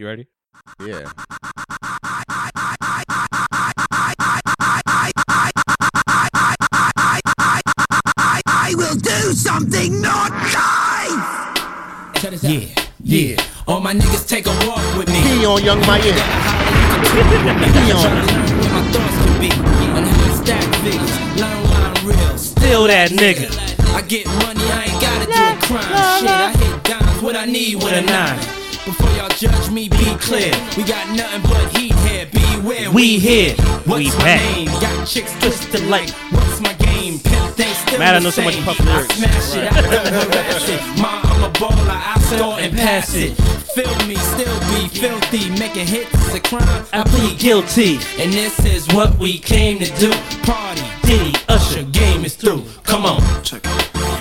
You ready? Yeah. I will do something not nice! Yeah, yeah. All my niggas take a walk with me. He on Young Miami. He on. My thoughts could be. And how to stack figures. Learn why I'm real. Still that nigga. I get money, I ain't gotta do a crime. Shit, I hit dimes, what I need with a nine. Before y'all judge me, be clear. We got nothing but heat here. Beware, We here. What's We my back. name? Got chicks twisted like, what's my game? Pimp things still Mad I the know so much same. puff I lyrics. smash it, I don't harass it. Ma, I'm a baller, I score and pass it. Feel me, still be filthy. Making hits is a crime. I plead guilty. And this is what we came to do. Party, Diddy, Usher, game is through. Come on. Check it.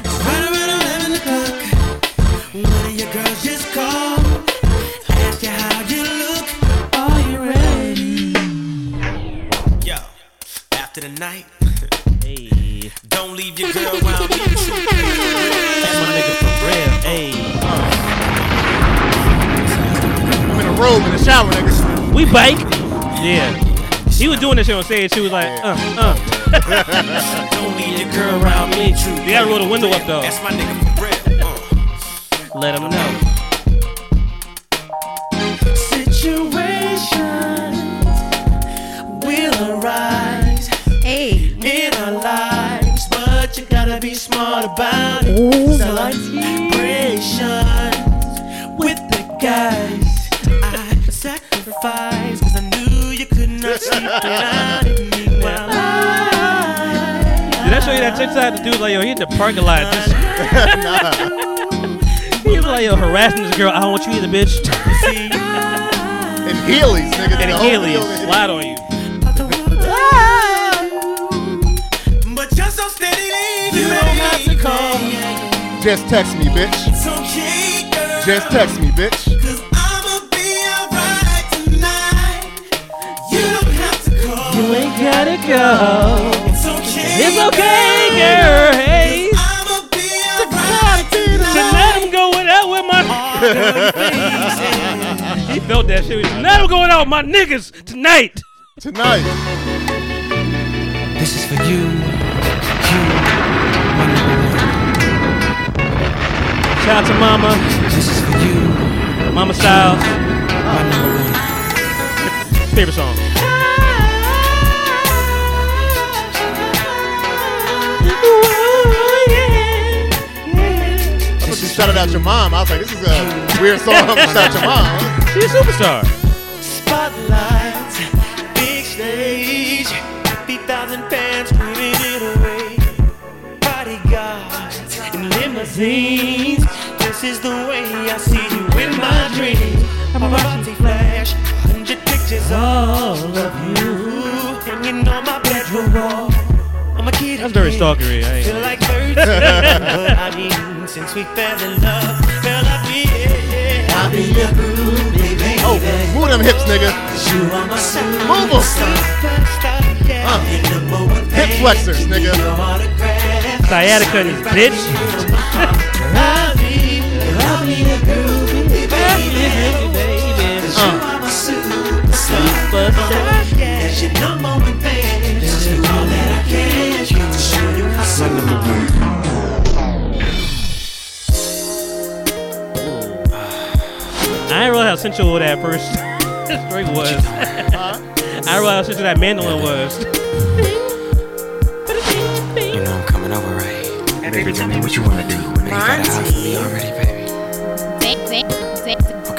Shower, nigga. we bike. Yeah. She was doing this shit on stage. She was like, uh, uh. Don't leave your girl around me. You gotta roll the window up though. That's my nigga for real. Uh. Let him know. Situations will arise Hey. in our lives, but you gotta be smart about it. Celebrations with Did I show you that TikTok? The dude like, yo, he in the parking lot. Just, he was like, yo, harassing this girl. I don't want you either, bitch. And Heelys, nigga. And The a Healy slide on you. but you're so steady, you don't have to call. Just text me, bitch. It's okay, girl. Just text me, bitch. Go. It's okay. It's okay, girl. Hey, I'ma be alright tonight I'm going out with my. he felt that shit. Tonight I'm going out with my niggas tonight. Tonight. This is for you. You, my number one. Shout out to Mama, This is for you, Mama Styles. my number one. Favorite song. Shouted out your mom. I was like, this is a weird song. I'm gonna shout out your mom. She's a superstar. Spotlights, big stage, 50,000 fans screaming it away. Bodyguards in limousines. This is the way I see you in my dreams. Paparazzi flash, hundred pictures all of you hanging on my bedroom wall. I'm a kid. That's very stalkery. I ain't- Feel like 13, but I mean, since we fell in love, fell I be, yeah, I'll be your groovy baby. Oh, move them hips, nigga. You are my Move 'em. superstar, yeah. Uh, You're number one hip thing. flexors, nigga. Your autograph. Sciatica, this bitch. I'll be, I'll be your groovy baby. Uh, You are my superstar, yeah. As your number one fan, just do all that I can to show you how I didn't realize how sensual that first string was. I didn't realize how sensual that mandolin was. You know I'm coming over, right? Baby, tell me what you wanna do. Now you got a house for me already, baby.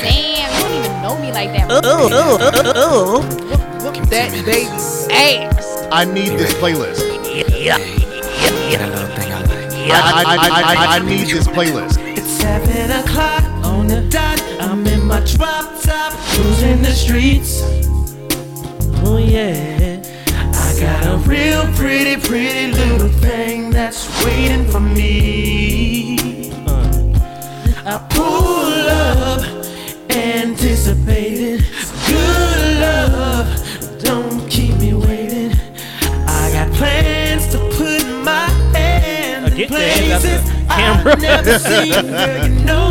Damn, you don't even know me like that. Give me that baby. ass. I need this playlist. That little thing I like. I, I, I, I, I need this playlist. It's seven o'clock on the dot. My drop top, cruising the streets. Oh yeah, I got a real pretty, pretty little thing that's waiting for me. I pull up, anticipating good love. Don't keep me waiting. I got plans to put my hands in places. I've never seen. Girl, you know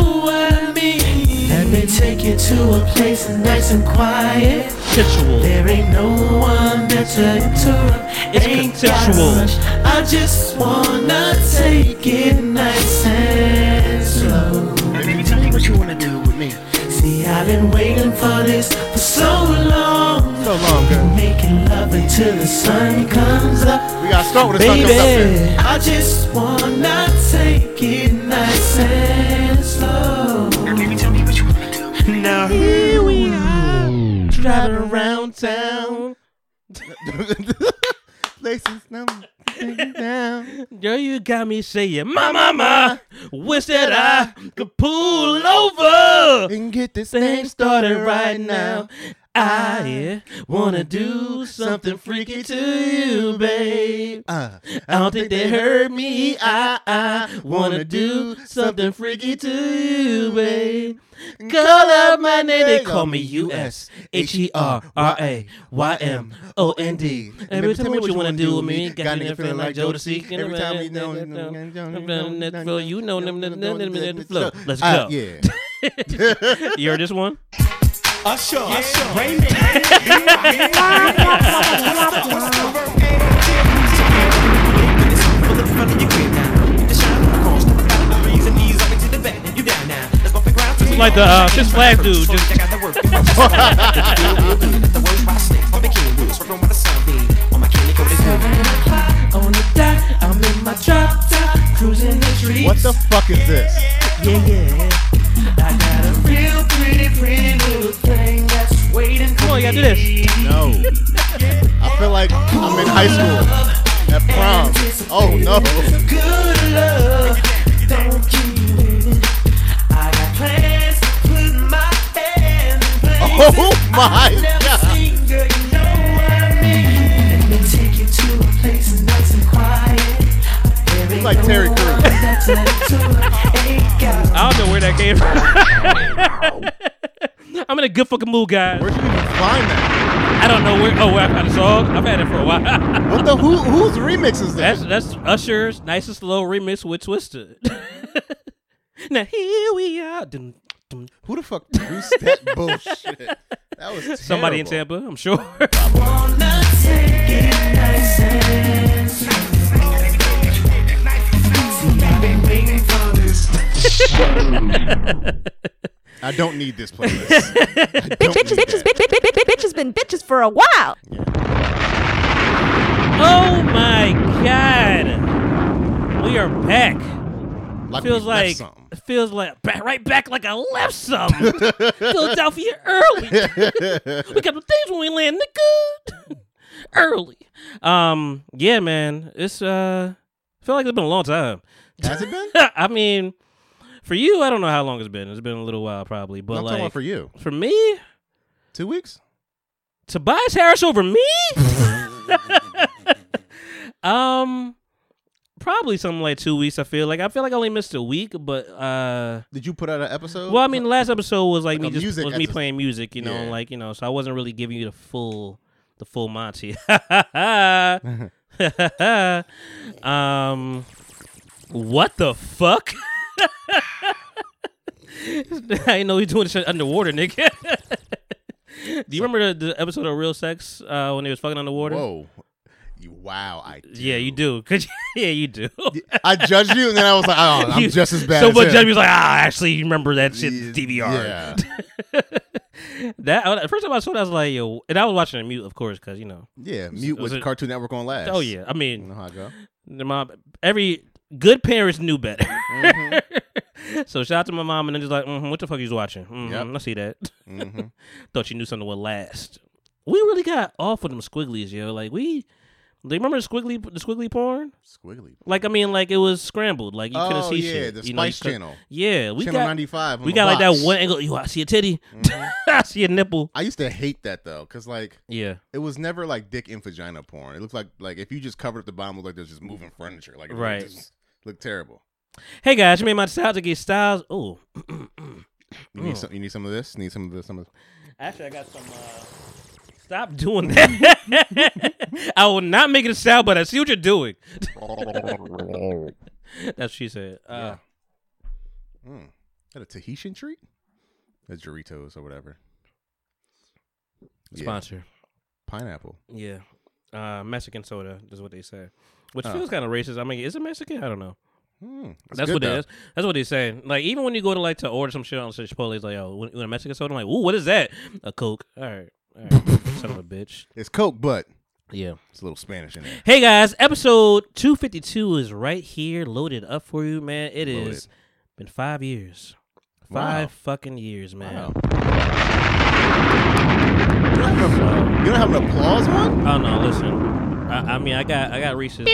take you to a place nice and quiet. Consensual. There ain't no one better to interrupt. It's ain't consensual. gotta. I just wanna take it nice and slow. Baby, tell me what you wanna do with me. See, I've been waiting for this for so long. So long, girl. Making love until the sun comes up. We gotta start with the sun comes up here. Baby, I just wanna take it nice and slow. Now here we are. Driving around town. Places now down. Girl, you got me saying, my mama, wish that I could pull over. And get this Thing thing started right now. I wanna do something freaky to you, babe. Uh, I don't think they heard me. I, I wanna do something freaky to you, babe. Call out my name. They call me U S H E R R A Y M O N D. Every time what you wanna do with me, got me feeling like Jodeci. Every time you know, you know them. Let's Uh, go. yeah. You heard this one? Usher, Usher, Raymond. Like the uh, Six Flags dude. Just On the dot, I'm in my drop cruising the streets. What the fuck is this? Yeah, yeah. I got a real pretty, pretty little thing that's waiting for come on, you gotta do this. No. I feel like I'm in high school at prom. Oh no. Oh and quiet. There ain't like Terry Crews. that's a tour, ain't got I don't know where that came from. I'm in a good fucking mood, guys. Where'd you even find that? I don't know where. Oh, where I've had a song. I've had it for a while. What the who whose remix is that? that's Usher's nicest little remix with Twisted. now here we are. Dun, dun. Who the fuck produced that bullshit? That was Somebody in. Tampa, I'm sure. wanna take it nice and slow. See, I've been waiting for this. I don't need this playlist. I don't Bitches, need bitches, that. bitch, bitch, bitch, bitch, bitches been bitches for a while. oh my god, we are back. Like feels like something. it feels like back, right back like I left some Philadelphia early. we got the things when we land good early. Um, yeah, man, it's uh, I feel like it's been a long time. Has it been? I mean, for you, I don't know how long it's been. It's been a little while, probably. But I'm like talking about for you. for me, Two weeks? Tobias Harris over me? um, probably something like two weeks. I feel like I feel like I only missed a week, but uh, Did you put out an episode? well, I mean, the last episode was like, Like me just was me playing music, you know, Yeah. like you know, so I wasn't really giving you the full the full Monty. um, what the fuck? I know he's doing shit underwater, nigga. Do you remember the, the episode of Real Sex uh, when they was fucking underwater? Whoa. You, wow, I do. Yeah, you do. 'Cause- yeah, you do. I judged you, and then I was like, oh, I'm You- just as bad So as much was like, ah, actually, you remember that shit DVR. Yeah. That first time I saw that, I was like, yo, and I was watching it mute, of course, because you know. Yeah, mute Was it- Cartoon Network on last. Oh yeah, I You mean, know how I go. My, mom, every good parents knew better. Mm-hmm. so shout out to my mom, and then just like, mm what the fuck you watching? Mm-hmm, Yep. I see that. hmm Thought you knew something would last. We really got off with them squigglies, yo. Like we, do you remember the squiggly, the squiggly porn? Squiggly. Like I mean, like it was scrambled. Like you couldn't Oh see yeah, shit. the you know, you Spice could- Channel. Yeah, we Channel got 95. we the got like that one angle. You I see a titty. Mhm. I see a nipple. I used to hate that though, cause like Yeah. it was never like dick and vagina porn. It looked like like if you just covered up the bottom, it looked like there's just moving furniture. Like it Right. just looked terrible. Hey guys, you made my style to get styles. Oh, You need some. You need some of this. Need some of this. Some of this. actually, I got some. uh Stop doing that. I will not make it a sound, but I see what you're doing. That's what she said. Uh, Mm. Is that a Tahitian treat? It's Doritos or whatever. Yeah. Sponsor. Pineapple. Yeah. Uh, Mexican soda is what they say, which Oh. feels kind of racist. I mean, is it Mexican? I don't know. It's That's good, what though. it is. That's what they say. Like even when you go to like to order some shit on Chipotle, it's like, oh, when, when a Mexican soda, I'm like, ooh, what is that? A Coke. All right, right, son of a bitch. It's Coke, but Yeah. it's a little Spanish in there. Hey guys, episode 252 is right here, loaded up for you, man. It is Loaded. been five years, Wow. five fucking years, man. You don't have an applause one? Oh no, listen. I, I mean, I got I got Reese's.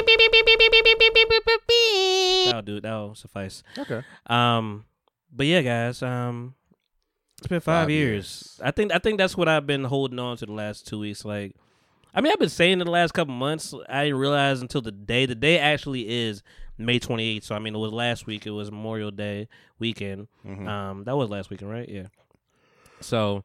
That'll do. That'll suffice. Okay. Um, but yeah, guys. Um, it's been five, Five years. years. I think I think that's what I've been holding on to the last two weeks. Like, I mean, I've been saying in the last couple months. I didn't realize until the day. The day actually is May 28th. So I mean, it was last week. It was Memorial Day weekend. Mhm. Um, that was last weekend, right? Yeah. So.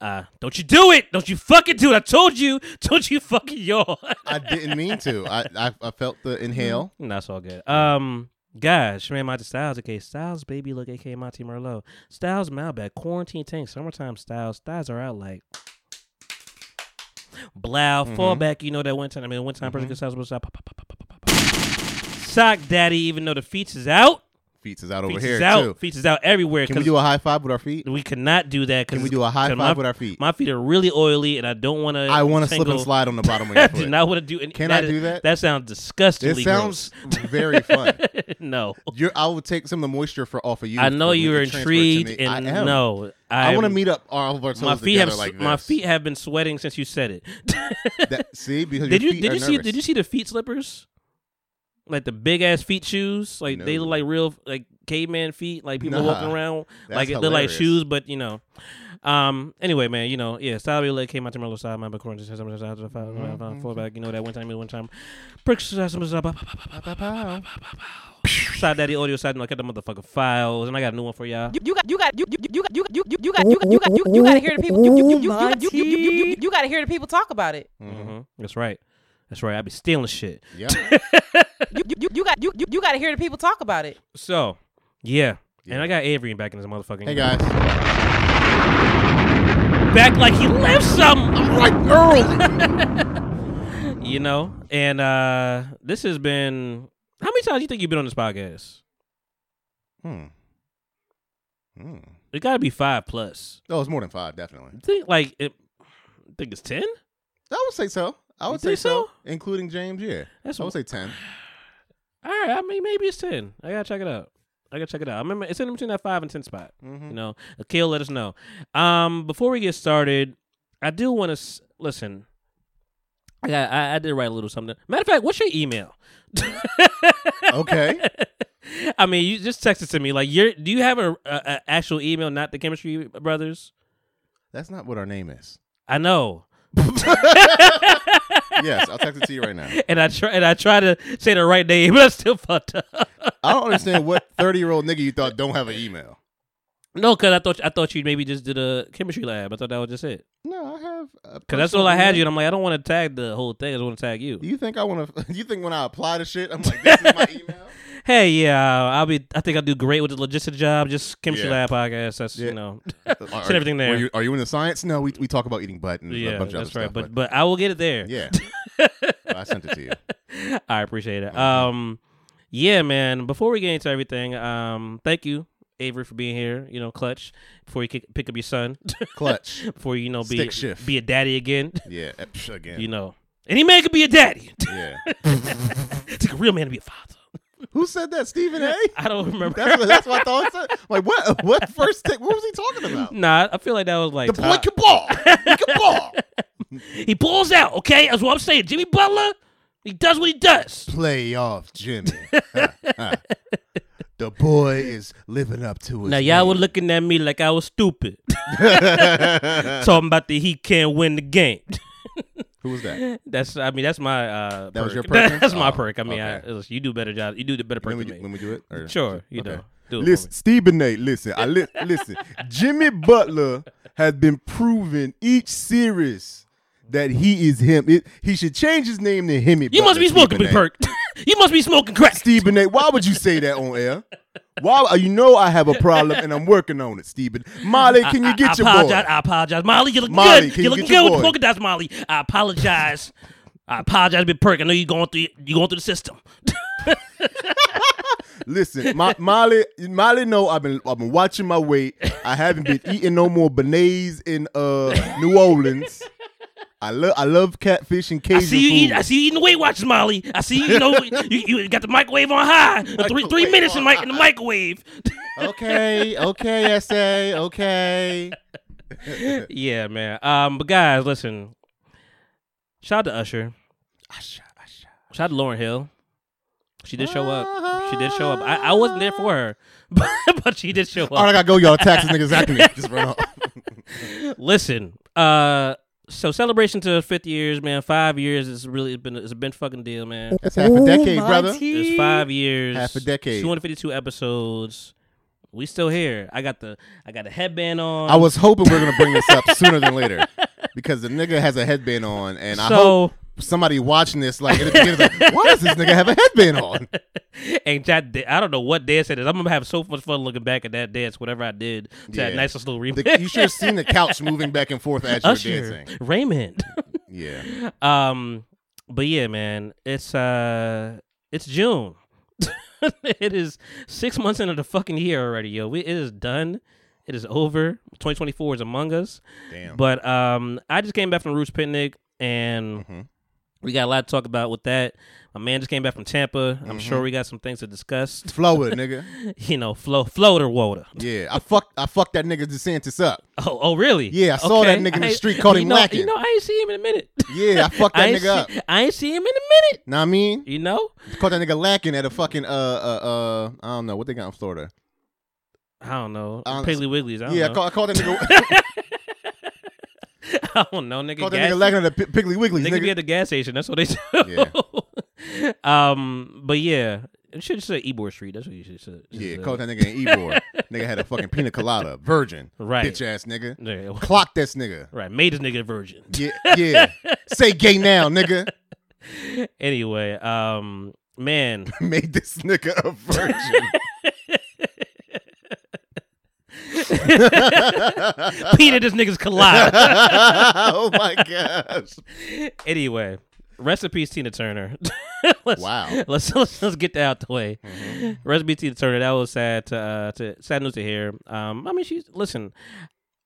Uh, don't you do it! Don't you fucking do it! I told you! Don't you fucking yawn! I didn't mean to. I, I I felt the inhale. Mm, That's all good. Um, guys, Shreya Monty Styles, aka Styles, baby, look, aka Monty Merlot. Styles, Malbec, Quarantine Tank, Summertime Styles. Styles are out like. Blow, mm-hmm. fallback, you know that one time. I mean, one time mm-hmm. person Styles was out. pop, pop, pop, pop, pop, pop, pop. Sock Daddy, even though the feats is out, Feet is out over here out, too. is out everywhere. Can we 'cause do a high five with our feet? we cannot do that. Can we do a high five my, with our feet? My feet are really oily, and I don't want to. I want to slip and slide on the bottom of I your do foot. not want to do. Any, Can I do that? That sounds disgustingly. This sounds very fun. no. You're, I will take some of the moisture for off of you. I know you're and transfer it to intrigued, me. and I am. no, I want to meet up all of our toes My feet have together like my this. feet have been sweating since you said it. That, see, because did your you feet did are you see nervous. did you see the feet slippers? Like the big ass feet shoes, like they look like real like caveman feet, like people Nah. walking around That's like they're like shoes, but you know. Um. Anyway, man, you know, yeah. Style like came out to Merlot style, my back corner, just Mm-hmm. fall back. You know that one time, one time. Side Daddy audio side, I got the motherfucking files, and I got a new one for y'all. You, you got you got you you you got you you you got you got you got you, you got to hear the people you you you you you you you you you got to hear the people talk about it. hmm That's right. That's right. I be stealing shit. Yep. You you you, you got you you, you got to hear the people talk about it. So, yeah. Yeah. And I got Aevry back in this motherfucking. Hey guys, Back like he left something. I'm like early. You know? And uh this has been. How many times do you think you've been on this podcast? hmm. Hmm. It got to be five plus. Oh, it's more than five, definitely. I think like it. I think it's ten. I would say so. I would You say think so, so? including James. Yeah, That's I would say ten. All right. I mean, maybe it's ten. I gotta check it out. I gotta check it out. I remember it's in between that five and ten spot. Mhm. You know, Akil, let us know. Um, before we get started, I do want to s- listen. I got. I, I did write a little something. Matter of fact, what's your email? Okay. I mean, you just text it to me. Like, you're. Do you have a, a, a actual email, not the Chemistry Brothers? That's not what our name is. I know, Yes, I'll text it to you right now. and I try. And I try to say the right name, but I still fucked up. I don't understand what thirty-year-old nigga you thought don't have an email. no, because I thought I thought you maybe just did a chemistry lab. I thought that was just it. No, I have. Because that's all I had you, and I'm like, I don't want to tag the whole thing. I just want to tag you. You think I want to? You think when I apply to shit, I'm like, this is my email? Hey, yeah, I'll be. I think I'll do great with the logistics job. Just chemistry Yeah. lab podcast. That's Yeah. you know, Are- everything there. Are you, are you in the science? No, we, we talk about eating butt and a yeah, bunch of that's other right. stuff. But but I will get it there. yeah, I sent it to you. I appreciate it. Mm-hmm. Um, yeah, man. Before we get into everything, um, thank you, Aevry, for being here. You know, clutch before you kick, pick up your son. Clutch. before you know be Stick shift. be a daddy again. Yeah, eh, psh, again. You know, any man could be a daddy. Yeah. it took a real man to be a father. Who said that? Stephen A. I don't remember. That's what, that's what I thought. It said. Like what? What first? Take, what was he talking about? Nah, I feel like that was like The boy top- can ball. He can ball. He pulls out. Okay, that's what I'm saying. Jimmy Butler, he does what he does. Play off, Jimmy. the boy is living up to it. Now y'all were looking at me like I was stupid, talking about that he can't win the game. Who was that? That's I mean that's my uh That was your perk? that's my Oh, perk. I mean I, okay. listen, you do better job. You do the better perk When we, than me. when we do it? Or- Sure, you Okay. know. Do it Listen, me. Stephen A. Listen, I li- listen. Jimmy Butler has been proven each series that he is him. It, he should change his name to Himmy. You must be smoking, perk. you must be smoking crack. Stephen A. Why would you say that on air? Why? You know I have a problem and I'm working on it, Stephen. Molly, can I- you get I, your apologize. boy? I apologize, Molly. you look Molly, good. You look you looking get your good with polka dots, Molly. I apologize. I apologize, Big Perk. I know you're going through. You going through the system. Listen, Mo- Molly, Molly, know I've been I've been watching my weight. I haven't been eating no more beignets in uh New Orleans. I love I love catfish and Cajun I see you food. eat. I see you eating the Weight Watchers, Molly. I see you. You know, you, you got the microwave on high. Three three minutes in, in the microwave. okay, okay, SA, okay. yeah, man. Um, but guys, listen. Shout out to Usher. Shout out to Lauryn Hill. She did show up. She did show up. I, I wasn't there for her, but, but she did show up. All right, I gotta go, y'all. Taxes niggas after me. Just run off. Listen, uh, so celebration to 50 years, man. Five years. It's really been it's been fucking deal, man. That's half a decade, brother. It's five years, Half a decade. 252 episodes. We still here. I got the I got the headband on. I was hoping we are gonna bring this up sooner than later because the nigga has a headband on, and I so hope somebody watching this like at the beginning like, why does this nigga have a headband on? and that I don't know what dance it is. I'm gonna have so much fun looking back at that dance, whatever I did to that Yeah. nice little remix. The- you should have seen the couch moving back and forth as you were dancing. Raymond. Yeah, Um, but yeah, man, it's uh, it's June. it is six months into the fucking year already, yo. We, it is done. It is over. 2024 is among us. damn. But um, I just came back from Roots Picnic, and Mhm. we got a lot to talk about with that. My man just came back from Tampa. I'm sure Mm-hmm. we got some things to discuss. Flow Florida, nigga. You know, flow, floater water. Yeah, I fucked. I fucked that nigga DeSantis up. Oh, oh, really? Yeah, I saw that nigga in the I- street, caught you him know, lacking. You know, I ain't see him in a minute. Yeah, I fucked that ain't nigga up. see, I ain't see him in a minute. Know what I mean? You know, Caught that nigga lacking at a fucking uh uh uh. I don't know what they got in Florida. I don't know. I don't- Piggly Wigglies. I don't Yeah, I know. caught, I caught that nigga. I don't know, nigga. caught that nigga lacking at the P- Piggly Wigglies. nigga be at the gas station. That's what they do. um, but yeah, it should say Ybor Street. That's what you should say. Yeah, caught that nigga in Ybor. nigga had a fucking pina colada, virgin, Right. Bitch ass nigga. Yeah, Clock this nigga. right. Made this nigga a virgin. Yeah, yeah. Say gay now, nigga. Anyway, um, man, Made this nigga a virgin. Peter, this nigga's collide. oh my gosh. anyway, rest in peace, Tina Turner. let's, Wow. Let's, let's let's get that out the way. Rest in peace, Tina Turner. That was sad to uh, to sad news to hear. Um, I mean, she's listen.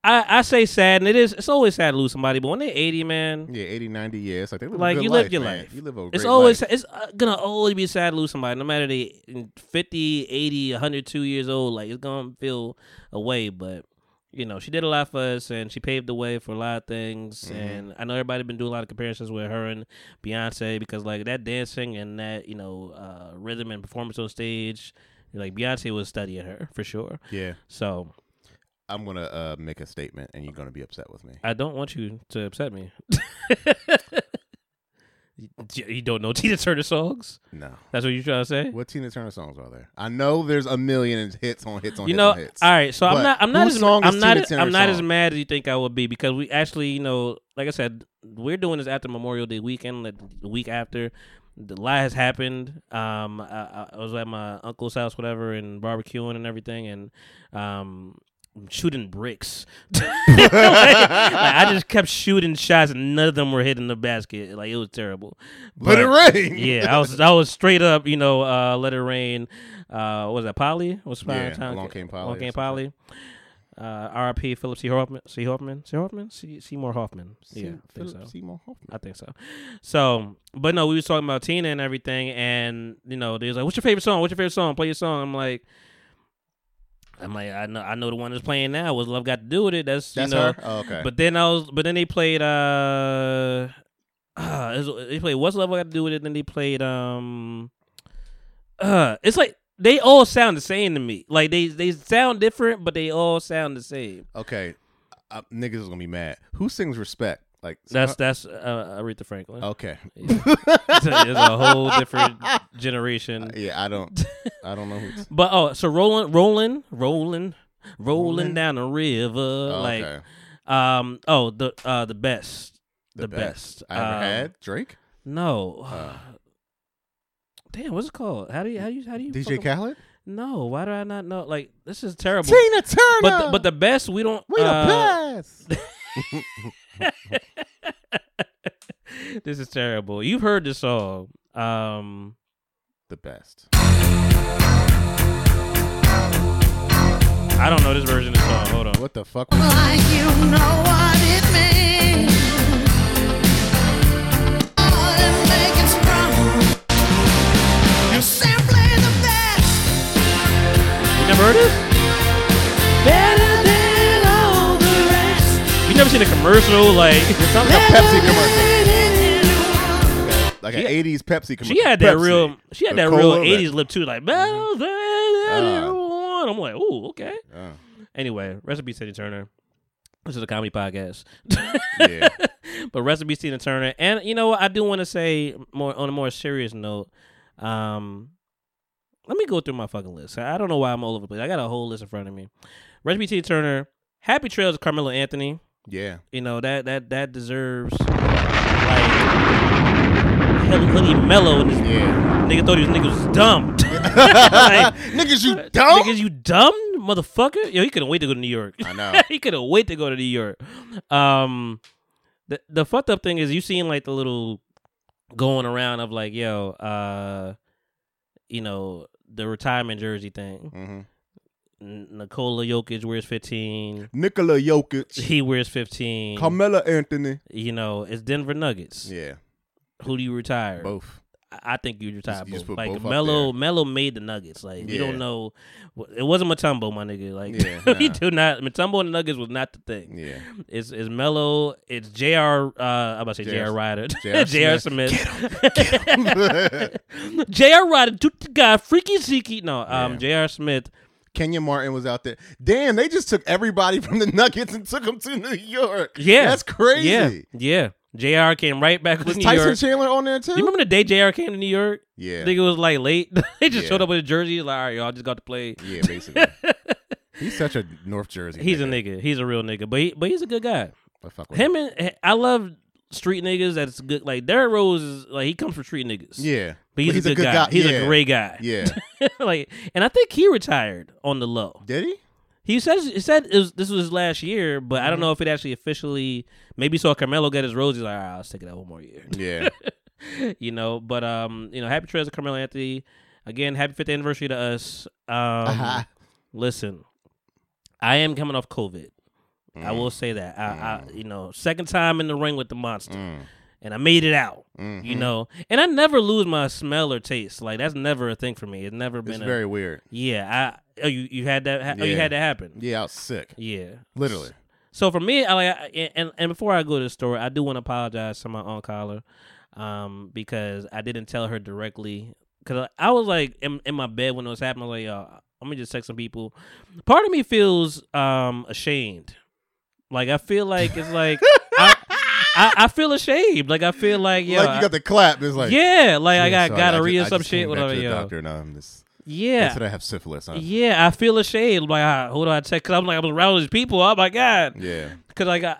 I, I say sad, and it is. It's always sad to lose somebody, but when they're eighty, man, Yeah, 80, 90 years. Like they live like you life, live your man. life. You live a it's great always life. it's uh, gonna always be sad to lose somebody, no matter they 50, 80, 102 years old. Like it's gonna feel away, but you know she did a lot for us, and she paved the way for a lot of things. Mm-hmm. And I know everybody been doing a lot of comparisons with her and Beyonce because like that dancing and that you know uh, rhythm and performance on stage. Like Beyonce was studying her for sure. Yeah. So I'm gonna uh, make a statement, and you're gonna be upset with me. I don't want you to upset me. You- don't know Tina Turner songs? No. That's what you're trying to say? What Tina Turner songs are there? I know there's a million hits on hits on You hits know, on hits. all right. So I'm not. I'm not as. I'm not. As- I'm not as mad as you think I would be because we actually, you know, like I said, we're doing this after Memorial Day weekend, like the week after. The lot has happened. Um, I, I was at my uncle's house, whatever, and barbecuing and everything, and um, shooting bricks. Like, I just kept shooting shots, and none of them were hitting the basket. Like it was terrible. Let it But- rain. yeah, I was I was straight up, you know, uh, let it rain. Uh, what was that Polly? What's Yeah, time? Along Came Polly Along or Came Polly. Uh, R.I.P. Philip C. Hoffman. C. Hoffman. C. Hoffman. C. Seymour Hoffman. yeah, I think Philip so. Seymour Hoffman. I think so. So, but no, we was talking about Tina and everything, and you know, they was like, "What's your favorite song? What's your favorite song? Play your song." I'm like. I'm like I know I know the one that's playing now. What's love got to do with it? That's, That's you know. Oh, okay. but then I was, but then they played. uh, uh was- they played What's Love Got to Do with It. Then they played. um uh It's like they all sound the same to me. Like they they sound different, but they all sound the same. okay, uh, niggas is gonna be mad. Who sings "Respect"? Like That's that's uh, Aretha Franklin. okay. it's, a, it's a whole different generation. Yeah, I don't. I don't know who. But oh, so rolling, rolling, rolling, rolling down the river, Oh, like okay. um oh the uh the best, the, best. I ever Um, had Drake. No. Uh. Damn, what's it called? How do you how do you how do you DJ Khaled. No, why do I not know? Like this is terrible. Tina Turner. but the, but the best we don't. we the uh, best. this is terrible. You've heard this song. Um, the best. I don't know this version of the song. Hold on. What the fuck? Like you know what it means. Seen a commercial like It sounds like a Pepsi commercial. Like She- an '80s Pepsi commercial. she had that Pepsi. real she had The that real cola, that- eighties lip too, like better than anyone. I'm like, ooh, okay. Oh, Anyway, recipe Tina Turner. This is a comedy podcast. yeah. but recipe Tina Turner. And you know what? I do want to say more on a more serious note. Um, let me go through my fucking list. I don't know why I'm all over the place. I got a whole list in front of me. Recipe Tina Turner. Happy Trails Carmelo Anthony. Yeah. You know that that that deserves like Hoodie, mellow and this Yeah. nigga thought he was nigga was dumb. like, Niggas, you dumb? Niggas, you dumb motherfucker. Yo, he couldn't wait to go to New York. I know. he couldn't wait to go to New York. Um, the the fucked up thing is you seen like the little going around of like, yo, uh, you know, the retirement jersey thing. hmm N- Nikola Jokic wears fifteen. Nikola Jokic, He wears fifteen. Carmelo Anthony. you know, it's Denver Nuggets. Yeah, Who do you retire? both. I I think you retire just both. put Like both Melo. Melo made the Nuggets. Like we don't know. It wasn't Mutombo, my nigga. Like Yeah, we nah. do not. Mutombo and the Nuggets was not the thing. Yeah. It's it's Melo. It's Jr. Uh, I'm about to say J.R. Rider. J.R. Smith. Jr. Ryder. Toot the guy. Freaky Zeke. No. Um. Jr. Smith. Kenyon Martin was out there. Damn, they just took everybody from the Nuggets and took them to New York. Yeah. That's crazy. Yeah. Yeah. Jr. came right back Was to New Tyson York. Chandler on there too? you remember the day Jr. came to New York? yeah. I think it was like late. they just Yeah. showed up with a jersey. Like, all right, y'all just got to play. Yeah, basically. He's such a North Jersey. He's a nigga. He's a real nigga. But he, but he's a good guy. Him and I love street niggas. That's good. Like Derrick Rose is like he comes from street niggas. Yeah. But he's, a, good guy. He's Yeah. a great guy. Yeah. like, and I think he retired on the low. Did he? He says he said it was, this was his last year, but Mm-hmm. I don't know if it actually officially. Maybe saw Carmelo get his rose. He's like, all right, I'll take it out one more year. Yeah. you know, but um, you know, happy trails to Carmelo Anthony. Again, happy fifth anniversary to us. Um, listen, I am coming off COVID. I will say that. I, I, you know, second time in the ring with the monster, Mm. And I made it out. You Mhm. know, and I never lose my smell or taste. Like that's never a thing for me. It's never It's been. a, very weird. yeah. I. Oh, you you had that. Ha- Oh, you had that happen. Yeah, I was sick. Yeah. Literally. So for me, I like, I- and and before I go to the story, I do want to apologize to my aunt Carla, um, because I didn't tell her directly. Because I was like in, in my bed when it was happening. I was like, yo, let me just text some people. Part of me feels um ashamed. Like I feel like it's like I, I I feel ashamed. Like I feel like yo, like you got the clap. It's like yeah, like I Yeah, got sorry, gonorrhea ju- or some shit. came Whatever, yo. doctor and I'm just. They Yeah, said I have syphilis. Huh? yeah. I feel ashamed. Like I, who do I text? Cause I'm like I was around these people. Oh my god. Yeah. Cause like I,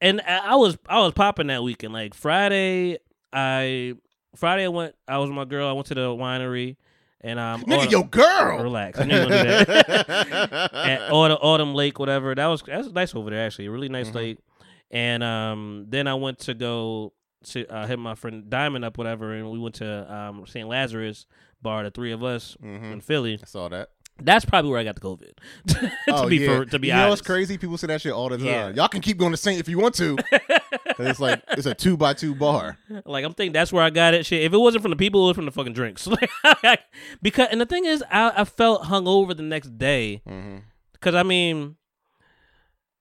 and I I was I was popping that weekend. Like Friday, I Friday I went. I was with my girl. I went to the winery, and um, Nigga, Autumn- yo, girl. relax. I knew you were gonna do that. At Autumn, Autumn Lake, whatever. That was that's nice over there. Actually, a really nice Mm-hmm. lake. And um, then I went to go to uh, hit my friend Diamond up, whatever, and we went to um St. Lazarus bar. The three of us Mhm. in Philly. I saw that. That's probably where I got the COVID. to oh, be yeah. for, to be you know what's crazy? People say that shit all the time. Yeah. Y'all can keep going to Saint if you want to. it's like it's a two by two bar. Like I'm thinking that's where I got it. Shit, if it wasn't from the people, it was from the fucking drinks. Because and the thing is, I, I felt hungover the next day Mm-hmm. because I mean,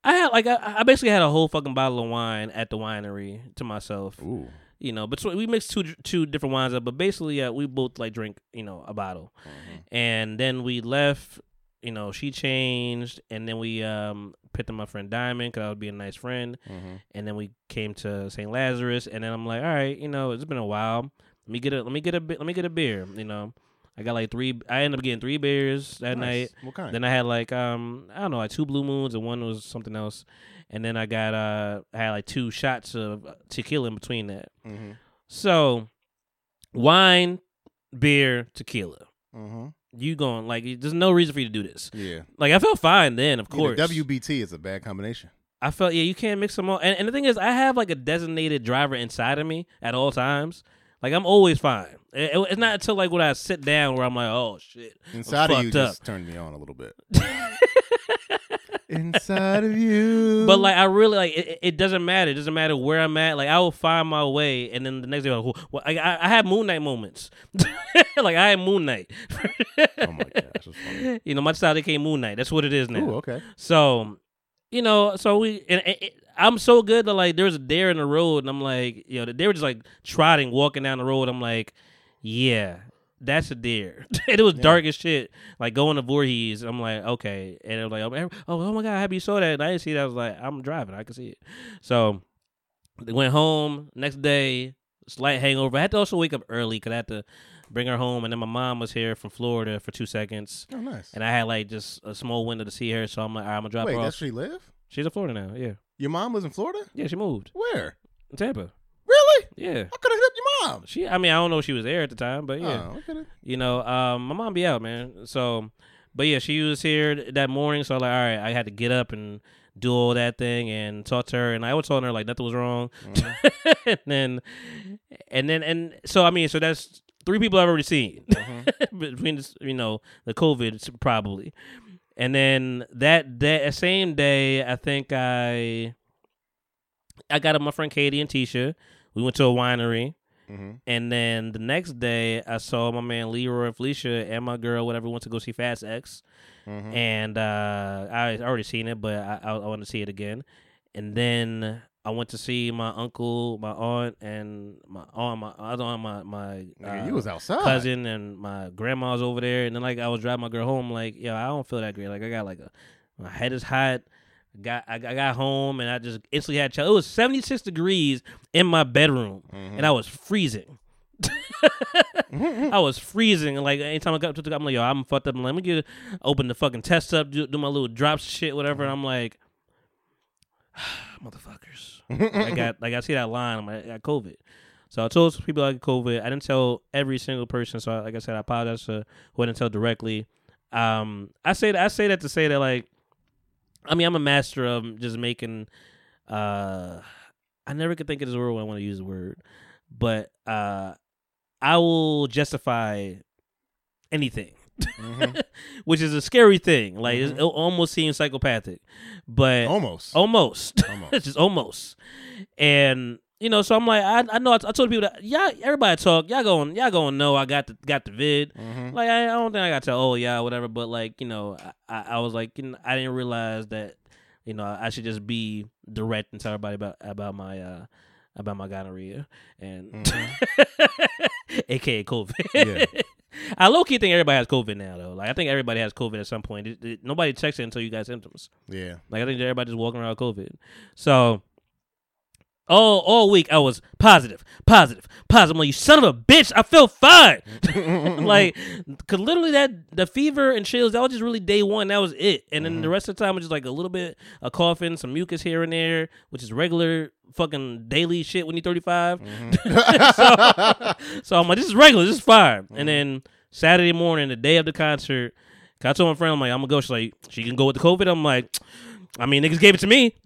I had like I, I basically had a whole fucking bottle of wine at the winery to myself. Ooh. You know, but we mixed two two different wines up, but basically uh, we both like drink you know a bottle, and then we left. You know, she changed, and then we um picked up my friend Diamond because I would be a nice friend Mm-hmm. and then we came to St. Lazarus, and then I'm like, all right, you know, it's been a while. Let me get a let me get a let me get a beer. You know, I got like three. I ended up getting three beers that night. What kind? Then I had like um I don't know like two blue moons and one was something else, and then I got uh I had like two shots of tequila in between that. mm-hmm. So, wine, beer, tequila. Mm-hmm. you going like there's no reason for you to do this. Yeah. Like I felt fine then, of Yeah, course. the WBT is a bad combination. I felt yeah, you can't mix them all. And, and the thing is, I have like a designated driver inside of me at all times. Like I'm always fine. It- it- it's not mm. until like when I sit down where I'm like, oh shit, Inside of you fucked just up. turned me on a little bit. Inside of you. But like I really like it, it doesn't matter. It doesn't matter where I'm at. Like I will find my way, and then the next day, I'm like, well, I, I, I have Moon Knight moments. like I had Moon Knight. oh my gosh, that's funny. you know, my style became Moon Knight. That's what it is now. Ooh, okay. So, you know, so we and, I'm so good that like there was a dare in the road, and I'm like, you know, they were just like trotting, walking down the road. I'm like, yeah, that's a deer. and it was dark as shit, like going to Voorhees. I'm like, okay, and I'm like, oh, oh, oh my god, happy you saw that. And I didn't see that. I was like, I'm driving, I can see it. So they went home. Next day, slight hangover. I had to also wake up early because I had to bring her home, and then my mom was here from Florida for two seconds. Oh, nice. And I had like just a small window to see her, so I'm like, right, I'm gonna drop Wait, her off. where you live? She's in Florida now. Yeah, Your mom was in Florida? yeah, she moved. Where? Tampa. Really? Yeah, I could have hit your mom. she. I mean, I don't know if she was there at the time, but yeah, Oh, okay. you know, um, my mom be out, man. So, but yeah, she was here that morning, so I'm like, all right, I had to get up and do all that thing and talk to her, and I was telling her like nothing was wrong, and then, and then, and so I mean, so that's three people I've already seen between this, you know the COVID probably, and then that day, same day, I think I, I got up my friend Katie and Tisha. We went to a winery. Mm-hmm. And then the next day, I saw my man Leroy and Felicia and my girl, whatever, went to go see Fast X. Mm-hmm. And uh, I already seen it, but I, I, I want to see it again. And then I went to see my uncle, my aunt, and my aunt, my other aunt, my my Nigga, uh, you was outside. cousin, and my grandma was over there. And then like I was driving my girl home, like yo, I don't feel that great. Like I got like a my head is hot. Got I, I got home and I just instantly had chill. It was seventy six degrees in my bedroom, Mm-hmm. and I was freezing. I was freezing. Like anytime I got to the, car, I'm like, yo, I'm fucked up. Let me get open the fucking test up, do, do my little drops, shit, whatever. And I'm like, motherfuckers. I got like I see that line. I'm like, I got COVID. So I told people I got COVID. I didn't tell every single person. So like I said, I apologize to who I didn't tell directly. Um, I say that I say that to say that like, I mean, I'm a master of just making. Uh, I never could think of this word when I want to use the word, but uh, I will justify anything. Which is a scary thing. Like it's- it almost seems psychopathic, but Almost. almost, Almost. it's just almost. And you know, so I'm like, I, I know I, I told people that y'all, everybody talk, y'all going, y'all going to know I got the got the vid. Mm-hmm. Like I, I don't think I got to, oh yeah, whatever. But like you know, I, I, was like, you know, I didn't realize that, you know, I should just be direct and tell everybody about about my uh about my gonorrhea and aka COVID. Yeah. I low key think everybody has COVID now though. Like I think everybody has COVID at some point. It- it- nobody checks it until you got symptoms. Yeah. Like I think everybody's walking around with COVID. So all all week I was positive, positive, positive. I'm like, you son of a bitch, I feel fine. like, cause literally that the fever and chills that was just really day one. That was it. And then the mm-hmm. rest of the time was just like a little bit of coughing, some mucus here and there, which is regular fucking daily shit when you're 35. Mm-hmm. so, so I'm like, this is regular, this is fine. And mm-hmm. then Saturday morning, the day of the concert, I told my friend, I'm like, I'm gonna go. She's like, she can go with the COVID. I'm like, I mean, niggas gave it to me.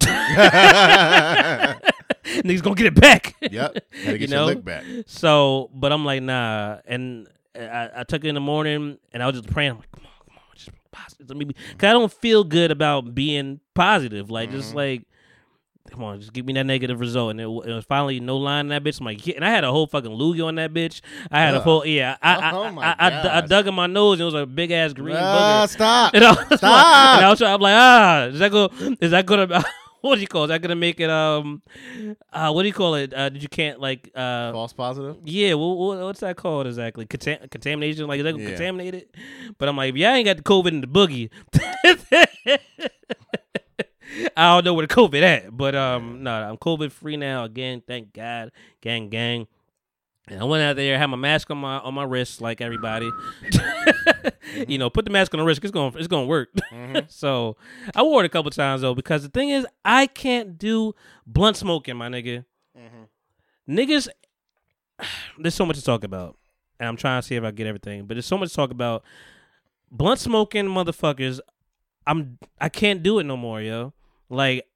niggas gonna get it back. Yep. Gotta get You your know? lick back. So, but I'm like, nah. And I, I took it in the morning, and I was just praying. I'm like, come on, come on, just positive. Let me cause I don't feel good about being positive. Like, just Mm-hmm. like, come on, just give me that negative result. And it, it was finally no line in that bitch. I'm like, yeah. and I had a whole fucking loogie on that bitch. I had a whole, yeah. I, I, Oh I, my I, I, I dug in my nose. And it was a big ass green Ah, booger. stop. And I was Stop. and I was trying, I'm like, ah, is that go? Is that gonna? what do you call? It? Is that gonna make it? Um, uh, what do you call it? Uh, did you can't like uh. False positive. Yeah, well, what's that called exactly? Contam- contamination, like is that Yeah. contaminated? But I'm like, if y'all ain't got the COVID and the boogie, I don't know where the COVID at. But um, no, I'm COVID free now again. Thank God, gang, gang. And I went out there, had my mask on my on my wrist, like everybody. you know, put the mask on the wrist. It's going it's going to work. Mm-hmm. so I wore it a couple times though, because the thing is, I can't do blunt smoking, my nigga. Mm-hmm. Niggas, there's so much to talk about, and I'm trying to see if I get everything. But there's so much to talk about. blunt smoking motherfuckers. I'm I can't do it no more, yo. Like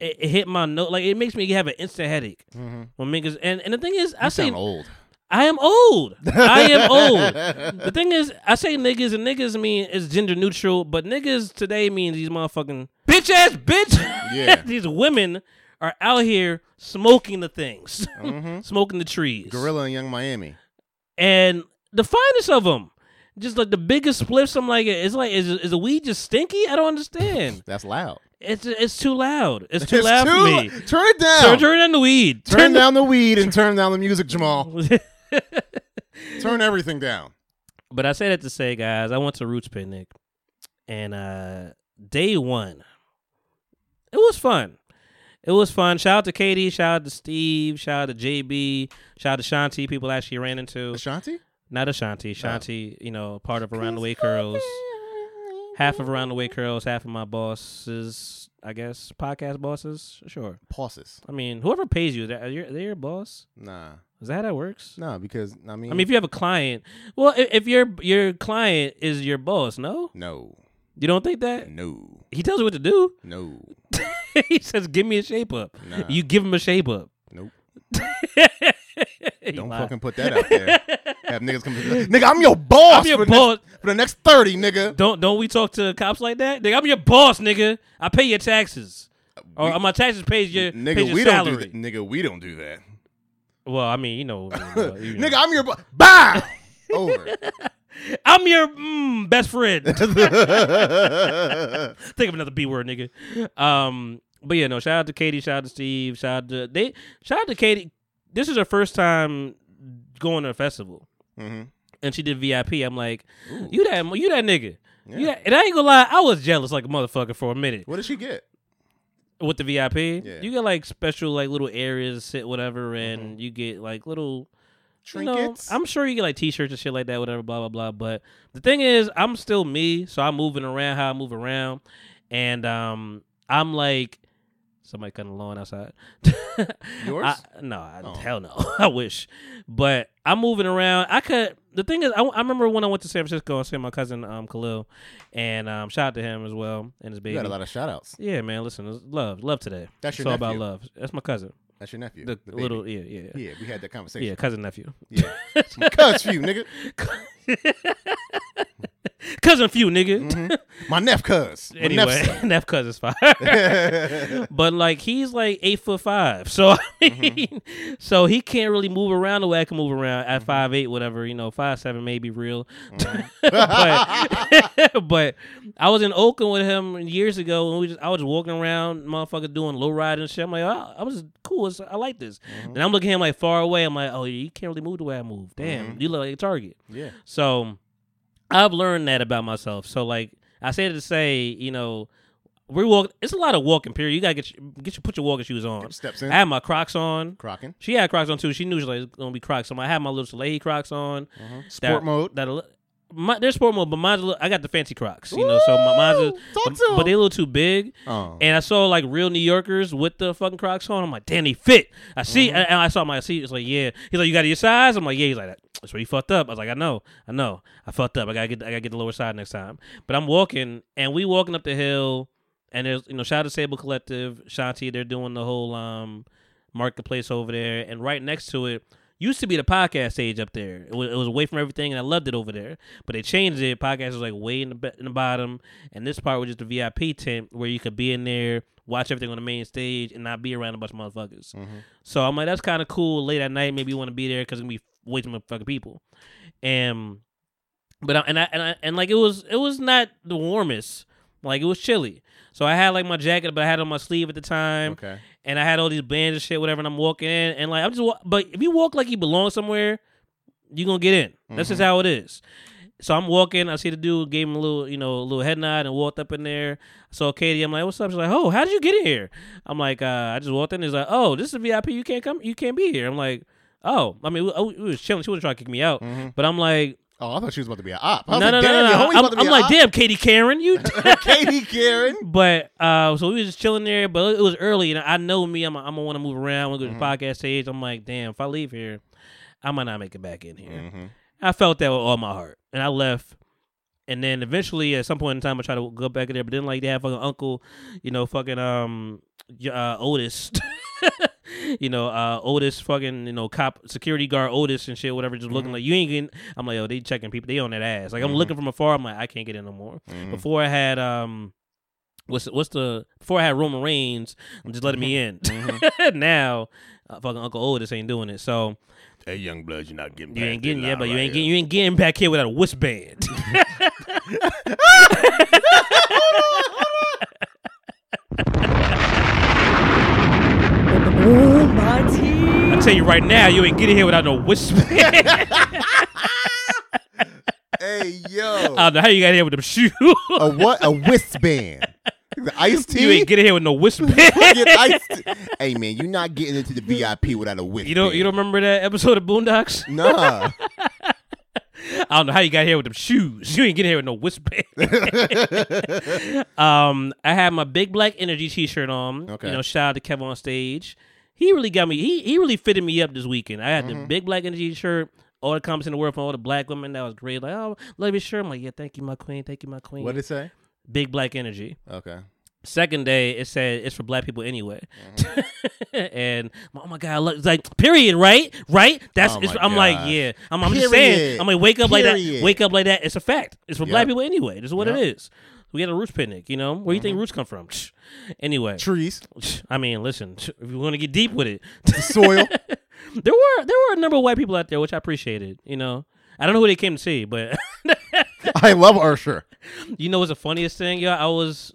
it, it hit my note. Like it makes me have an instant headache Mm-hmm. when niggas. And and the thing is, I You say old. I am old. I am old. The thing is, I say niggas and niggas mean is gender neutral, but niggas today means these motherfucking bitch ass bitch. Yeah. these women are out here smoking the things, Mhm. smoking the trees. GloRilla in Yung Miami. and the finest of them, just like the biggest spliffs. I'm like, it's like, is is the weed just stinky? I don't understand. That's loud. It's it's too loud. It's too It's loud too- for me. Turn it down. Turn, turn down the weed. Turn down the weed and turn down the music, Jamal. Turn everything down. But I say that to say, guys, I went to Roots Picnic, and uh day one, it was fun. It was fun. Shout out to Katie. Shout out to Steve. Shout out to JB. Shout out to Shanti. People actually ran into Ashanti? not Ashanti. Shanti, you know, part of Around the Way Curls. Half of Around the Way Curls. Half of my bosses. I guess podcast bosses. Sure. Bosses. I mean, whoever pays you, they're, they're your boss. Nah. Is that how that works? No, because I mean, I mean, if you have a client, well, if, if your your client is your boss, no, no, you don't think that no, he tells you what to do. no, he says, "Give me a shape up." Nah. You give him a shape up. nope. Don't lied. fucking put that out there. have niggas come to nigga. I'm your boss. I'm your for the boss. Next, for the next thirty, nigga. Don't don't we talk to cops like that? Nigga, I'm your boss, nigga. I pay your taxes, or my taxes pays your nigga, pays your we don't do that. Nigga, we don't do that. Well, I mean, you know, you know. Nigga, I'm your boss. Bye. Over. I'm your mm, best friend. Think of another B word, nigga. Um, but yeah, no. Shout out to Katie. Shout out to Steve. Shout out to they. Shout out to Katie. This is her first time going to a festival, Mhm. and she did VIP. I'm like, you that you that nigga. You that, and I ain't gonna lie, I was jealous like a motherfucker for a minute What did she get? with the VIP. Yeah. You get like special like little areas sit whatever, and you get like little you know, Trinkets. I'm sure you get like t-shirts and shit like that, whatever, blah blah blah. But the thing is, I'm still me, so I'm moving around how I move around, and um, I'm like somebody cutting the lawn outside. Yours? I, no, I, Oh. hell no. I wish, but I'm moving around. I could. The thing is, I, I remember when I went to San Francisco and saw my cousin um Khalil, and um, shout out to him as well and his you baby. got a lot of shout outs. Yeah, man. Listen, love, love today. That's your it's all about love. That's my cousin. That's your nephew. The, baby. little, yeah, yeah, yeah, we had that conversation. Yeah, cousin nephew, Yeah. Cuss few, nigga. cousin few, nigga. Mm-hmm. My neph cuz. Anyway, neph's- Neff cousin's fine, but like he's like eight foot five, so I mm-hmm. mean, so he can't really move around the way I can move around at mm-hmm. five eight, whatever you know, five seven may be real, but but I was in Oakland with him years ago, and we just I was just walking around, motherfucker, doing low ride and shit. I'm like, oh, I was cool. It's, I like this. And I'm looking at him like far away. I'm like, oh, you can't really move the way I move. Damn, you look like a target. yeah. So I've learned that about myself. So like I said to say, you know, we walk. It's a lot of walking. Period. You gotta get your, get your put your walking shoes on. Steps in. I had my Crocs on. Crocking. She had Crocs on too. She knew she was like gonna be Crocs. So I had my little Soleil Crocs on. Mm-hmm. Sport That- mode. That my they're sport mode, but mine's a little, I got the fancy Crocs. You know, so my, mine's a, Talk but, to they a little too big. Oh. And I saw like real New Yorkers with the fucking Crocs on. I'm like, damn, they fit. I see, Mm-hmm. and and I saw my seat. It's like, yeah. He's like, you got your size? I'm like, yeah. He's like, that's where you fucked up. I was like, I know, I know, I fucked up. I gotta get, I gotta get the lower side next time. But I'm walking, and we walking up the hill, and there's, you know, shout out to Sable Collective, Shanti. They're doing the whole um marketplace over there, and right next to it. Used to be the podcast stage up there. It was, it was away from everything, and I loved it over there. But they changed it. Podcast was like way in the in the bottom, and this part was just a VIP tent where you could be in there, watch everything on the main stage, and not be around a bunch of motherfuckers. Mm-hmm. So I'm like, that's kind of cool. Late at night, maybe you want to be there because it's gonna be way too many fucking people. And but I, and I and I and like it was it was not the warmest. Like it was chilly. So I had like my jacket, but I had it on my sleeve at the time Okay. and I had all these bands and shit, whatever. And I'm walking in, and like I'm just, wa- but if you walk like you belong somewhere, you're gonna get in. That's just how it is. So I'm walking. I see the dude gave him a little, you know, a little head nod and walked up in there. So Katie, I'm like, "What's up?" She's like, "Oh, how did you get in here?" I'm like, uh, "I just walked in." He's like, "Oh, this is a VIP. You can't come. You can't be here." I'm like, "Oh, I mean, we, we was chilling. She was trying to kick me out, but I'm like, Oh, I thought she was about to be an op. I no, was no, like, no, damn, no, no. homie's I'm, about to be I'm like, op. damn, Katie Karen, you." Katie Karen. But uh, so we was just chilling there, but it was early, and I know me. I'm, I'm gonna want to move around. We're going to the podcast stage. I'm like, damn, if I leave here, I might not make it back in here. Mm-hmm. I felt that with all my heart, and I left. and then eventually at some point in time I tried to go back in there, but then like they have fucking uncle, you know, fucking um uh, Otis. you know, uh, Otis, fucking, you know, cop, security guard Otis and shit, whatever, just looking like you ain't getting. I'm like, yo, they checking people, they on that ass. Like I'm looking from afar, I'm like, I can't get in no more. Before I had um, what's what's the before I had Roman Reigns, I'm just letting me in. now, uh, fucking Uncle Otis ain't doing it, so Hey, young blood, you're not getting. you ain't getting yeah, but you right ain't here. getting you ain't getting back here without a wristband. Oh my teeth. I tell you right now, you ain't getting here without no wristband. Hey, yo, I don't know how you got here with them shoes. a what? A wristband. The iced tea. you ain't getting here with no wristband. Get iced- hey man, you're not getting into the VIP without a wristband. You don't you don't remember that episode of Boondocks? Nah. I don't know how you got here with them shoes. You ain't getting here with no wristband. um, I have my big black energy T-shirt on. Okay. You know, shout out to Kevin on stage. He really got me. He he really fitted me up this weekend. I had Mm-hmm. the big black energy shirt. All the comments in the world from all the black women. That was great. Like, oh, love your shirt. I'm like, yeah, thank you, my queen. Thank you, my queen. what did it say? big black energy. Okay. Second day, it said it's for black people anyway. Mm-hmm. and oh my god, look, it's like period, right? Right? That's Oh it's, I'm like, yeah. I'm, I'm just saying. I'm like, wake up like that. Wake up like that. It's a fact. It's for black people anyway. This is what Yep. it is. We had a roots picnic, you know. Where you think Mm-hmm. roots come from? Anyway, Trees, I mean, listen. If you want to get deep with it, the soil. there were there were a number of white people out there, which I appreciated. You know, I don't know who they came to see, but I love Usher. You know what's the funniest thing? Yeah, I was.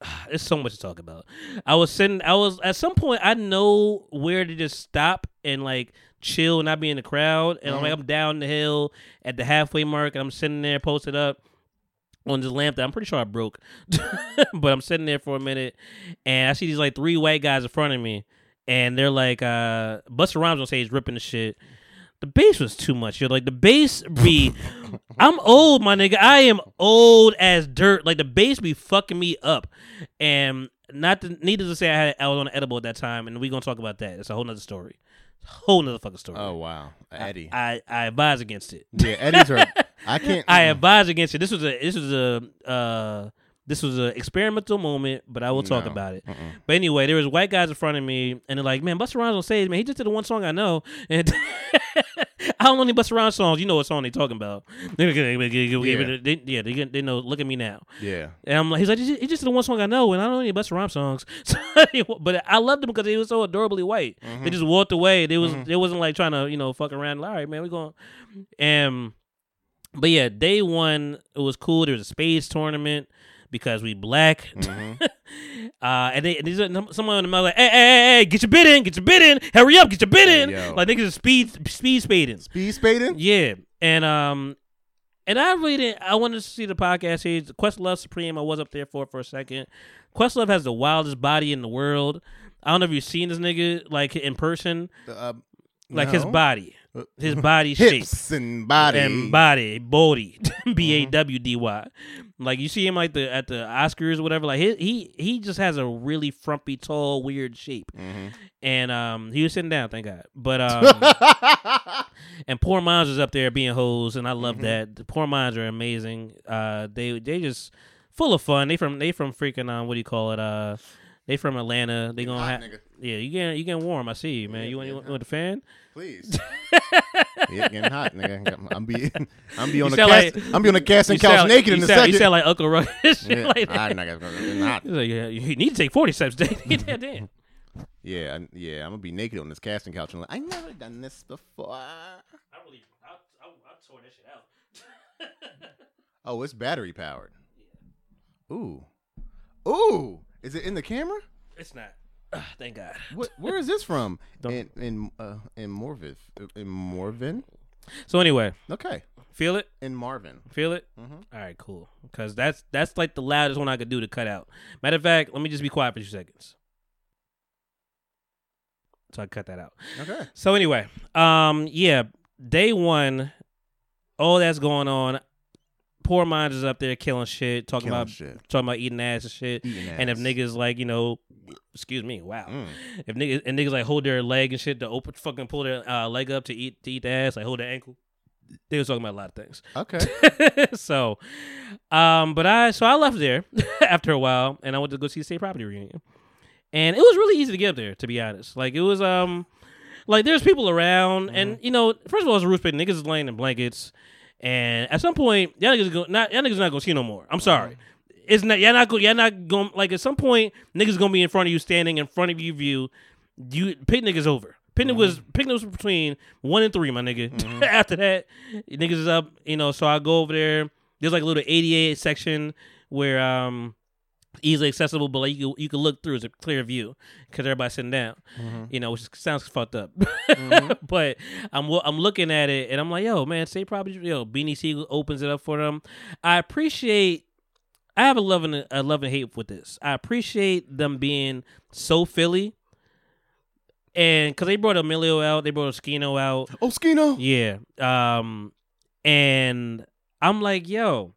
There's so much to talk about. I was sitting. I was at some point. I know where to just stop and like chill and not be in the crowd. And I'm like, I'm down the hill at the halfway mark, and I'm sitting there posted up on this lamp that I'm pretty sure I broke. but I'm sitting there for a minute, and I see these like three white guys in front of me, and they're like, uh, Busta Rhymes on stage ripping the shit. The bass was too much. You're like the bass be. I'm old, my nigga. I am old as dirt. Like the bass be fucking me up, and not to, needless to say, I had I was on an edible at that time, and we're gonna talk about that. It's a whole nother story, whole nother fucking story. Oh wow, Eddie. I I advise against it. yeah, Eddie's are. I can't. I advise against it. This was a this was a uh this was an experimental moment, but I will talk No. about it. But anyway, there was white guys in front of me, and they're like, "Man, Busta Rhymes on stage, man. He just did the one song I know, and I don't know any Busta Rhymes songs. You know what song they talking about? yeah, they, yeah, they, they know. Look at me now." Yeah. And I'm like, he's like, he just, did the one song I know, and I don't know any Busta Rhymes songs. So, but I loved them because they were so adorably white. They just walked away. They was they wasn't like trying to you know fuck around. All right, man, we going. And but yeah, day one it was cool. There was a spades tournament because we black. uh, and they and these are, someone in the mouth like, hey, hey, hey, hey, get your bid in, get your bid in, hurry up, get your bid in. yo. Like niggas is speed speed spading. Speed spading. Yeah, and um, and I really didn't. I wanted to see the podcast here. Questlove Supreme. I was up there for for a second. Questlove has the wildest body in the world. I don't know if you've seen this nigga like in person, Uh, like his body, his body shape and body. and body, body, B A W D Y. Like you see him like the at the Oscars or whatever. Like he he he just has a really frumpy, tall, weird shape. And um, he was sitting down, thank God. But um, and Pour Minds was up there being hoes, and I love that. The Pour Minds are amazing. Uh, they they just full of fun. They from they from freaking um, what do you call it? Uh, they from Atlanta. They gonna have yeah. You getting you getting warm? I see you, man. you want you want, you want the fan? Please. yeah, getting hot, nigga. I'm be, I'm be on the sound cast, like- I'm be on the casting couch naked in the sound, second. You sound like Uncle Rush. shit yeah, like that. I, nigga, it's hot. He's like, yeah, you need to take 40 steps, Dave. Damn. Yeah, I- yeah. I'm gonna be naked on this casting couch and like, I never done this before. I really, I, I, I tore that shit out. Oh, it's battery powered. Ooh, ooh. Is it in the camera? It's not. Ugh, thank God. What? Where is this from? Don't- in in uh, in Morviv, in Morvin. So anyway, Okay, feel it, in Marvin. feel it. All right, cool. Because that's that's like the loudest one I could do to cut out. Matter of fact, let me just be quiet for two seconds. So I cut that out. Okay. So anyway, um, yeah, day one, all that's going on. Pour Minds is up there killing shit, talking Killing about shit. talking about eating ass and shit. Eating And if niggas like you know, excuse me, wow. Mm. If niggas and niggas like hold their leg and shit to open fucking pull their uh, leg up to eat to eat the ass, like hold their ankle. they was talking about a lot of things. Okay. so, um, but I so I left there after a while, and I went to go see the state property reunion, and it was really easy to get up there. To be honest, like it was um, like there's people around, and you know, first of all, it's a roof pit. Niggas is laying in blankets, and at some point, y'all niggas go, not y'all niggas not gonna see no more. I'm sorry. It's not y'all not go y'all not going like at some point niggas gonna be in front of you standing in front of you view you picnic is over. Picnic was picnic was between one and three, my nigga. After that, niggas is up, you know. So I go over there. There's like a little 88 section where um easily accessible, but like you can, you can look through. It's a clear view because everybody's sitting down. You know, which sounds fucked up. but I'm I'm looking at it and I'm like, yo, man, say probably yo Beanie Sigel opens it up for them. I appreciate. I have a love and a love and hate with this. I appreciate them being so Philly, and because they brought Omillio out, they brought Oschino out. Oschino, Yeah. Um, and I'm like, yo,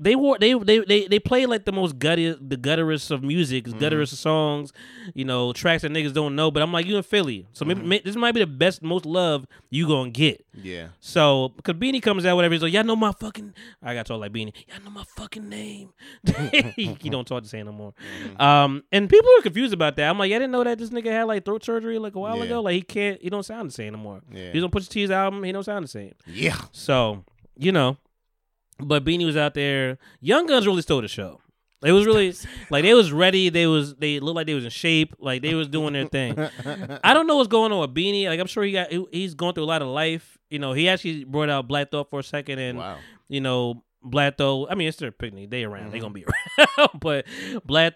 they wore they they they they play like the most gutty the gutterest of music, mm-hmm. gutterest of songs, you know, tracks that niggas don't know. But I'm like, you in Philly, so maybe mm-hmm. may, this might be the best, most love you gonna get. Yeah. So, because Beanie comes out, whatever, he's like, y'all know my fucking. I got told like Beanie, y'all know my fucking name. he, don't talk the same no more. Mm-hmm. Um, and people are confused about that. I'm like, I didn't know that this nigga had like throat surgery like a while Yeah. ago. Like he can't, he don't sound the same no more. Yeah. He's on Pusha T's album, he don't sound the same. Yeah. So, you know, but Beanie was out there. Young Gunz really stole the show. It was really like they was ready. They was they looked like they was in shape. Like they was doing their thing. I don't know what's going on with Beanie. Like I'm sure he got he- he's going through a lot of life. You know, he actually brought out Black Thought for a second, and Wow. you know, Thought. I mean, it's their picnic. They around. They mm-hmm. gonna be around. but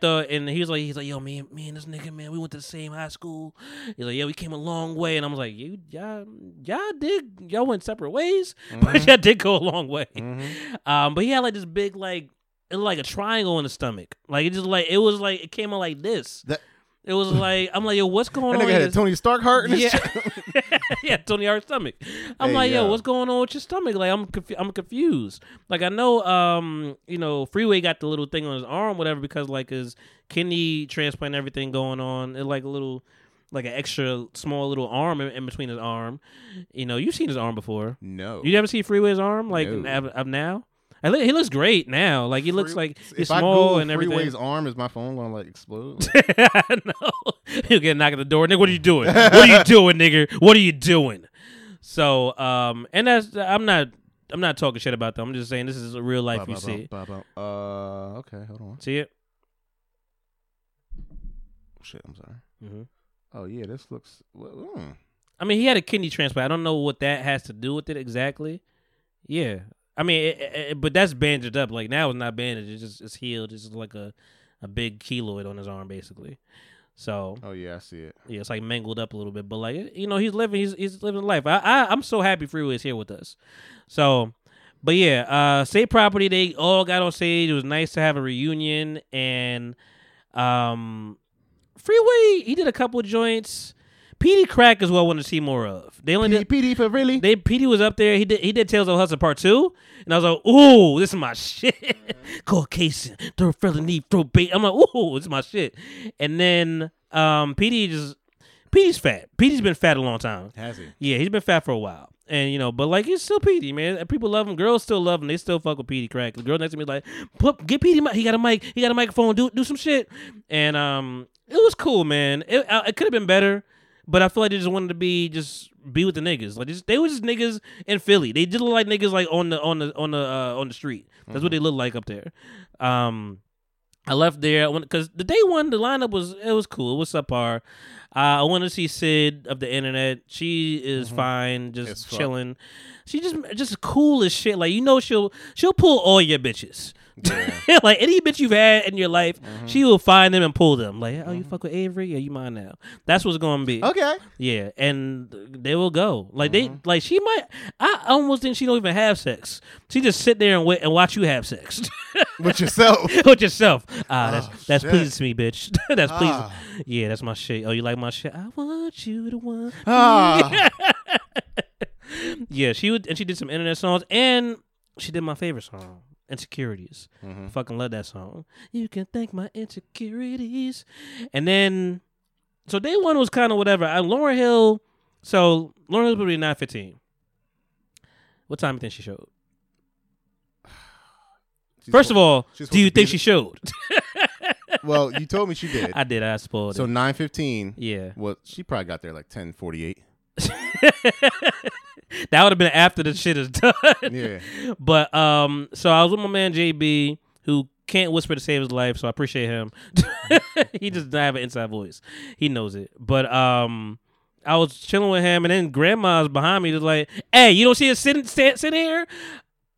Thought, and he was like, he's like, yo, me, and- me and this nigga, man, we went to the same high school. He's like, yeah, we came a long way, and I was like, you, y'all, y'all did, y'all went separate ways, but mm-hmm. y'all did go a long way. Mm-hmm. Um, but he had like this big like. It like a triangle in the stomach, like it just like it was like it came out like this. That- it was like I'm like yo, what's going That on? nigga had Tony Stark heart in his yeah. yeah, Tony Hart's stomach. I'm Hey, like, yo, yo. what's going on with your stomach? Like, I'm confu- I'm confused. Like, I know, um, you know, Freeway got the little thing on his arm, whatever, because like his kidney transplant, and everything going on. It like a little, like an extra small little arm in, in between his arm. You know, you've seen his arm before. No. You ever see Freeway's arm like No. of, of now? Li- he looks great now. Like he looks like he's if I small and everything. Freeway's arm, is my phone gonna like explode? no. He'll get knocked at the door. Nigga, what are you doing? what are you doing, nigga? What are you doing? So, um, and that's I'm not I'm not talking shit about them. I'm just saying this is a real life Ba, you ba, see. ba, ba, ba. Uh, okay, hold on. See it? Shit, I'm sorry. hmm Oh yeah, this looks. well, mm. I mean, he had a kidney transplant. I don't know what that has to do with it exactly. Yeah, I mean, it, it, but that's bandaged up. Like now, it's not bandaged. It's just it's healed. It's just like a a big keloid on his arm, basically. So Oh yeah, I see it. Yeah, it's like mangled up a little bit, but like you know, he's living, he's he's living life. I, I I'm so happy Freeway is here with us. So, but yeah, uh, state property. They all got on stage. It was nice to have a reunion, and um, Freeway he did a couple of joints. Peedi Crakk is what I want to see more of. They only did, PD for really? they PD was up there. He did he did Tales of Hustle Part Two, and I was like, "Ooh, this is my shit." Caucasian, throw felony, throw bait. I'm like, "Ooh, this is my shit." And then um, PD just PD's fat. PD's been fat a long time. Has he? Yeah, he's been fat for a while. And you know, but like he's still PD, man. And People love him. Girls still love him. They still fuck with Peedi Crakk. The girl next to me like, put get PD. mic. He got a mic. He got a microphone. Do do some shit. And um, it was cool, man. It uh, it could have been better, but I feel like they just wanted to be just be with the niggas. Like just, they were just niggas in Philly. They did look like niggas like on the on the on the uh, on the street. That's what they look like up there. Um, I left there because the day one the lineup was it was cool. It was subpar. Uh, I want to see Syd of the internet. She is fine, just fuck. chilling. She just just cool as shit. Like you know, she'll she'll pull all your bitches. like any bitch you've had in your life, she will find them and pull them. Like, oh, you fuck with Aevry? Yeah, you mine now. That's what's gonna be. Okay. Yeah, and they will go. Like they, like she might. I almost think she don't even have sex. She just sit there and wait and watch you have sex With yourself. with yourself. Ah, that's Oh, that's shit. pleasing to me, bitch. that's pleasing. Ah. Yeah, that's my shit. Oh, you like my shit? I want you to want. Ah. Yeah, she would, and she did some internet songs, and she did my favorite song, "Insecurities." Mhm. Fucking love that song. You can thank my insecurities, and then so day one was kind of whatever. I, Lauryn Hill, so Lauryn Hill probably nine fifteen. What time do you think she showed? She's First of all, do you supposed to be think she showed? Well, you told me she did. I did. I spoiled it. so it. nine fifteen. Yeah. Well, she probably got there like ten forty eight. that would have been after the shit is done. Yeah. But um, so I was with my man JB, who can't whisper to save his life, so I appreciate him. he just doesn't have an inside voice. He knows it. But um, I was chilling with him, and then Grandma's behind me, just like, "Hey, you don't see us sitting stand, sitting here?"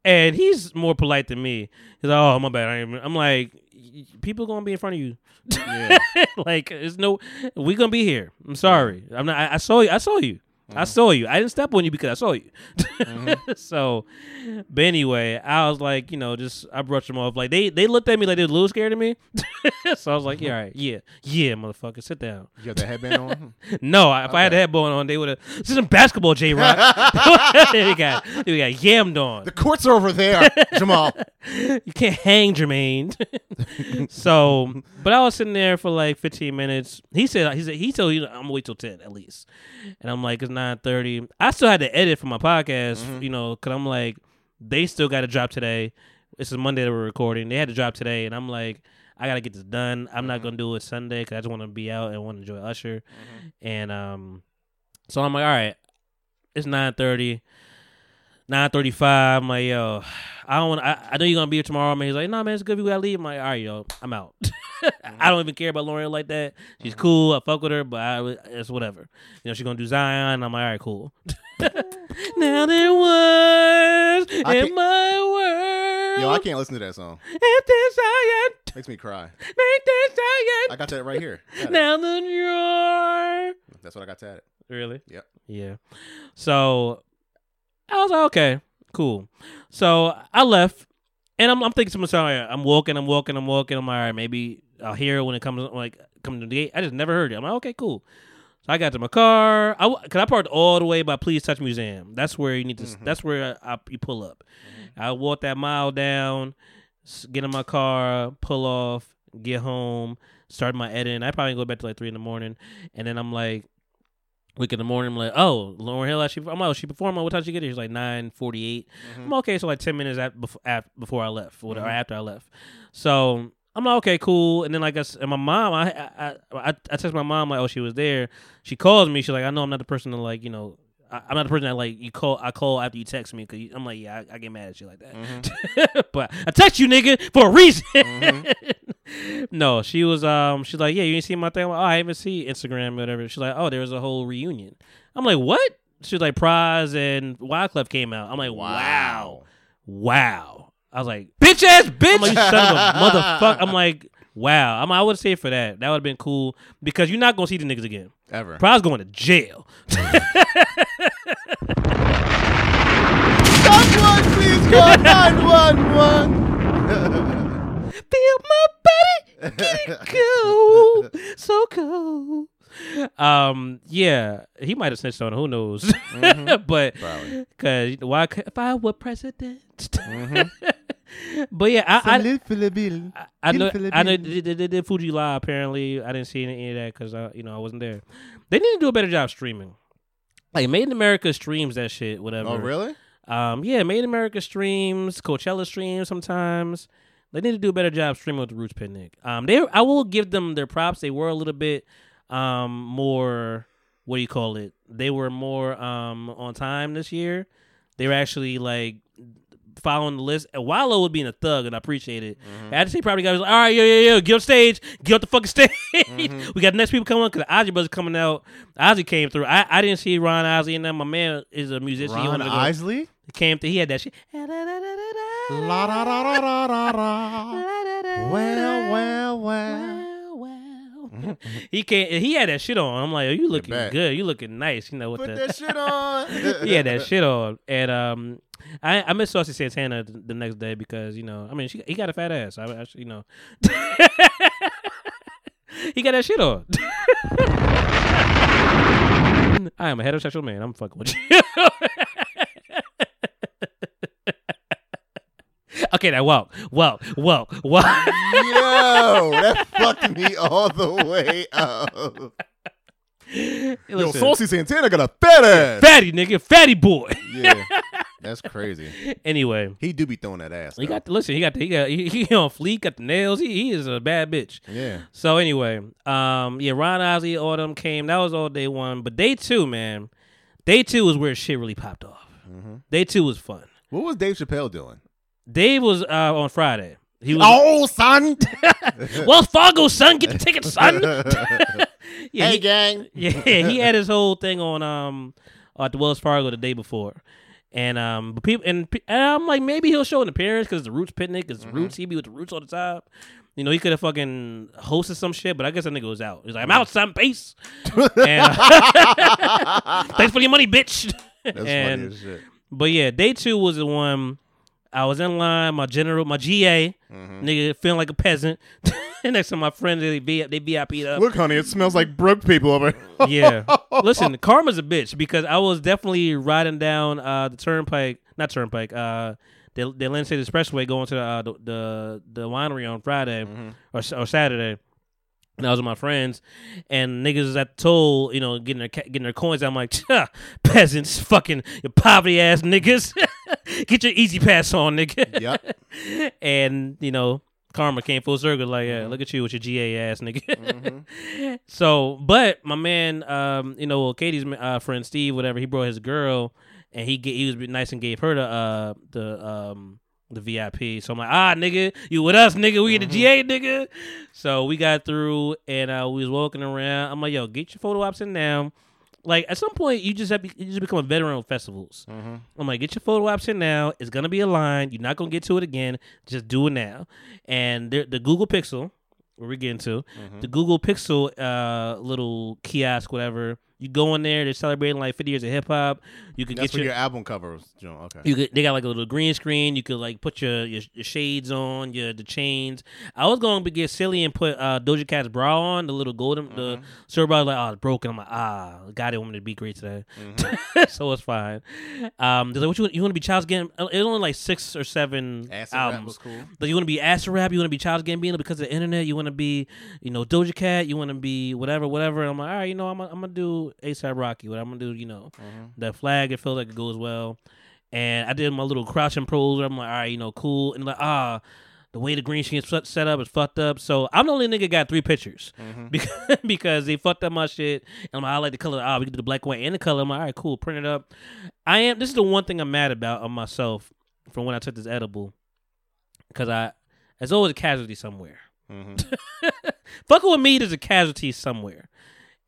And he's more polite than me. He's like, "Oh, my bad." I I'm like, "Y- "People gonna be in front of you." Yeah. like, it's no, we gonna be here. I'm sorry. I'm not. I, I saw you. I saw you. I mm-hmm. saw you. I didn't step on you because I saw you. Mm-hmm. so, but anyway, I was like, you know, just I brushed them off. Like they they looked at me like they were a little scared of me. so I was like, yeah, mm-hmm. all right, yeah, yeah, motherfucker, sit down. You got the headband on? No, I- if I had the headband on, they would have. This isn't basketball, J Rock. they got they got yammed on. the courts are over there, Jamal. You can't hang Jermaine. so, but I was sitting there for like 15 minutes. He said he said he told you I'm gonna wait till 10 at least, and I'm like it's 9:30. I still had to edit for my podcast, mm-hmm. you know, because I'm like they still got to drop today. This is Monday that we're recording. They had to drop today, and I'm like. I gotta get this done. I'm not mm-hmm. gonna do it Sunday because I just want to be out and want to enjoy Usher, mm-hmm. and um, so I'm like, all right, it's nine thirty. 935. I'm like, yo, I don't want I, I know you're gonna be here tomorrow, man. He's like, no, man, it's good. We gotta leave. I'm like, all right, yo, I'm out. Mm-hmm. I don't even care about L'Oreal like that. She's mm-hmm. cool. I fuck with her, but I, it's whatever. You know, she's gonna do Zion. I'm like, all right, cool. now there was in my world. Yo, I can't listen to that song. If this Zion, Makes me cry. make this Zion. I got that right here. Now that you're That's what I got tatted. Really? Yep. Yeah. So I was like, okay, cool. So I left, and I'm, I'm thinking to myself, right, I'm walking, I'm walking, I'm walking. I'm like, all right, maybe I'll hear it when it comes like coming to the gate. I just never heard it. I'm like, okay, cool. So I got to my car. I cause I parked all the way by Please Touch Museum. That's where you need to. Mm-hmm. That's where I, I, you pull up. Mm-hmm. I walk that mile down, get in my car, pull off, get home, start my editing. I probably go back to like three in the morning, and then I'm like, week in the morning. I'm like, oh, Lauryn Hill actually. I'm like, oh, she performed. What time she get here? She's like nine forty eight. Mm-hmm. I'm okay. So like ten minutes after before, before I left, or whatever, mm-hmm. after I left. So I'm like, okay, cool. And then like I and my mom, I I I, I text my mom like, oh, she was there. She calls me. She's like, I know I'm not the person to like, you know. I- I'm not the person that like you call. I call after you text me because I'm like, yeah, I, I get mad at you like that. Mm-hmm. but I text you, nigga, for a reason. no, she was. Um, she's like, yeah, you didn't see my thing. I'm like, oh, I didn't even see Instagram or whatever. She's like, oh, there was a whole reunion. I'm like, what? She's like, Pras and Wyclef came out. I'm like, wow, wow. I was like, bitch ass bitch. I'm like, you son of a motherfucker. I'm like, wow. I'm, I would say for that. That would have been cool because you're not gonna see the niggas again. Ever. Pras going to jail. Someone please call 911. Feel my body getting cold, so cold. Um, yeah, he might have snitched on. Who knows? but because why? If I were president. but yeah, I, I, I, I know. I know. They, they, they did Fuji Live. Apparently, I didn't see any of that because I, you know, I wasn't there. They need to do a better job streaming. Like Made in America streams that shit. Whatever. Oh, really? Um, yeah, Made in America streams, Coachella streams sometimes. They need to do a better job streaming with the Roots Picnic. Um, they I will give them their props. They were a little bit um more what do you call it? They were more um on time this year. They were actually like following the list. And Wallow would being a thug, and I appreciate it. I just say probably guys, all right, yo, yo, yo, get up stage, get up the fucking stage. we got the next people coming on because Isley Brothers coming out. Isley came through. I, I didn't see Ron Isley and then My man is a musician. He Ron go- Isley? came through. He had that shit. La da da da da da da. Well, well, well. well. he can't. He had that shit on. I'm like, oh, you looking bet. good. You looking nice. You know what Put the that shit on. he had that shit on. And um, I I miss Saucy Santana th- the next day because you know I mean she, he got a fat ass. I, I you know he got that shit on. I am a heterosexual man. I'm fucking with you. okay, now well, well, well, well. Yo, that fucked me all the way up. Yo, Listen, Saucy Santana got a fat ass. fatty nigga, fatty boy. Yeah. That's crazy. anyway, He do be throwing that ass. he though. got the listen. He got the, he got he, he on fleek. Got the nails. He he is a bad bitch. yeah. So anyway, um, yeah, Ron all them came. That was all day one. But day two, man, day two was where shit really popped off. Mm-hmm. Day two was fun. What was Dave Chappelle doing? Dave was uh, on Friday. He was Oh, son. Wells Fargo, son, get the ticket, son. yeah, he, gang. yeah, he had his whole thing on um at the Wells Fargo the day before, and um, but people and, and I'm like maybe he'll show an appearance because the Roots picnic is Mm-hmm. Roots. He be with the Roots all the time. You know, he could have fucking hosted some shit, but I guess that nigga was out. He's like, I'm out, son, peace. and, thanks for your money, bitch. That's and, funny as shit. But yeah, day two was the one. I was in line, my general, my GA, Mm-hmm. nigga, feeling like a peasant. Next to my friends, they V, they VIP'd up. Look, honey, it smells like broke people over here. yeah. Listen, karma's a bitch because I was definitely riding down uh, the turnpike, not turnpike, uh, the the Atlantic City Expressway going to the uh, the, the the winery on Friday or, or Saturday. And I was with my friends, and niggas was at the toll, you know, getting their getting their coins. I'm like, peasants, fucking you poverty ass niggas, get your E-ZPass on, nigga. Yep. and you know, karma came full circle. Like, yeah, look at you with your GA ass, nigga. so, but my man, um, you know, Katie's uh, friend Steve, whatever, he brought his girl, and he ga- he was nice and gave her the uh the um the VIP. So I'm like, ah, nigga, you with us, nigga? We get the GA, nigga. So we got through, and uh, we was walking around. I'm like, yo, get your photo ops in now. Like at some point, you just have you just become a veteran of festivals. I'm like, get your photo ops in now. It's gonna be a line. You're not gonna get to it again. Just do it now. And the, the Google Pixel, where we getting to, the Google Pixel uh, little kiosk, whatever. You go in there. They're celebrating like 50 years of hip hop. You can That's get for your your album covers. Okay. you could, they got like a little green screen. You could like put your your, your shades on, your the chains. I was going to get silly and put uh, Doja Cat's bra on, the little golden the silver bra. Like, oh, it's broken. I'm like, ah, God, it want me to be great today, so it's fine. Um, they're like, what you you want to be Child's Gambino? It's only like six or seven Acid albums. was cool. But you want to be Acid Rap, you want to be Child's Gambino because of the internet. You want to be, you know, Doja Cat. You want to be whatever, whatever. And I'm like, all right, you know, I'm gonna, I'm gonna do ASAP Rocky. What I'm gonna do, you know, that flag. It feels like it goes well. And I did my little crouching pose. Where I'm like, all right, you know, cool. And like, ah, the way the green screen is set- up is fucked up. So I'm the only nigga got three pictures because because they fucked up my shit. And I'm like, I like the color. Ah, we can do the black, white, and the color. I'm like, all right, cool. Print it up. I am. This is the one thing I'm mad about on myself from when I took this edible because I there's always a casualty somewhere. Fucking with me, there's a casualty somewhere,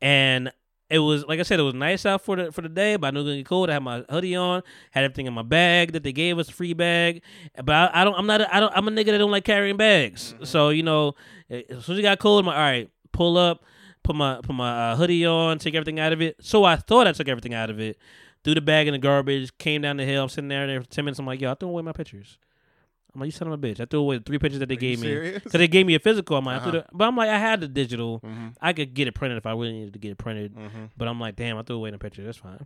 and it was like I said, it was nice out for the for the day, but I knew it was gonna get cold. I had my hoodie on, had everything in my bag that they gave us, a free bag. But I, I don't, I'm not, a, I don't, I'm a nigga that don't like carrying bags. So you know, as soon as it got cold, I'm like, all right, pull up, put my put my uh, hoodie on, take everything out of it. So I thought I took everything out of it, threw the bag in the garbage, came down the hill. I'm sitting there, there for ten minutes. I'm like, yo, I threw away my pictures. I'm like, you son of a bitch. I threw away the three pictures that they gave me. Because they gave me a physical. I'm like, I threw Uh-huh. the, but I'm like, I had the digital. Mhm. I could get it printed if I really needed to get it printed. Mhm. But I'm like, damn, I threw away the picture. That's fine.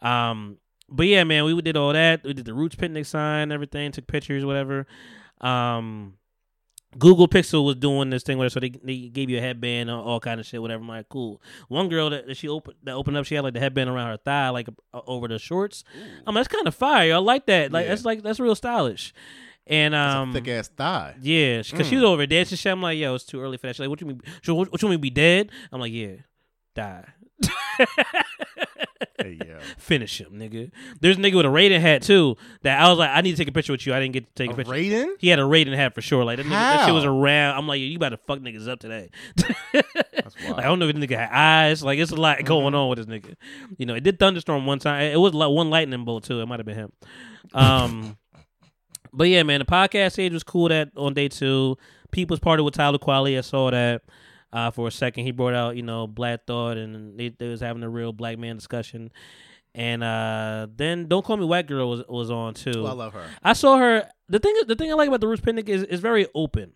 Um, but yeah, man, we did all that. We did the Roots picnic sign, everything, took pictures, whatever. Um, Google Pixel was doing this thing where so they, they gave you a headband, all, all kind of shit, whatever. I'm like, cool. One girl that, that she opened that opened up, she had like the headband around her thigh, like uh, over the shorts. I'm like, that's kind of fire. I like that. Like Yeah. that's like that's real stylish. And um, Thick ass thigh. yeah, because she was over there dancing shit. I'm like, yo, it's too early for that. She's like, what you mean? She, what, what you mean be dead? I'm like, yeah, die. Hey, yeah. Finish him, nigga. There's a nigga with a Raiden hat too. That I was like, I need to take a picture with you. I didn't get to take a, A picture. Raiden? He had a Raiden hat for sure. Like that, nigga, that shit was around. I'm like, you about to fuck niggas up today. Like, I don't know if this nigga had eyes. Like it's a lot going on with this nigga. You know, it did thunderstorm one time. It was like one lightning bolt too. It might have been him. Um, but yeah, man, the podcast stage was cool. That on day two, People's Party with Talib Kweli. I saw that uh, for a second. He brought out you know Black Thought, and they, they was having a real black man discussion. And uh, then Don't Call Me White Girl was was on too. Oh, I love her. I saw her. The thing, the thing I like about the Roots Picnic is is very open.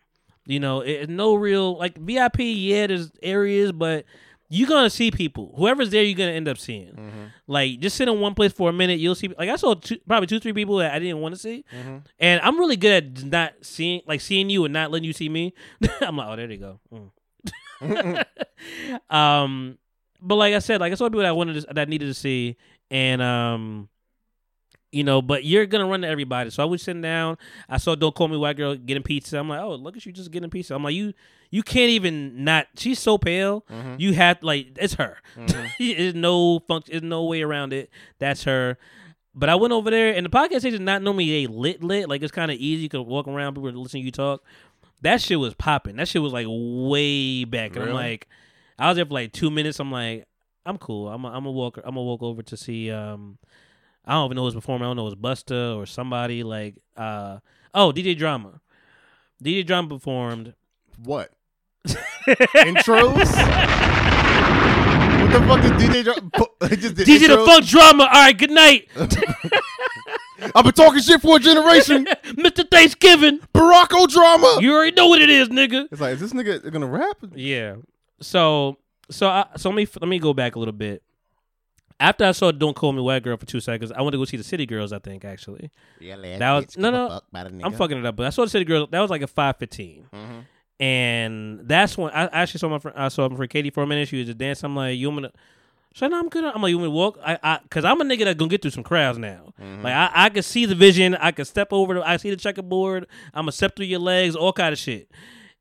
You know, it, it's no real like VIP. Yeah, there's areas, but you're gonna see people. Whoever's there, you're gonna end up seeing. Mm-hmm. Like, just sit in one place for a minute. You'll see. Like, I saw two, probably two, three people that I didn't want to see, Mm-hmm. and I'm really good at not seeing, like, seeing you and not letting you see me. I'm like, oh, there they go. Mm. um, but like I said, like I saw people that I wanted to, that I needed to see, and um, You know, but you're gonna run to everybody. So I was sitting down. I saw "Don't Call Me White Girl" getting pizza. I'm like, oh, look at you just getting pizza. I'm like, you, you can't even not. She's so pale. You have like it's her. There's no function. There's no way around it. That's her. But I went over there, and the podcast station is not normally a lit lit. Like it's kind of easy. You can walk around, people listen to you talk. That shit was popping. That shit was like way back. And I'm like, I was there for like two minutes. I'm like, I'm cool. I'm a, I'm a walk. I'm gonna walk over to see. Um, I don't even know who's performing. I don't know if it's Busta or somebody like. Uh, oh, DJ Drama. DJ Drama performed. What? Intros? what the fuck is DJ? Dra- pu- he just DJ the? Funk Drama. All right, good night, I've been talking shit for a generation. Mr. Thanksgiving. Baracko drama. You already know what it is, nigga. It's like, is this nigga gonna rap? Yeah. So so I, so let me let me go back a little bit. After I saw "Don't Call Me White Girl" for two seconds, I went to go see the City Girls. I think actually yeah, that was no no. I'm fucking it up, but I saw the City Girls. That was like a five fifteen, and that's when I actually saw my friend. I saw my friend Katie for a minute. She was just dancing. I'm like, you want me to? So no, I'm good. I'm like, you want me to walk? I, I, cause I'm a nigga that gonna get through some crowds now. Like I, I can see the vision. I can step over. The, I see the checkerboard. I'm gonna step through your legs. All kind of shit.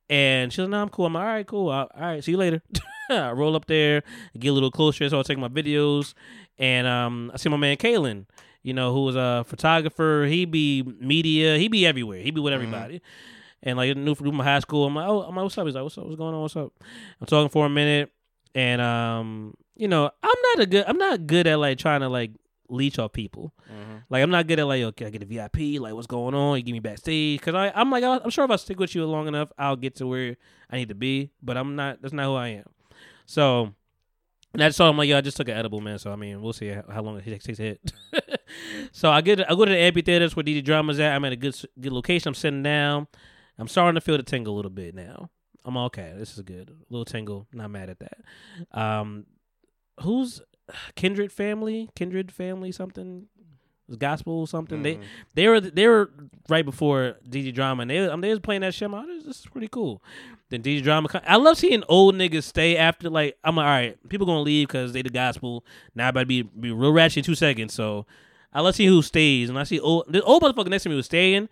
And she's like, no, I'm cool. I'm like, all right, cool. All right, see you later. I roll up there, get a little closer, so I'll take my videos. And um, I see my man Kalen, you know, who was a photographer. He be media. He be everywhere. He be with everybody. And like new from my high school, I'm like, oh, I'm like, what's up? He's like, what's up? What's going on? What's up? I'm talking for a minute, and um, you know, I'm not a good. I'm not good at like trying to like leech off people. Like I'm not good at like, okay, I get a VIP. Like, what's going on? You give me backstage because I I'm like I'm sure if I stick with you long enough, I'll get to where I need to be. But I'm not. That's not who I am. So. that's And I saw him like, yo, I just took an edible, man. So I mean, we'll see how, how long it takes to hit. so I get, I go to the amphitheaters where DJ Drama's at. I'm at a good, good location. I'm sitting down. I'm starting to feel the tingle a little bit now. I'm okay. This is good. A little tingle. Not mad at that. Um, who's Kindred family? Kindred family something. Gospel or something. They they were they were right before DJ Drama and they um, they was playing that shit. I'm like, oh, this, this is pretty cool. Then DJ Drama. come- I love seeing old niggas stay after like I'm like all right. People gonna leave because they the gospel. Now I about to be be real ratchet in two seconds. So I let's see who stays and I see old the old motherfucker next to me was staying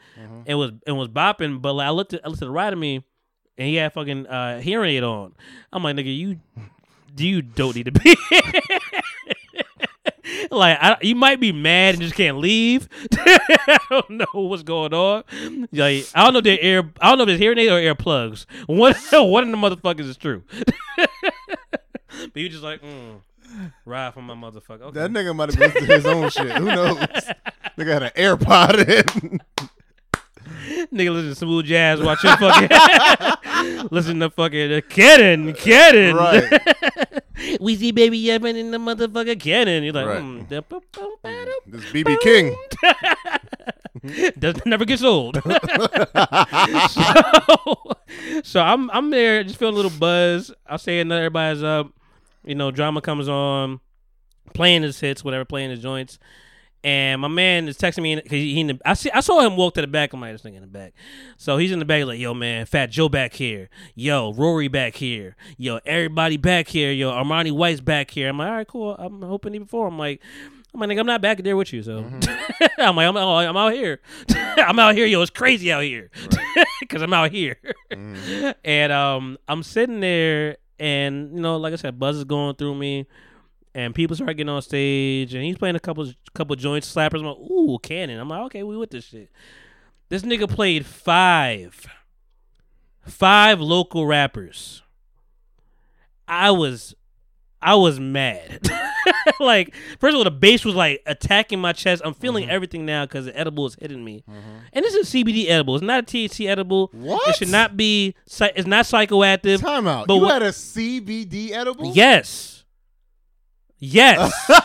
and was and was bopping. But like, I looked at I looked to the right of me and he had fucking uh, hearing aid on. I'm like nigga you you don't need to be. Like I, you might be mad and just can't leave. I don't know what's going on. Like I don't know if they're ear. I don't know if it's hearing aid or earplugs. One one of the motherfuckers is true. but you just like mm, ride for my motherfucker. Okay. That nigga might have been his own shit. Who knows? Nigga had an AirPod in. Nigga listen to smooth jazz, watching fucking listen to fucking uh, Cannon, Cannon. right. We see baby Yevon in the motherfucker Cannon. You're like, Right. mm, da- boom, boom, ba-dum. This BB King. Does never gets old. so, so I'm I'm there, just feeling a little buzz. I'm saying that everybody's up. You know, drama comes on, playing his hits, whatever, playing his joints. And my man is texting me because he, he in the, I see I saw him walk to the back. I'm like, this nigga in the back. So he's in the back, like, yo, man, Fat Joe back here. Yo, Rory back here. Yo, everybody back here. Yo, Armani White's back here. I'm like, all right, cool. I'm hoping even before. I'm like, I'm like, I'm not back there with you. So I'm like, I'm, I'm out here. I'm out here. Yo, it's crazy out here because I'm out here. and um, I'm sitting there, and you know, like I said, buzz is going through me, and people start getting on stage, and he's playing a couple couple joints, slappers. I'm like, ooh, cannon. I'm like, okay, we with this shit. This nigga played five, five local rappers. I was, I was mad. like, first of all, the bass was like attacking my chest. I'm feeling mm-hmm. everything now because the edible is hitting me. Mm-hmm. And this is CBD edible. It's not a THC edible. What? It should not be. It's not psychoactive. Time out. But you what- had a CBD edible? Yes. Yes. You,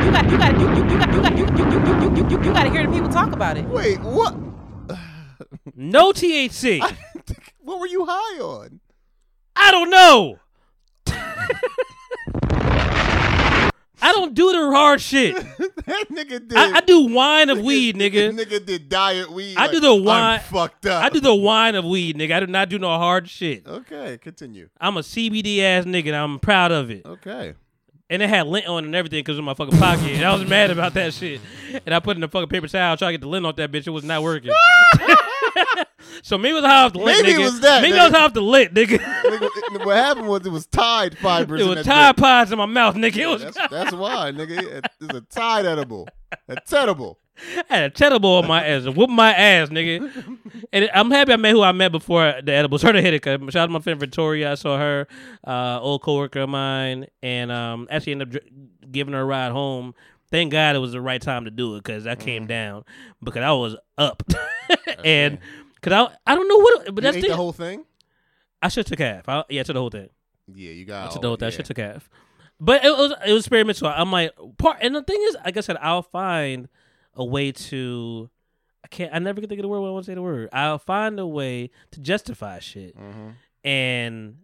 you got you got you, you, you got you got you, you, you, you, you, you, you got to hear the people talk about it. Wait, what? no THC. What were you high on? I don't know. I don't do the hard shit. that nigga did. I, I do wine of weed, nigga. nigga did diet weed. I like, do the I'm wine- fucked up. I do the wine of weed, nigga. I do not do no hard shit. Okay, continue. I'm a CBD ass nigga and I'm proud of it. Okay. And it had lint on it and everything because of my fucking pocket. And I was mad about that shit. And I put it in a fucking paper towel, trying to get the lint off that bitch. It was not working. so maybe it was high off the lint. Maybe it nigga. was that, Maybe. I was high off the lint, nigga. Nigga, what happened was it was Tide fibers. it in was that Tide bitch. Pods in my mouth, nigga. It was That's, that's why, nigga. It- It's a Tide edible. It's edible. I had a cheddar ball on my ass, whoop my ass, nigga. And I'm happy I met who I met before the edibles. Her to hit it. Shout out to my friend Victoria. I saw her, uh, old coworker of mine, and um, actually ended up dr- giving her a ride home. Thank God it was the right time to do it because I came down because I was up, and because I I don't know what, but You that's the, whole thing. I should took half. I, yeah, I took the whole thing. Yeah, you I got. took the whole thing. I yeah. should took half. But it was it was experimental. I'm like part, and the thing is, like I said, I'll find a way to. I can't. I never can think of the word when I want to say the word. I'll find a way to justify shit. Mm-hmm. And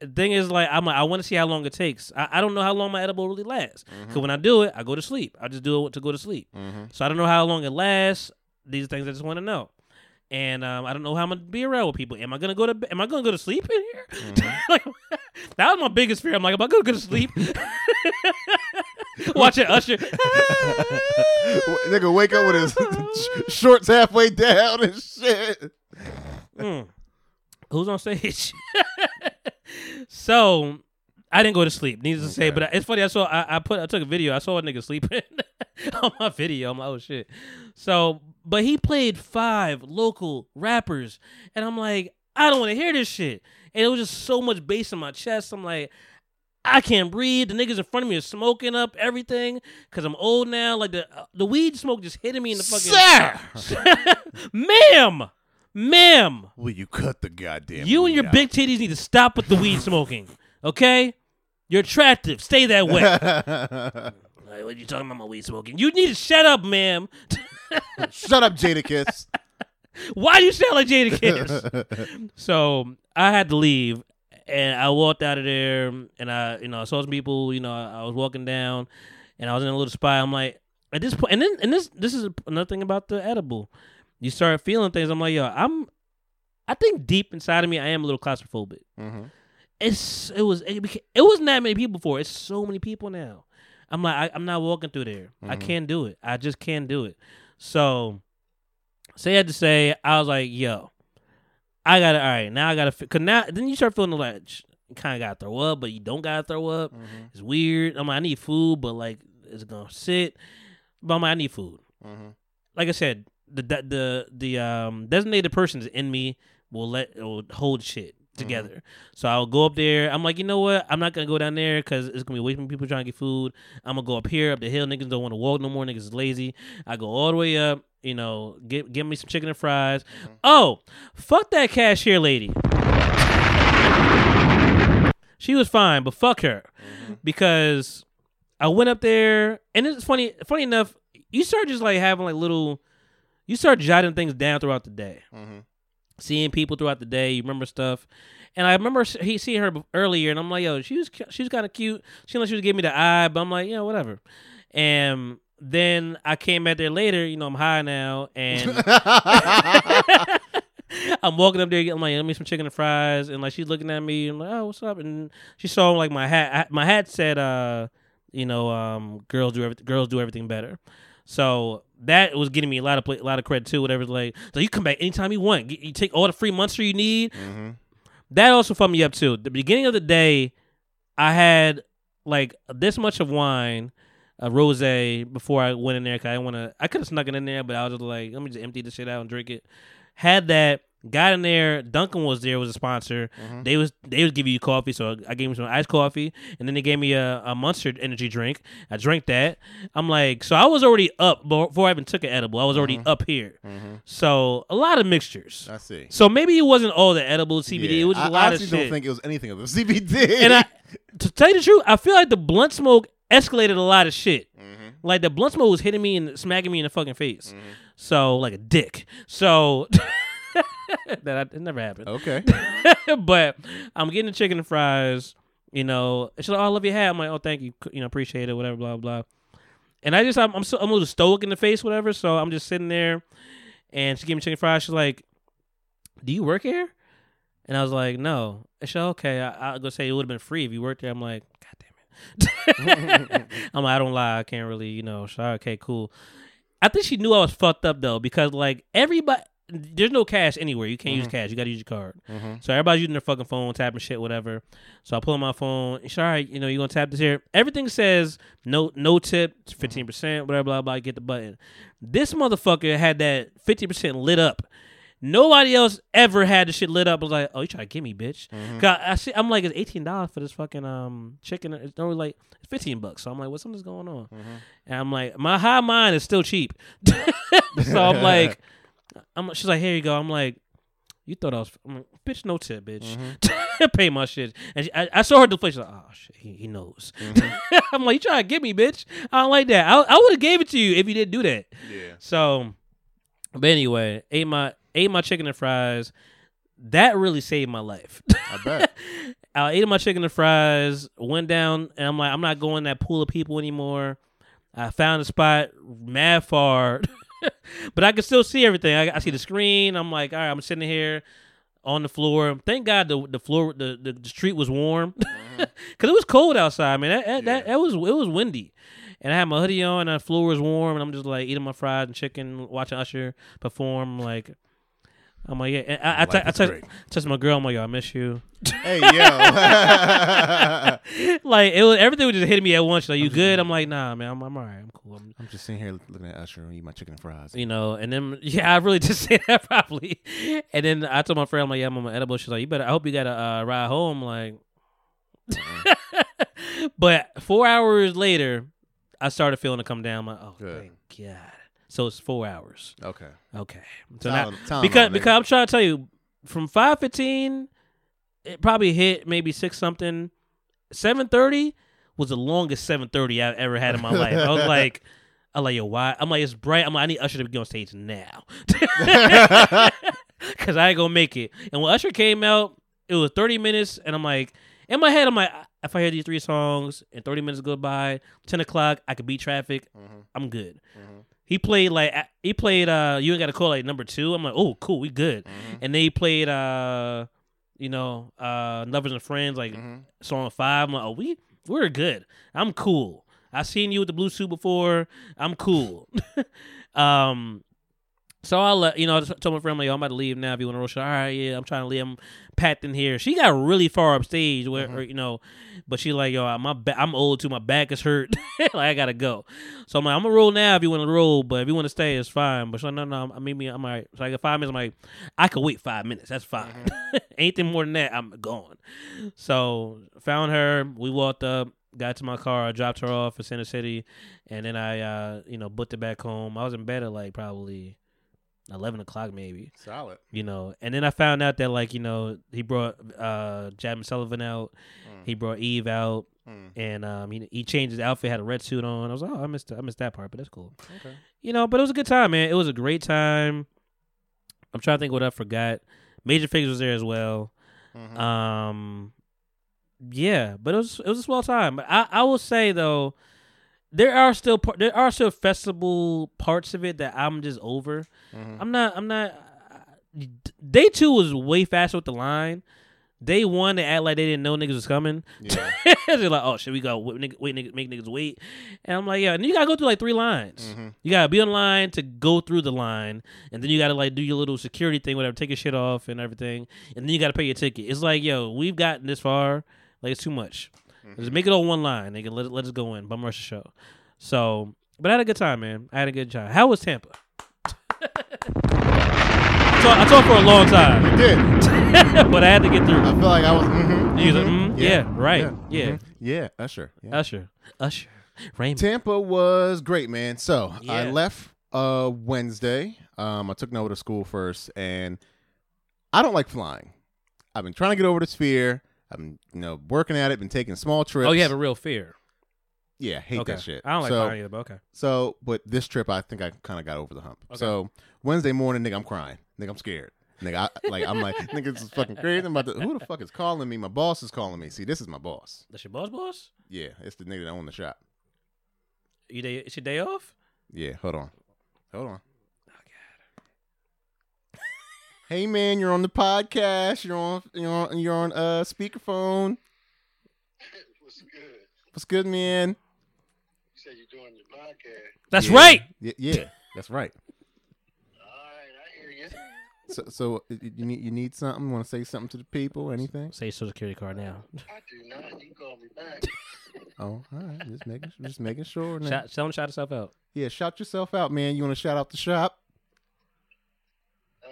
the thing is, like, I'm like, I want to see how long it takes. I, I don't know how long my edible really lasts. Because when I do it, I go to sleep. I just do it to go to sleep. Mm-hmm. So I don't know how long it lasts. These things I just want to know. And um, I don't know how I'm gonna be around with people. Am I gonna go to? Am I gonna go to sleep in here? Mm-hmm. like, that was my biggest fear. I'm like, am I gonna go to sleep? Watching Usher. Nigga wake up with his shorts halfway down and shit. Mm. Who's on stage? so I didn't go to sleep. Needless to say, but it's funny. I saw I, I put I took a video. I saw a nigga sleeping on my video. I'm like, oh shit. So, but he played five local rappers, and I'm like, I don't want to hear this shit. And it was just so much bass in my chest. I'm like. I can't breathe. The niggas in front of me are smoking up everything because I'm old now. Like the uh, the weed smoke just hitting me in the fucking. Sir, ma'am, ma'am. will you cut the goddamn? You and your out? big titties need to stop with the weed smoking. Okay? You're attractive. Stay that way. Like, what are you talking about my weed smoking? You need to shut up, ma'am. Shut up, Jadakiss. Why you sound like Jadakiss? so I had to leave, and I walked out of there, and I, you know, I saw some people. You know, I, I was walking down, and I was in a little spot. I'm like, at this point, and then, and this, this is another thing about the edible. You start feeling things. I'm like, yo, I'm. I think deep inside of me, I am a little claustrophobic. Mhm. It's it was it, beca- it wasn't that many people before. It's so many people now. I'm like, I, I'm not walking through there. I Mhm. can't do it. I just can't do it. So, say I had to say, I was like, yo, I gotta. All right, now I gotta. Cause now then you start feeling like kind of gotta throw up, but you don't gotta throw up. Mm-hmm. It's weird. I'm like, I need food, but like, it's gonna sit? But I'm like, I need food. Mm-hmm. Like I said, the the the, the um designated persons in me will let will hold shit Mm-hmm. together. So I'll go up there. I'm like, you know what? I'm not gonna go down there because it's gonna be from people trying to get food. I'm gonna go up here up the hill. Niggas don't want to walk no more. Niggas is lazy. I go all the way up. You know, get give me some chicken and fries. Mm-hmm. Oh, fuck that cashier lady. She was fine, but fuck her mm-hmm. because I went up there and it's funny. Funny enough, you start just like having like little. You start jotting things down throughout the day Mm-hmm. Seeing people throughout the day. You remember stuff, and I remember he seeing her earlier, and I'm like, yo, she was she was kind of cute. She like she was giving me the eye, but I'm like, yeah, whatever. And then I came back there later. You know, I'm high now, and I'm walking up there. I'm like, let me some chicken and fries, and like she's looking at me. and like, oh, what's up? And she saw like my hat. My hat said, uh, you know, um, girls do everything. Girls do everything better. So that was getting me a lot of pla- a lot of credit too. Whatever, like so you come back anytime you want. Get- You take all the free monster you need. Mm-hmm. That also fucked me up too. The beginning of the day, I had like this much of wine, a rosé before I went in there. Cause I want to. I could have snuck it in there, but I was just like, let me just empty the shit out and drink it. Had that. Got in there. Duncan was there. Was a sponsor. Mm-hmm. They was they was giving you coffee, so I gave him some iced coffee, and then they gave me a, a Monster energy drink. I drank that. I'm like, so I was already up before I even took an edible. I was already mm-hmm. up here. Mm-hmm. So a lot of mixtures. I see. So maybe it wasn't all the edible CBD. Yeah, It was I a lot of actually shit. don't think it was anything of the CBD. and I, to tell you the truth, I feel like the blunt smoke escalated a lot of shit. Mm-hmm. Like the blunt smoke was hitting me and smacking me in the fucking face. So like a dick. So that I, it never happened. okay. but I'm getting the chicken and fries. You know, she's like, "Oh, I love your hat." I'm like, "Oh, thank you. You know, appreciate it. Whatever, blah blah." And I just, I'm, I'm, so, I'm a little stoic in the face, whatever. So I'm just sitting there, and she gave me chicken fries. She's like, "Do you work here?" And I was like, "No." She's like, "Okay." I, I'll go say it would have been free if you worked there. I'm like, "God damn it." I'm like, I don't lie. I can't really, you know. So okay, cool. I think she knew I was fucked up though, because like everybody, there's no cash anywhere. You can't use mm-hmm. cash. You got to use your card. Mm-hmm. So everybody's using their fucking phone, tapping shit, whatever. So I pull out my phone. She's all right. You know, you're gonna tap this here. Everything says no, no tip, mm-hmm. fifteen percent, whatever, blah blah. Get the button. This motherfucker had that fifty percent lit up. Nobody else ever had the shit lit up. I was like, oh, you trying to get me, bitch? Cause I see, I'm like, it's eighteen dollars for this fucking um chicken. It's only like it's fifteen bucks. So I'm like, what's something's going on? And I'm like, my high mind is still cheap. so I'm like, I'm. She's like, here you go. I'm like, you thought I was, I'm like, bitch, no tip, bitch. Mm-hmm. Pay my shit. And she, I, I saw her deflate. She's like, oh shit, he, he knows. Mm-hmm. I'm like, you trying to get me, bitch? I don't like that. I, I would have gave it to you if you didn't do that. Yeah. So, but anyway, ate my ate my chicken and fries. That really saved my life. I bet. I ate my chicken and fries, went down, and I'm like, I'm not going that pool of people anymore. I found a spot mad far, but I can still see everything. I, I see the screen. I'm like, all right, I'm sitting here on the floor. Thank God the the floor the, the, the street was warm mm-hmm. because it was cold outside. Man, that that, that that was it was windy. And I had my hoodie on, and the floor was warm, and I'm just like eating my fries and chicken, watching Usher perform. Like, I'm like, yeah. And I, I, te- I is text, my girl, I'm like, yo, I miss you. hey yo. like it was everything was just hitting me at once. Like, you good? I'm like, nah, man, I'm, I'm all right. I'm cool. I'm, I'm just sitting here looking at Usher and eat my chicken and fries. you know, and then yeah, I really just say that probably. And then I told my friend, I'm like, yeah, I'm on my edible. She's like, you better. I hope you got a uh, ride home. Like, but four hours later, I started feeling to come down. I'm like, oh, Good. thank God. So it's four hours. Okay. Okay. So now, Tylen- Tylenol, because nigga. because I'm trying to tell you, from five fifteen, it probably hit maybe six something. Seven thirty was the longest seven thirty I've ever had in my life. I was like, I'm like, yo, why? I'm like, it's bright. I'm like, I need Usher to be on stage now, because I ain't gonna make it. And when Usher came out, it was thirty minutes, and I'm like, in my head, I'm like, if I hear these three songs and thirty minutes go by, ten o'clock, I could beat traffic. Mm-hmm. I'm good. Mm-hmm. He played like he played uh you ain't gotta call like number two. I'm like, oh cool, we good. And then he played uh you know, uh Lovers and Friends, like song five. I'm like, oh we we're good. I'm cool. I seen you with the blue suit before. I'm cool. um so I let you know. I just told my friend, I'm like, Yo, I'm about to leave now. If you want to rush, all right, yeah, I'm trying to leave. I'm packed in here. She got really far upstage, where or, you know, but she like, yo, my ba- I'm old too. My back is hurt. like I gotta go. So I'm like, I'm gonna roll now if you want to roll, but if you want to stay, it's fine. But she's like, no, no, I mean, me, I'm all right. So I got five minutes. I'm like, I could wait five minutes. That's fine. Anything more than that, I'm gone. So found her. We walked up. Got to my car, I dropped her off in Center City, and then I, uh, you know, booked it back home. I was in bed at like probably eleven o'clock, maybe Solid. you know. And then I found out that like you know he brought uh Jazmine Sullivan out, he brought Eve out, Mm. and um he, he changed his outfit, had a red suit on. I was like, oh, I missed I missed that part, but that's cool. Okay. You know, but it was a good time, man. It was a great time. I'm trying to think what I forgot. Major Figures was there as well. Mhm. Um, yeah, but it was it was a swell time. But I I will say though, there are still par- there are still festival parts of it that I'm just over. Mhm. I'm not. I'm not. Day two was way faster with the line. Day one, they act like they didn't know niggas was coming. Yeah. They're like, "Oh shit, we got wait, nigga, wait niggas, make niggas wait." And I'm like, "Yeah." And you gotta go through like three lines. Mhm. You gotta be on line to go through the line, and then you gotta like do your little security thing, whatever, take your shit off and everything, and then you gotta pay your ticket. It's like, yo, we've gotten this far. Like it's too much. Just make it all one line. They can let it, let us go in. Bum rush the show. So, but I had a good time, man. I had a good time. How was Tampa? I talked I talked for a long time, Did. but I had to get through. I feel like I was. Mm-hmm, You was like, mm, yeah, right, yeah. mhm. Yeah. Usher. Yeah. Usher, Usher, Raymond. Tampa was great, man. So I left uh Wednesday. Um, I took Noah to school first, and I don't like flying. I've been trying to get over this fear. Been, you know, working at it. Been taking small trips. Oh, you have a real fear. yeah, hate okay, that shit. I don't like so, flying either, but okay. So, but this trip, I think I kind of got over the hump. Okay. So Wednesday morning, nigga, I'm crying. Nigga, I'm scared. Nigga, I, like I'm like, nigga, this is fucking crazy. I'm about to, who the fuck is calling me? My boss is calling me. See, this is my boss. That's your boss, boss. Yeah, it's the nigga that own the shop. You day? It's your day off. Yeah, hold on. Hold on. Hey man, you're on the podcast. You're on you're on you're on uh speakerphone. What's good? What's good, man? You said you're doing your podcast. That's Yeah. right. Yeah, yeah, that's right. All right, I hear you. So, so uh, you need you need something? Want to say something to the people? Anything? Say your social security card now. I do not. You can call me back. Oh, all right. Just making just making sure. Now. Shout, tell him shout himself out. Yeah, shout yourself out, man. You want to shout out the shop? Uh,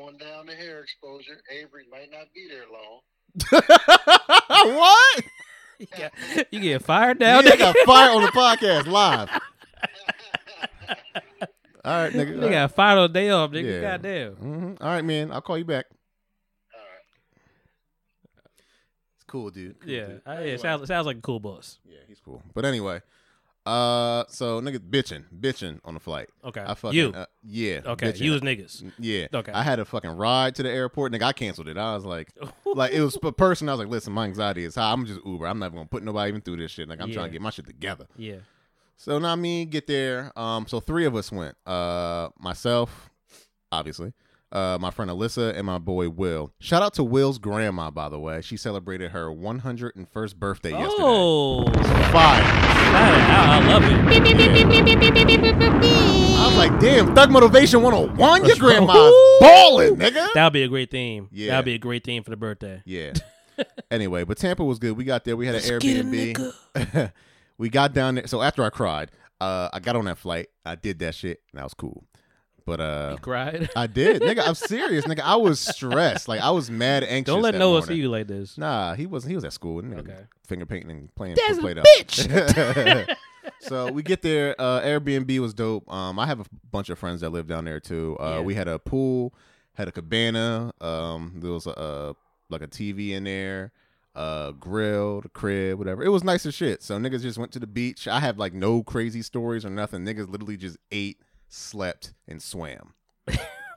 come on down to hair exposure. Aevry might not be there long. what? You get, you get fired down. Yeah, nigga. got fired on the podcast live. All right, nigga. You got fired on the day off, nigga. Yeah. Goddamn. hmm All right, man. I'll call you back. All right. It's cool, dude. Cool, Yeah, dude. I, yeah. Sounds, sounds like a cool boss. Yeah, he's cool. But anyway, uh, so nigga bitching, bitching on the flight. Okay. I fucking you. uh, yeah. okay. bitching. You was niggas. Yeah. Okay. I had a fucking ride to the airport. Nigga, I canceled it. I was like, like it was a person. I was like, listen, my anxiety is high. I'm just Uber. I'm never gonna put nobody even through this shit. Like I'm Yeah. trying to get my shit together. Yeah. So now I mean, get there. Um, so three of us went. Uh, myself, obviously. Uh, my friend Alyssa and my boy Will. Shout out to Will's grandma, by the way. She celebrated her 101st birthday yesterday. Oh, Fire. I, I love it. I was like, damn, Thug Motivation 101? Your Let's go. grandma's balling, nigga. That would be a great theme. Yeah. That would be a great theme for the birthday. Yeah. anyway, but Tampa was good. We got there. We had an Airbnb. we got down there. So after I cried, uh, I got on that flight. I did that shit, and that was cool. But uh, You cried. I did, nigga. I'm serious, nigga. I was stressed. Like I was mad anxious. Don't let that Noah morning. see you like this. Nah, he wasn't. He was at school. Nigga, Okay. Finger painting and playing. That's a bitch. so we get there. Uh, Airbnb was dope. Um, I have a bunch of friends that live down there too. Uh, Yeah. we had a pool, had a cabana. Um, there was a, uh like a TV in there, uh, grill, the crib, whatever. It was nice as shit. So niggas just went to the beach. I have like no crazy stories or nothing. Niggas literally just ate, slept, and swam.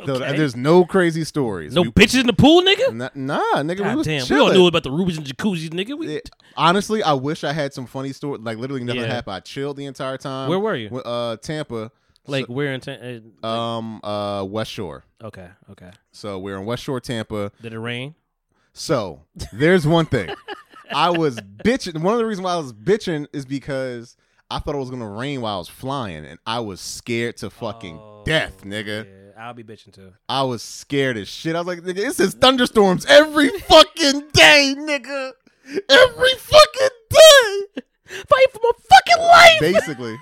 So Okay. there's no crazy stories. No We- bitches in the pool, nigga. Nah, nah, nigga, we God was damn, we all knew about the rubies and jacuzzis, nigga. We, Yeah, honestly, I wish I had some funny story. Like literally nothing Yeah. happened. I chilled the entire time. Where were you? Uh, Tampa. like we're in. T- uh, Um, uh, West Shore. okay, okay. So we're in West Shore, Tampa. Did it rain? So there's one thing. I was bitching. One of the reasons why I was bitching is because I thought it was gonna rain while I was flying, and I was scared to fucking death, nigga. Yeah, I'll be bitching too. I was scared as shit. I was like, nigga, it says thunderstorms every fucking day, nigga. Every fucking day. Fight for my fucking life. basically.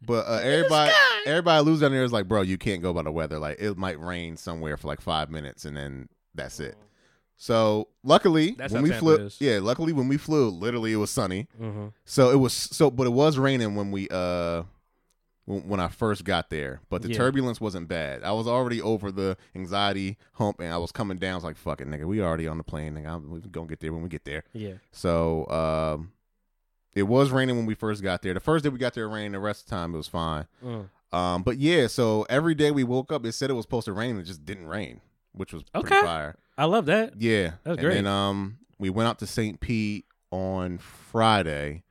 But uh, everybody, everybody lose down there is like, bro, you can't go by the weather. Like it might rain somewhere for like five minutes, and then that's it. So luckily, That's when we flew, yeah, luckily when we flew, literally it was sunny. Mm-hmm. So it was so, but it was raining when we uh when, I first got there. But the Yeah. turbulence wasn't bad. I was already over the anxiety hump, and I was coming down. I was like, "Fuck it, nigga, we already on the plane. Nigga, I'm, we gonna get there when we get there." Yeah. So um, it was raining when we first got there. The first day we got there, it rained. The rest of the time, it was fine. Mm. Um, but yeah, so every day we woke up, it said it was supposed to rain, and it just didn't rain, which was pretty Okay. fire. I love that. Yeah, That's and great. then um, we went out to St. Pete on Friday,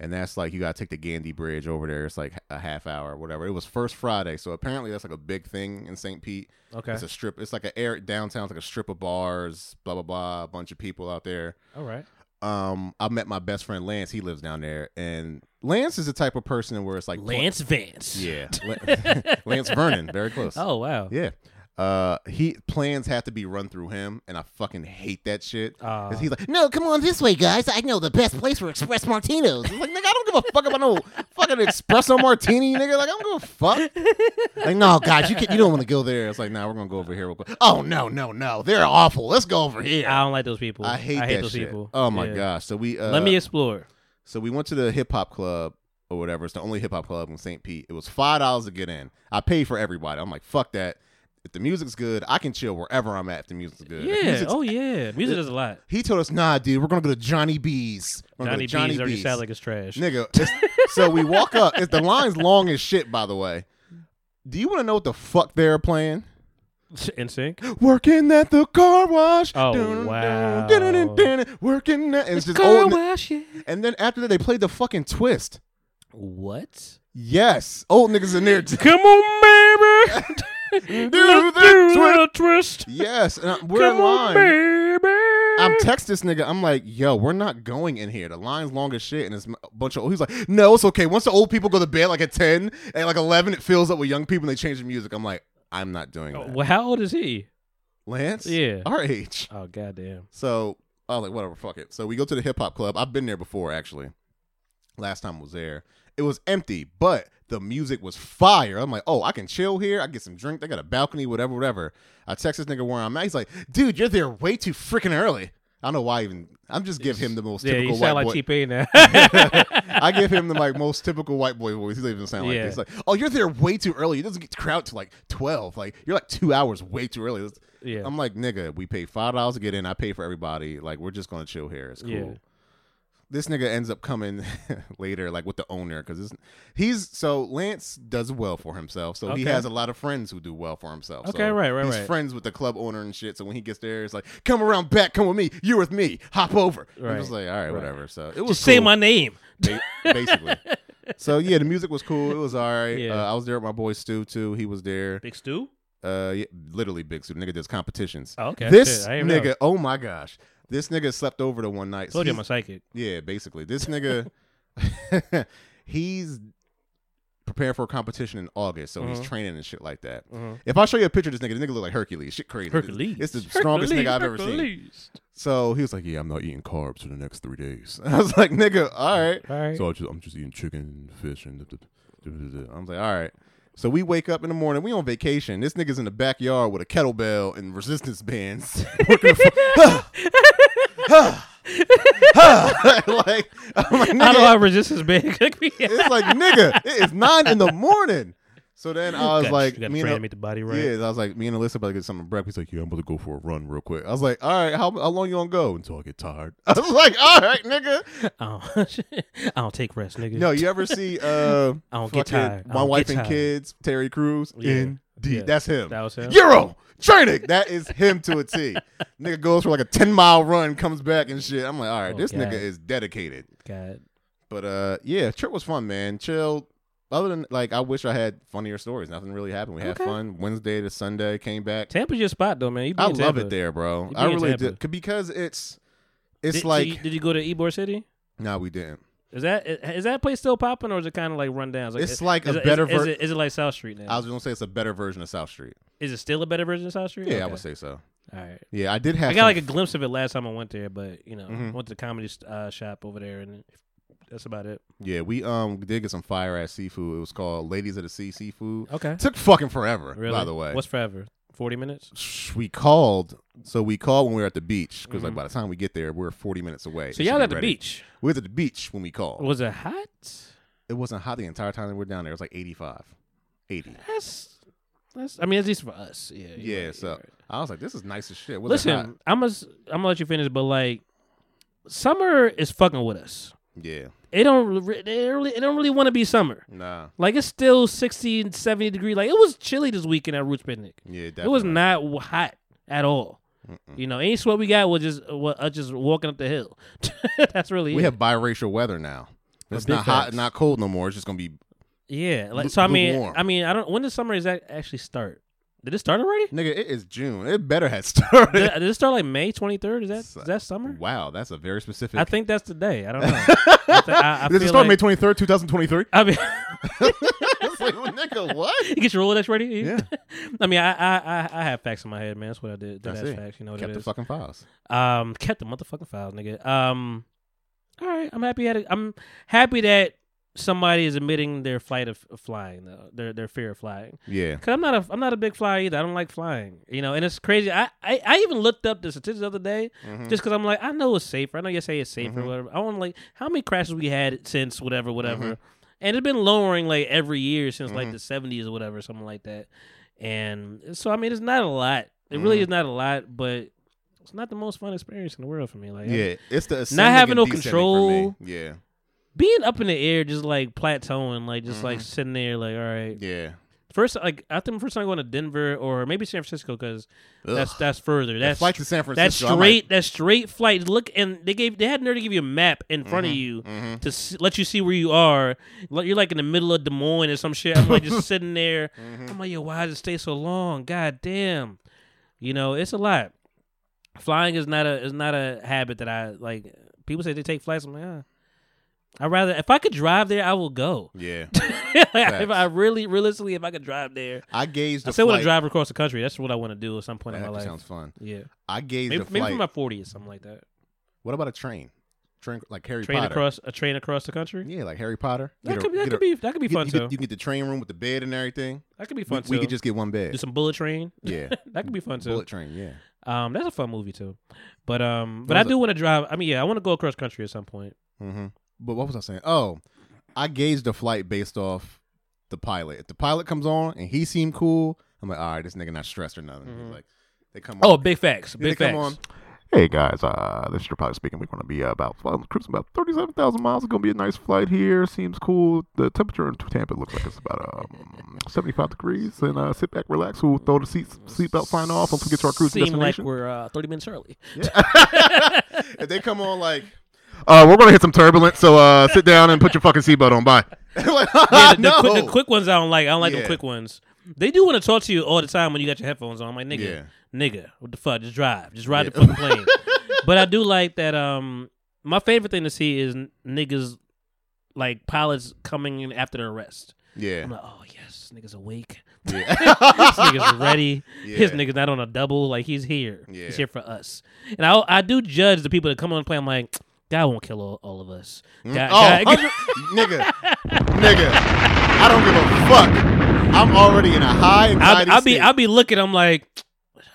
and that's like you gotta take the Gandy Bridge over there. It's like a half hour, or whatever. It was first Friday, so apparently that's like a big thing in St. Pete. Okay. It's a strip. It's like an air downtown. It's like a strip of bars. Blah blah blah. A bunch of people out there All right. um I met my best friend Lance. He lives down there, and Lance is the type of person where it's like Lance Vance. yeah, Lance Vernon, very close. Oh wow. yeah. Uh, he plans have to be run through him, and I fucking hate that shit. Uh, Cause he's like, no, come on this way, guys. I know the best place for espresso martinos. I'm like, nigga, I don't give a fuck about no fucking espresso martini, nigga. Like, I don't give a fuck. Like, no, guys, you can, you don't want to go there. It's like, nah, we're gonna go over here real quick. Oh no, no, no, they're awful. Let's go over here. I don't like those people. I hate, I hate those shit. people. Oh my Yeah. gosh. So we uh, Let me explore. so we went to the hip hop club or whatever. It's the only hip hop club in St. Pete. It was five dollars to get in. I paid for everybody. I'm like, fuck that. If the music's good, I can chill wherever I'm at. If the music's good. If Yeah. music's- Oh yeah. Music does a lot. He told us, nah, dude, we're gonna go to Johnny B's. We're gonna Johnny, go to B's already sounds like it's trash. Nigga, it's, so we walk up. It's, the line's long as shit, by the way. Do you want to know what the fuck they're playing? In sync. Working at the car wash. Oh, Dun, wow. dun, dun, dun, dun, dun, Working at, and it's just Car old. wash, yeah. And then after that, they played the fucking twist. What? Yes, old niggas in there. too. Come on, baby. Do the do twist. Yes, and I- we're Come in on, line. baby. I'm text this nigga. I'm like, yo, we're not going in here. The line's long as shit, and it's a bunch of. Old. He's like, no, it's okay. Once the old people go to bed, like at ten and like eleven, it fills up with young people, and they change the music. I'm like, I'm not doing oh, that. Well, how old is he? Lance, Yeah. our age. Oh goddamn. So I was like, whatever, fuck it. So we go to the hip hop club. I've been there before, actually. Last time I was there, it was empty, but the music was fire. I'm like, oh, I can chill here. I get some drink. They got a balcony, whatever, whatever. I text this nigga where I'm at. He's like, dude, you're there way too freaking early. I don't know why even. I'm just give him the most Yeah, typical white sound like boy. A now. I give him the like most typical white boy voice. He doesn't even sound like Yeah. this. Like, oh, you're there way too early. It doesn't get crowd to like twelve. Like you're like two hours way too early. Yeah. I'm like, nigga, we pay five dollars to get in. I pay for everybody. Like we're just gonna chill here. It's cool. Yeah. This nigga ends up coming later, like with the owner, because he's so Lance does well for himself. So he Okay. has a lot of friends who do well for himself. Okay, So right, right, He's right. friends with the club owner and shit. So when he gets there, it's like, come around back, come with me. You're with me. Hop over. I'm Right, just like, all right, right. whatever. So it was Just say cool. my name. Ba- basically. so yeah, the music was cool. It was all right. Yeah. Uh, I was there with my boy Stu too. He was there. Big Stu. Uh, yeah, literally big Stu. Nigga does competitions. Oh, okay. This Shit, I didn't know. nigga, oh my gosh, this nigga slept over the one night. Told you I'm a psychic. yeah, basically, this nigga, he's preparing for a competition in August, so he's Mhm. training and shit like that. Mhm. If I show you a picture of this nigga, this nigga look like Hercules. Shit crazy. Hercules. It's the strongest nigga I've ever seen. So he was like, "Yeah, I'm not eating carbs for the next three days." I was like, "Nigga, all right." All right. So I just, I'm just eating chicken and fish and. da- da- da- da- da. I was like, "All right." So we wake up in the morning. We on vacation. This nigga's in the backyard with a kettlebell and resistance bands. working the fu- like, I'm like, I don't nigga, have resistance band. It's like, nigga, it is nine in the morning. So then I was Gotta- like, me and the body right. yeah, I was like, me and Alyssa about to get something to breakfast. Like, yeah, I'm about to go for a run real quick. I was like, all right, how, how long you gonna go until I get tired? I was like, all right, nigga. I don't, I don't take rest, nigga. No, you ever see uh, I don't get tired. My wife and tired. Kids, Terry Crews, Yeah. Indeed, Yeah. that's him. That was him? Euro training. That is him to a T. nigga goes for like a ten mile run, comes back and shit. I'm like, all right, Oh, this God. nigga is dedicated. God. But uh, yeah, trip was fun, man. Chill. Other than like, I wish I had funnier stories. Nothing really happened. We had Okay. fun. Wednesday to Sunday, came back. Tampa's your spot though, man. You be I in love Tampa. it there, bro. Be I in really Tampa. did c- because it's it's Did, like did you, did you go to Ybor City? no, we didn't. Is that is that place still popping or is it kind of like run down? It's like a is it- better Is, it- is, it, is it like South Street now? I was gonna say it's a better version of South Street. is it still a better version of South Street? Yeah, I Okay. would say so. All right. Yeah, I did have. I got some like a glimpse of it last time I went there, but you know, Mhm. went to the comedy uh, shop over there, and that's about it. Yeah, we um did get some fire ass seafood. It was called Ladies of the Sea Seafood. Okay. Took fucking forever, Really? by the way. what's forever? Forty minutes. We called, so we called when we were at the beach because like Mhm. by the time we get there, we're forty minutes away. So y'all at the beach. We were at the beach when we called. Was it hot? It wasn't hot the entire time that we were down there. It was like 85, 80. That's that's. I mean, at least for us. Yeah. Yeah, right, so right. I was like, this is nice as shit. Listen, I'm gonna I'm gonna let you finish, but like, summer is fucking with us. Yeah, It don't don't really it don't really want to be summer. nah, Like it's still 60 and 70 degree. Like it was chilly this weekend at Roots Picnic. yeah, definitely. It was not hot at all. Mm-mm. You know, any sweat we got was just was uh, just walking up the hill. That's really We it. have biracial weather now. It's not hot, facts. not cold no more. It's just gonna be yeah. Like so, I mean, lukewarm. I mean, I don't. When does summer is that actually start? Did it start already? nigga. It is June. It better have started. did, did it start like May 23rd? Is that is that summer? Wow, that's a very specific. I think that's the day. I don't know. I, th- I, I Does it start May two thousand twenty three? I mean, It's like, well, nigga, what? you get your Rolodex ready. Yeah. I mean, I, I I I have facts in my head, man. That's what I did. That's facts. You know what Kept it the is. fucking files. Um, kept the motherfucking files, nigga. Um, all right, I'm happy. At it. I'm happy that somebody is admitting their flight of, of flying, though, their their fear of flying. Yeah. Cause I'm not a I'm not a big flyer either. I don't like flying, you know. And it's crazy. I I, I even looked up the statistics the other day, Mhm. just because I'm like I know it's safer. I know you say it's safer, Mhm. or whatever. I want to like how many crashes we had since whatever, whatever. Mhm. And it's been lowering like every year since like Mhm. the 70s or whatever, something like that. And so I mean, it's not a lot. It really Mhm. is not a lot, but it's not the most fun experience in the world for me. Like I- Yeah, it's the not having no control. Yeah, being up in the air, just like plateauing, like just like Mhm. sitting there, like all right. yeah. First, like I think the first time going to Denver or maybe San Francisco because that's that's further. That That's flight to San Francisco. I'm straight that straight flight. Look, and they gave they had nerve to give you a map in front of Mhm, you mhm. to s let you see where you are. You're like in the middle of Des Moines or some shit. I'm like just sitting there. Mhm. I'm like, yo, why does it stay so long? God damn. You know, it's a lot. Flying is not a is not a habit that I like. People say they take flights. I'm like, ah. I rather if I could drive there, I will go. Yeah. Like, if I really realistically, if I could drive there, I gauged I still want to drive across the country. That's what I want to do at some point That in my life. sounds fun. Yeah, I gauged maybe, maybe for my 40s, something like that. what about a train? Train like Harry Train Potter. across a train across the country. Yeah, like Harry Potter. That Get a- could, that could be that could be you get- fun you too. Get, you get the train room with the bed and everything. that could be fun we too. We could just get one bed. do some bullet train. yeah, that could be fun too. bullet train. Yeah. Um, that's a fun movie too. But um, but I do want to drive. I mean, yeah, I want to go across country at some point. hmm But what was I saying? Oh, I gauged the flight based off the pilot. If the pilot comes on and he seemed cool, I'm like, all right, this nigga not stressed or nothing. He's like, they come on. Oh, big facts. They Big come facts. on. Hey guys, uh, this is your pilot speaking. We're going to be about well, cruising about thirty-seven thousand miles. It's going to be a nice flight here. Seems cool. The temperature in Tampa looks like it's about um, seventy-five degrees. And uh, sit back, relax. We'll throw the seat seatbelt sign off once we get to our cruising Seem like we're uh, 30 minutes early. if they come on like, uh, we're going to hit some turbulence, so uh, sit down and put your fucking seatbelt on. Bye. Yeah, the, the, no. quick, the quick ones I don't like. I don't like Yeah. the quick ones. They do want to talk to you all the time when you got your headphones on. I'm like, nigga, Yeah. nigga, what the fuck? Just drive. Just ride Yeah. the fucking plane. but I do like that. Um, my favorite thing to see is n- niggas like pilots coming in after the arrest. Yeah. I'm like, oh yes, niggas awake. Yeah. this nigga's ready. His Yeah. nigga's not on a double. Like he's here. Yeah. He's here for us. And I I do judge the people that come on the plane. I'm like, God won't kill all, all of us. Mm. God, oh, God- nigga, nigga, I don't give a fuck. I'm already in a high I'll, anxiety I'll be. I'll be looking. I'm like,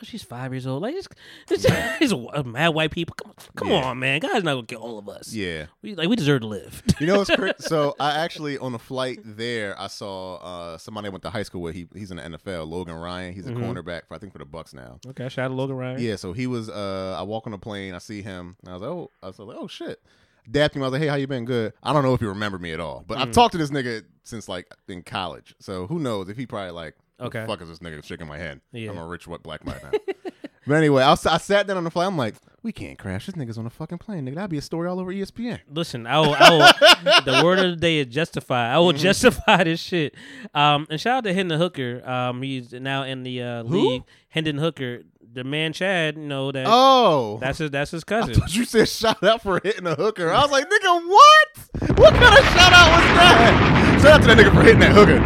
she's five years old. Like, it's, it's, it's mad white people. Come, come Yeah. on, man. God's not gonna kill all of us. yeah. we like we deserve to live. You know what's crazy? So I actually on a flight there, I saw uh, somebody I went to high school with. He he's in the NFL. Logan Ryan. He's a Mhm. cornerback for I think for the Bucs now. okay, shout out to Logan Ryan. Yeah. So he was. Uh, I walk on the plane. I see him. And I was like, oh, I was like, oh shit. Dapped him. I was like, hey, how you been? Good. I don't know if you remember me at all, but Mm. I've talked to this nigga since like in college. So who knows if he probably like, Okay. fuck is this nigga shaking my head? Yeah. I'm a rich what black man but anyway, I, was, I sat down on the flight. I'm like, we can't crash. This nigga's on a fucking plane, nigga. That'd be a story all over ESPN. Listen, I will, I will the word of the day is justify. I will Mm-hmm. justify this shit. Um, and shout out to Hendon Hooker. Um, he's now in the uh, league. Hendon Hooker, the man Chad, you know that Oh, that's his that's his cousin. thought you said shout out for hitting a hooker. I was like, nigga, what? What kind of shout out was that? Shout out to that nigga for hitting that hooker.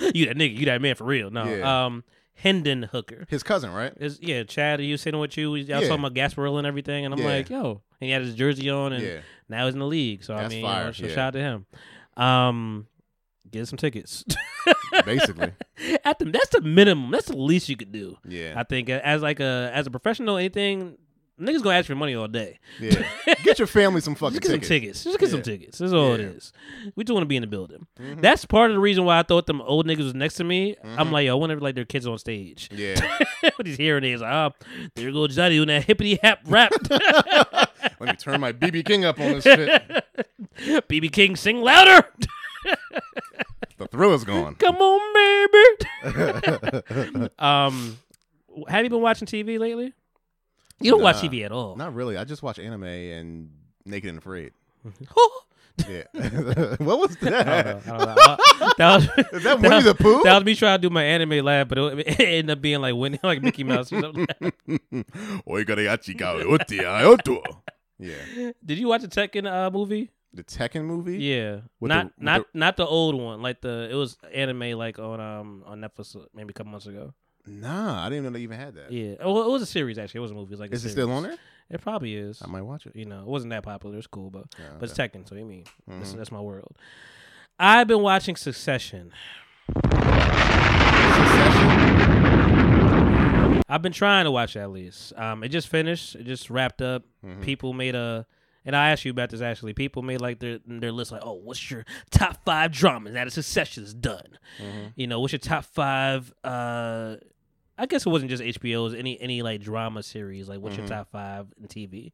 you that nigga, you that man for real. No, Yeah. um, Hendon Hooker. His cousin, right? Is yeah, Chad, he was sitting with you. I was Yeah. talking about Gasparilla and everything, and I'm Yeah. like, yo, and he had his jersey on, and Yeah. now he's in the league. So I That's mean, you know, so shout out to him. Um, get some tickets. Basically. At the that's the minimum. That's the least you could do. Yeah. I think uh, as like a as a professional, anything niggas gonna ask for money all day. Yeah. Get your family some fucking Just get tickets. some tickets. Just get some tickets. That's all it Yeah. Mm-hmm. is. We just want to be in the building. That's part of the reason why I thought them old niggas was next to me. I'm like, yo, I if like their kids on stage. Yeah. With these hearing aids, like, oh, there goes Johnny doing that hippity hap rap. Let me turn my BB King up on this shit. BB King, sing louder. The thrill is gone. Come on, baby. um, have you been watching TV lately? You don't watch Nah. TV at all. Not really. I just watch anime and Naked and Afraid. Yeah. what was I don't that? know. I don't know. Uh, that was Is that Winnie the Pooh? That was me trying to do my anime lab, but it, it ended up being like Winnie, like Mickey Mouse. Or something. Oigarayachi ga oti ayoto. Yeah. Did you watch the Tekken uh, movie? The Tekken movie? Yeah, With not the- with not not the old one. Like the it was anime like on um on Netflix uh, maybe a couple months ago. Nah, I didn't know they even had that. Yeah, oh, it was a series actually. It was a movie. It was like a Is it still on there? It probably is. I might watch it. You know, it wasn't that popular. It's cool, but Yeah, but it's. Tekken. So you mean Mhm. that's, that's my world. I've been watching Succession. I've been trying to watch it at least. Um, it just finished. It just wrapped up. Mhm. People made a, and I asked you about this actually. People made like their their list like, oh, what's your top five dramas that Succession is done? Mhm. You know, what's your top five? Uh, I guess it wasn't just HBO. It was any any like drama series. Like, what's Mhm. your top five in TV?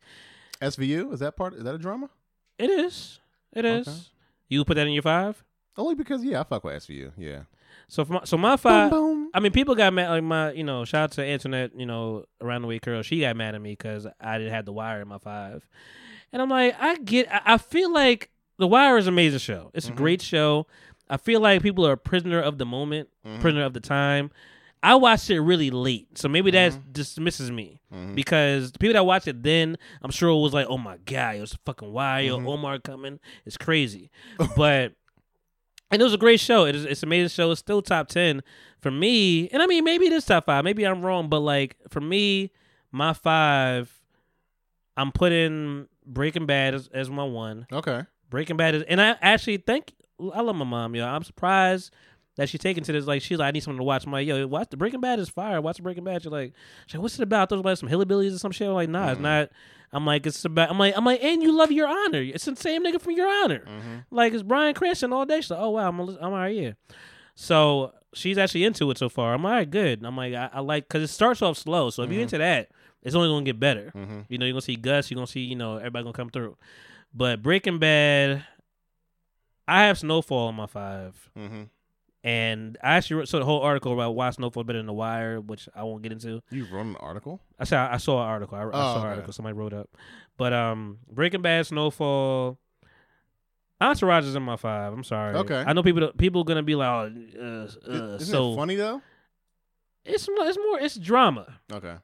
SVU is that part? Is that a drama? It is. It is. Okay. You put that in your five. Only because yeah, I fuck with SVU. Yeah. So for my, so my five. boom. I mean, people got mad. Like my, you know, shout out to Antoinette. You know, around the way curl. She got mad at me because I didn't have the Wire in my five, and I'm like, I get. I, I feel like the Wire is an amazing show. It's Mhm. a great show. I feel like people are a prisoner of the moment, Mhm. prisoner of the time. I watched it really late, so maybe that Mm-hmm. dismisses me because the people that watched it then, I'm sure it was like, oh my god, it was fucking wild. Mm-hmm. Omar coming, it's crazy, but. And it was a great show. It is, it's an amazing show. It's still top ten for me. And I mean, maybe it is top five. Maybe I'm wrong, but like for me, my five, I'm putting Breaking Bad as, as my one. Okay. Breaking Bad is, and I actually think I love my mom. Yo, I'm surprised that she's taken to this. Like she's like, I need something to watch. I'm like, yo, watch the Breaking Bad is fire. Watch the Breaking Bad. She's like, she's like, what's it about? Those like some hillbillies or some shit. I'm like, nah, it's mm-hmm. not. I'm like, it's about. I'm like, I'm like, and you love Your Honor. It's the same nigga from Your Honor. Mm-hmm. Like it's Bryan Cranston all day. She's like, oh wow, I'm, I'm all right. Yeah. So she's actually into it so far. I'm all right, good. I'm like, I, I like because it starts off slow. So if you're mm-hmm. into that, it's only gonna get better. You know, you're gonna see Gus. You're gonna see, you know, everybody gonna come through. But Breaking Bad, I have Snowfall on my five, Mm-hmm. And I actually wrote, so the whole article about why Snowfall better than The Wire, which I won't get into. You wrote an article? I saw I saw an article. I, I Oh, saw okay. an article somebody wrote up, but um, Breaking Bad, Snowfall. Entourage is in my five. I'm sorry. Okay. I know people. People gonna be like, oh, uh, uh, Isn't so it funny though? it's more- it's more it's drama. Okay.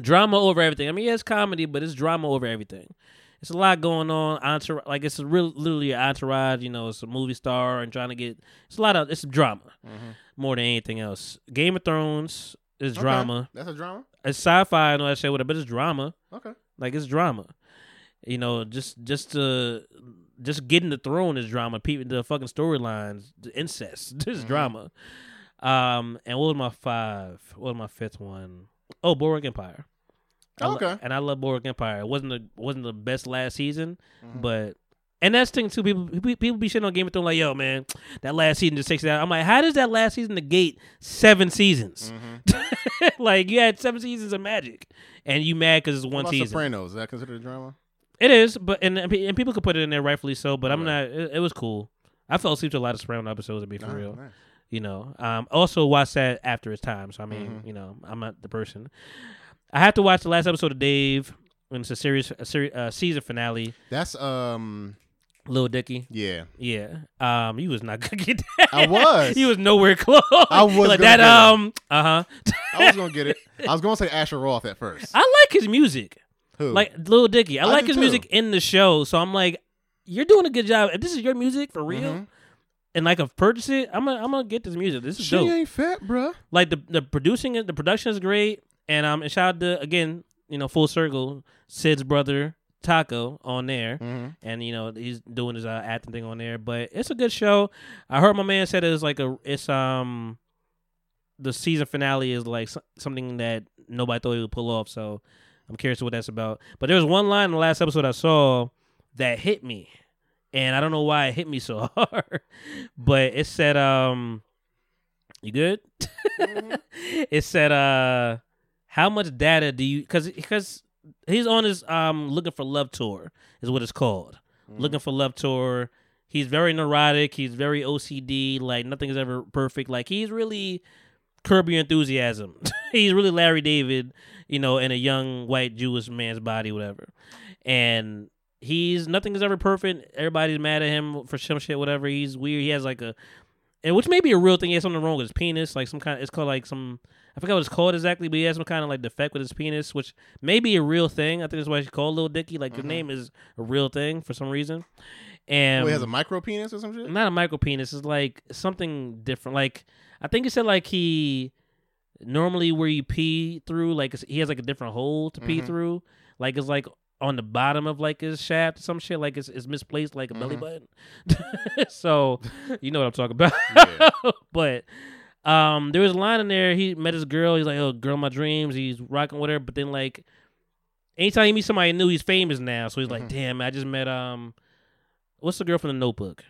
drama over everything. I mean, yeah, it's comedy, but it's drama over everything. It's a lot going on. Entourage, like it's a real, literally an entourage. You know, it's a movie star and trying to get. It's a lot of. It's drama more than anything else. Game of Thrones is Okay. drama. That's a drama. It's sci-fi and all that shit with it, but it's drama. Okay. Like it's drama. You know, just just to just getting the throne is drama. People, the fucking storylines, the incest, this is drama. Um, and what was my five? What was my fifth one? Oh, Boardwalk Empire. I lo- Okay. and I love Boardwalk Empire. It wasn't the wasn't the best last season, but and that's the thing too. People people be shitting on Game of Thrones like, yo, man, that last season just takes it out. I'm like, how does that last season negate seven seasons? like you had seven seasons of magic, and you mad because it's one season. Sopranos? Is that considered a drama? It is, but and and people could put it in there rightfully so. But I'm Right. not. It, it was cool. I fell asleep to a lot of Soprano episodes. To be for Ah, real, you know. Um, also watched that after its time. So I mean, Mm-hmm. you know, I'm not the person. I have to watch the last episode of Dave when it's a series, a series, uh, season finale. That's um. Lil Dicky. Yeah. Yeah. Um, you was not gonna get that. I was. he was nowhere close. I was like that. Um. Uh huh. I was gonna get it. I was gonna say Asher Roth at first. I like his music. Who? Like Lil Dicky. I, I like his too. music in the show. So I'm like, you're doing a good job. If this is your music for real, Mhm. and like I've purchased it, I'm gonna I'm gonna get this music. This is she dope. ain't fat, bruh. Like the the producing it, the production is great, and um and shout out to again, you know, full circle, Syd's brother Taco on there, Mhm. and you know he's doing his uh, acting thing on there. But it's a good show. I heard my man said it's like a it's um the season finale is like something that nobody thought he would pull off. So I'm curious what that's about. But there was one line in the last episode I saw that hit me, and I don't know why it hit me so hard. but it said, um, "You good?" it said, "Uh, how much data do you?" Because because he's on his um looking for love tour is what it's called. Looking for love tour. He's very neurotic. He's very OCD. Like nothing is ever perfect. Like he's really curb your enthusiasm. he's really Larry David, you know, in a young white Jewish man's body, whatever. And he's nothing is ever perfect. Everybody's mad at him for some shit, whatever. He's weird. He has like a, and which may be a real thing. He has something wrong with his penis, like some kind. It's called like some. I forgot what it's called exactly, but he has some kind of like defect with his penis, which may be a real thing. I think that's why he's called Little Dicky. Like his mm-hmm. name is a real thing for some reason. And he has a micro penis or some shit? not a micro penis. It's like something different. Like I think he said like he normally where you pee through, like he has like a different hole to pee mm-hmm. through. Like it's like on the bottom of like his shaft, or some shit. Like it's, it's misplaced, like a belly mm-hmm. button. so you know what I'm talking about. Yeah. but um, there was a line in there. He met his girl. He's like, "Oh, girl, my dreams." He's rocking with her, but then like, anytime he meets somebody new, he's famous now. So he's like, "Damn, I just met um, what's the girl from the Notebook?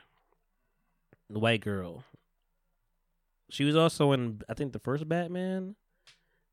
The white girl. She was also in, I think, the first Batman,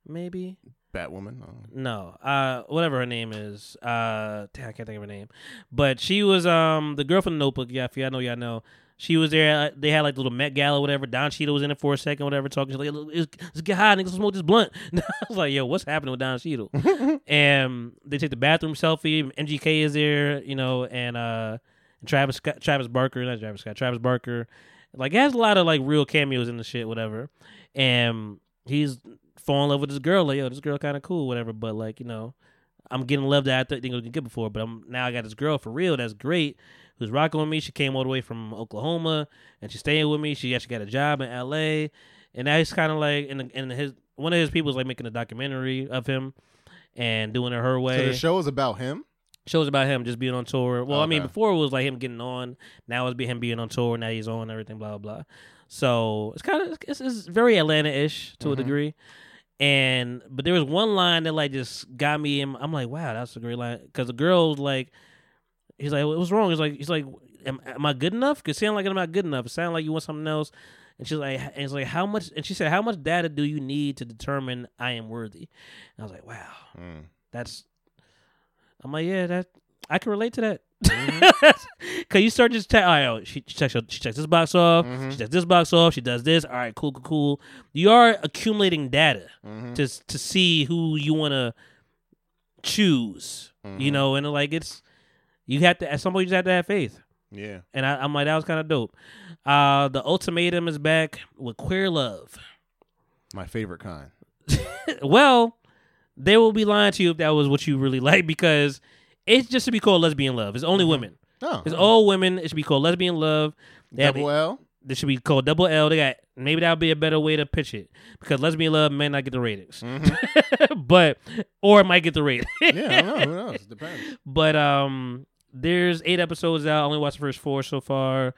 maybe." Batwoman. Oh. No, uh, whatever her name is. Uh, damn, I can't think of her name. But she was um the girl from the Notebook. Yeah, if y'all know, y'all know. She was there. uh, They had like the little Met Gala, whatever. Don Cheadle was in it for a second, whatever. Talking, she's like, let's, get high, niggas, let's smoke this blunt." I was like, "Yo, what's happening with Don Cheadle?" and they take the bathroom selfie. MGK is there, you know, and uh, Travis Scott, Travis Barker, not Travis Scott, Travis Barker. Like, it has a lot of like real cameos in the shit, whatever. And he's falling in love with this girl. Like, yo, this girl kind of cool, whatever. But like, you know, I'm getting love that I th- think I could get before. But I'm now I got this girl for real. That's great. Who's rocking with me? She came all the way from Oklahoma, and she's staying with me. She actually got a job in L.A. And now he's kind of like, and and his one of his people is like making a documentary of him and doing it her way So the show is about him. shows about him just being on tour. Well, I mean, before it was like him getting on. Now it's be him being on tour. Now he's on everything. Blah blah blah. So it's kind of it's, it's very Atlanta ish to a Mhm. degree. And but there was one line that like just got me. In, I'm like, wow, that's a great line because the girl was like, he's like, what's wrong? He's like, he's like, am, am I good enough? Cause it sound like I'm not good enough. It sound like you want something else. And she's like, and it's like, how much? And she said, how much data do you need to determine I am worthy? And I was like, wow, Mm. that's I'm like, yeah, that I can relate to that. Mm-hmm. Cause you start just te- right, oh, she, she checks she checks this box off, Mhm. she checks this box off, she does this. All right, cool, cool, cool. You are accumulating data Mhm. to to see who you want to choose. You Mhm. know, and like it's you have to at some point you just have to have faith. Yeah. And I, I'm like, that was kind of dope. Uh, the ultimatum is back with queer love. My favorite kind. well, they will be lying to you if that was what you really like because it's just to be called lesbian love. It's only women. Oh. It's all women. It should be called lesbian love. They have- Double L. They should be called double L. They got maybe that would be a better way to pitch it because lesbian love may not get the ratings, but or it might get the rating. Mm-hmm. Yeah, I don't know. Who knows? Depends. But um, there's eight episodes out. I only watched the first four so far.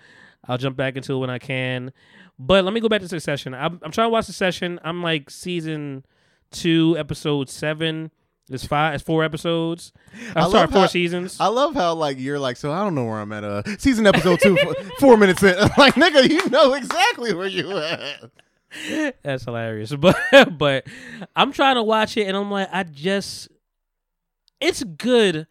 I'll jump back into it when I can. But let me go back to Succession. I'm, I'm trying to watch Succession. I'm like season two, episode seven. It's five. It's four episodes. I I'm sorry, love four how- seasons. I love how like you're like, so I don't know where I'm at. Uh, season episode two, four, four minutes in. like, nigga, you know exactly where you at. That's hilarious. But but I'm trying to watch it and I'm like, I just it's good,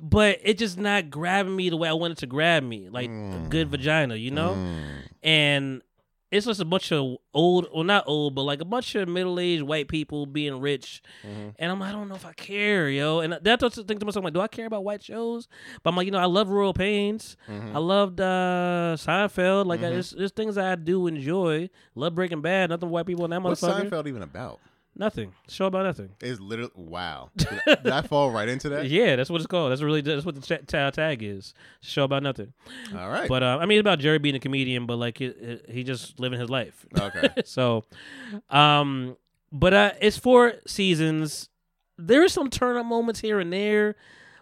but it's just not grabbing me the way I want it to grab me. Like a mm. good vagina, you know? Mm. And it's just a bunch of old well not old, but like a bunch of middle aged white people being rich. Mm-hmm. And I'm like, I don't know if I care, yo. And that's what I think to myself, like, do I care about white shows? But I'm like, you know, I love Royal Pains. Mm-hmm. I loved uh Seinfeld. Like I, mm-hmm. there's, there's things I do enjoy. Love Breaking Bad. Nothing white people in that What's motherfucker. Seinfeld even about? Nothing. Show about nothing. It's literally wow. Did I, did I fall right into that? Yeah, that's what it's called. That's really that's what the cha- ta- tag is. Show about nothing. All right. But uh, I mean, it's about Jerry being a comedian, but like it, he just living his life. Okay. so, um, but uh, it's four seasons. There is some turn up moments here and there,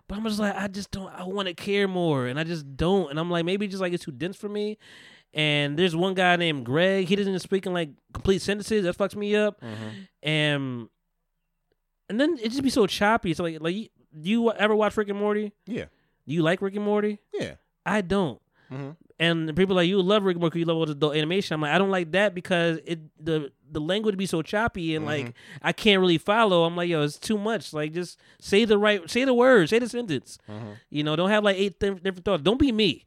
but I'm just like, I just don't. I want to care more, and I just don't. And I'm like, maybe just like it's too dense for me. And there's one guy named Greg. He doesn't speak in like complete sentences. That fucks me up. And and then it just be so choppy. So like, like you, you ever watch Rick and Morty? Yeah. Do you like Rick and Morty? Yeah. I don't. Mhm. And people are like you love Rick Morty, you love all the adult animation. I'm like, I don't like that because it the the language be so choppy and like I can't really follow. I'm like, yo, it's too much. Like, just say the right, say the words, say the sentence. You know, don't have like eight th- different thoughts. Don't be me.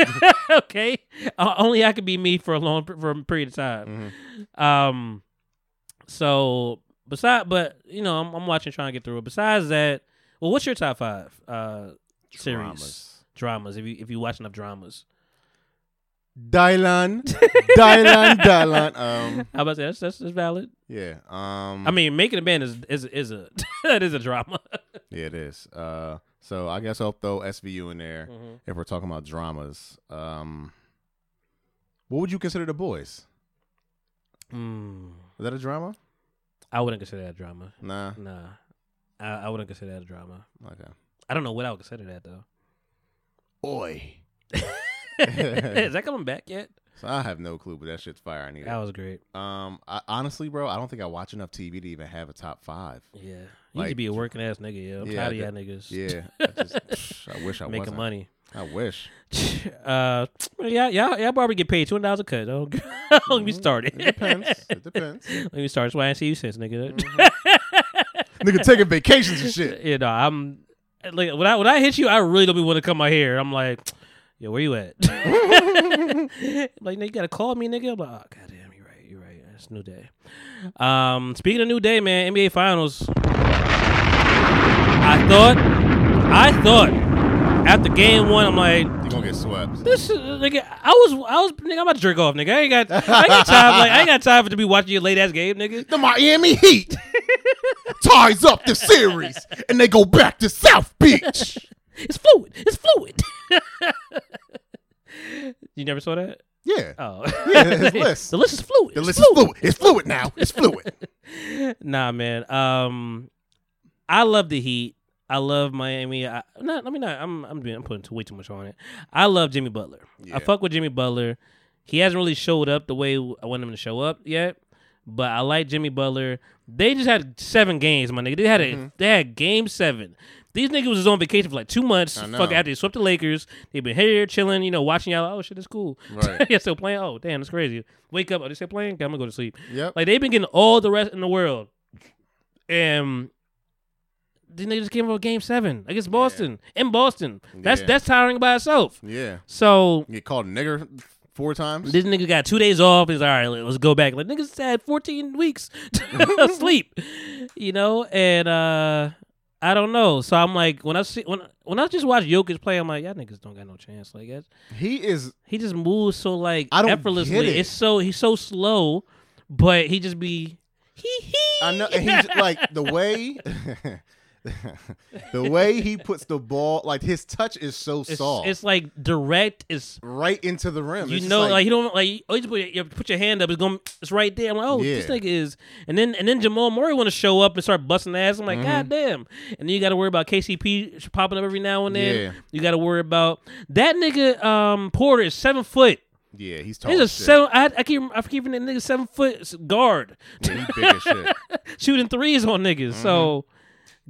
okay, uh, only I can be me for a long for a period of time. Um, so beside, but you know, I'm, I'm watching, trying to get through it. Besides that, well, what's your top five uh series Dramas. dramas? If you if you watch enough dramas, Dylan, Dylan, Dylan. Um, how about that? That's, that's, that's valid. yeah. Um, I mean, making a band is is is a that is a drama. yeah, it is. Uh, so I guess I'll throw SVU in there Mhm. if we're talking about dramas. Um, what would you consider the boys? Mm, Is that a drama? I wouldn't consider that a drama. Nah. Nah, I, I wouldn't consider that a drama. Okay. I don't know what I would consider that though. Boy. is that coming back yet? So I have no clue, but that shit's fire. I need That it. was great. Um, I, honestly, bro, I don't think I watch enough TV to even have a top five. Yeah, you need Like- to be a working ass nigga. Yeah, I'm Yeah, tired of I y'all niggas. Yeah, I, just, I wish I making wasn't. money. I wish. Uh, yeah, yeah, yeah. Probably get paid two hundred dollars a cut. Don't let me start it. Mm-hmm. It depends. It depends. Let me start. That's why I ain't see you since, nigga. Nigga taking vacations and shit. you know, I'm like when I when I hit you, I really don't be want to come out here. I'm like, yo, where you at? like, nigga, you gotta call me, nigga. I'm like, oh goddamn, you're right, you're right. It's a new day. Um, speaking of new day, man, NBA Finals. I thought, I thought after game one, I'm like, You're gonna get swept. this is, nigga. I was, I was, nigga. I'm about to jerk off, nigga. I ain't got, I ain't got time. Like, I ain't got time for to be watching your late ass game, nigga. The Miami Heat ties up the series, and they go back to South Beach. It's fluid. It's fluid. You never saw that? Yeah, Oh, yeah, his list. the list is fluid. The It's list is fluid. It's fluid now. It's fluid. nah, man. Um, I love the Heat. I love Miami. I, not, I mean, not, I'm, I'm, being, I'm putting too, way too much on it. I love Jimmy Butler. Yeah. I fuck with Jimmy Butler. He hasn't really showed up the way I want him to show up yet, but I like Jimmy Butler. They just had seven games, my nigga. They had a, Mm-hmm. they had game seven. These niggas was on vacation for like two months. Fuck after they swept the Lakers. They've been here chilling, you know, watching y'all. Like, Oh shit, it's cool. Right. yeah, still playing. Oh damn, that's crazy. Wake up. Oh, they still playing. Okay, I'm gonna go to sleep. Yep. Like they've been getting all the rest in the world, and these niggas just came from game seven against Boston in Boston. That's Yeah. that's tiring by itself. yeah. So You get called nigger four times. this nigga got two days off. He's all right. Let's go back. Like niggas had 14 weeks of sleep, you know. And uh I don't know. So I'm like, when I see when when I just watch Jokic play, I'm like, y'all niggas don't got no chance. Like that. He is. He just moves so like I don't effortlessly. get it. It's so he's so slow, but he just be he he. I know. And he's like the way. the way he puts the ball, like his touch is so It's, soft, it's like direct. It's right into the rim. you It's know, like, you don't like. Oh, you put your, you put your hand up. It's going. It's right there. I'm like, oh, this Yeah. nigga is. And then and then Jamal Murray want to show up and start busting ass. I'm like, Mm-hmm. god damn. And then you got to worry about KCP popping up every now and then. Yeah. You got to worry about that nigga. Um, Porter is seven foot. yeah, he's tall. He's a shit. seven. I, I keep I keep that nigga seven foot guard. Yeah, he big as shit. shooting threes on niggas. Mm-hmm. So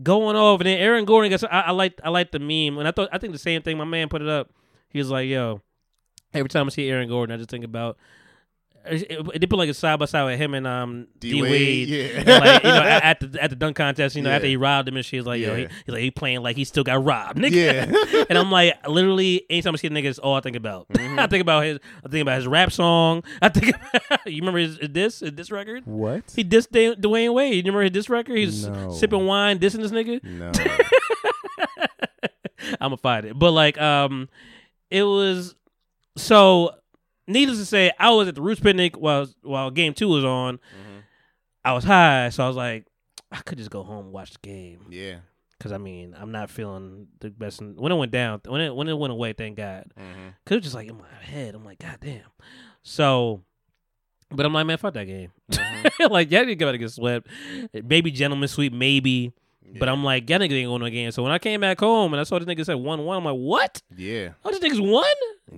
going off, and then Aaron Gordon gets. I, I like I like the meme, and I thought I think the same thing. My man put it up. He was like, "Yo, every time I see Aaron Gordon, I just think about." It, it- they put like a side by side with him and um D D-Wade, yeah. Like you know at, the at the dunk contest, you know after he robbed him and shit, he's like yo, he, he's like he playing like he still got robbed, nigga. Yeah. and I'm like literally anytime I see a nigga, it's all I think about. Mm-hmm. I think about his, I think about his rap song. I think you remember his, his this his this record. What? He dissed Dwyane Wade. You remember his diss record? He's No. sipping wine, dissing this nigga. No. I'm gonna find it. But like, um, it was so. Needless to say, I was at the Roots picnic while while game two was on. Mm-hmm. I was high, so I was like, I could just go home and watch the game Yeah. because I mean, I'm not feeling the best. In, when it went down, when it when it went away, thank God. Mm-hmm. Cause it was just like in my head. I'm like, God damn. So, but I'm like, man, fuck that game. Mm-hmm. like, yeah, y'all gotta get swept. Maybe gentleman sweep, maybe. But I'm like, y'all niggas ain't going to a game. So when I came back home and I saw this nigga said one one, I'm like, what? Yeah. Oh, this nigga's won.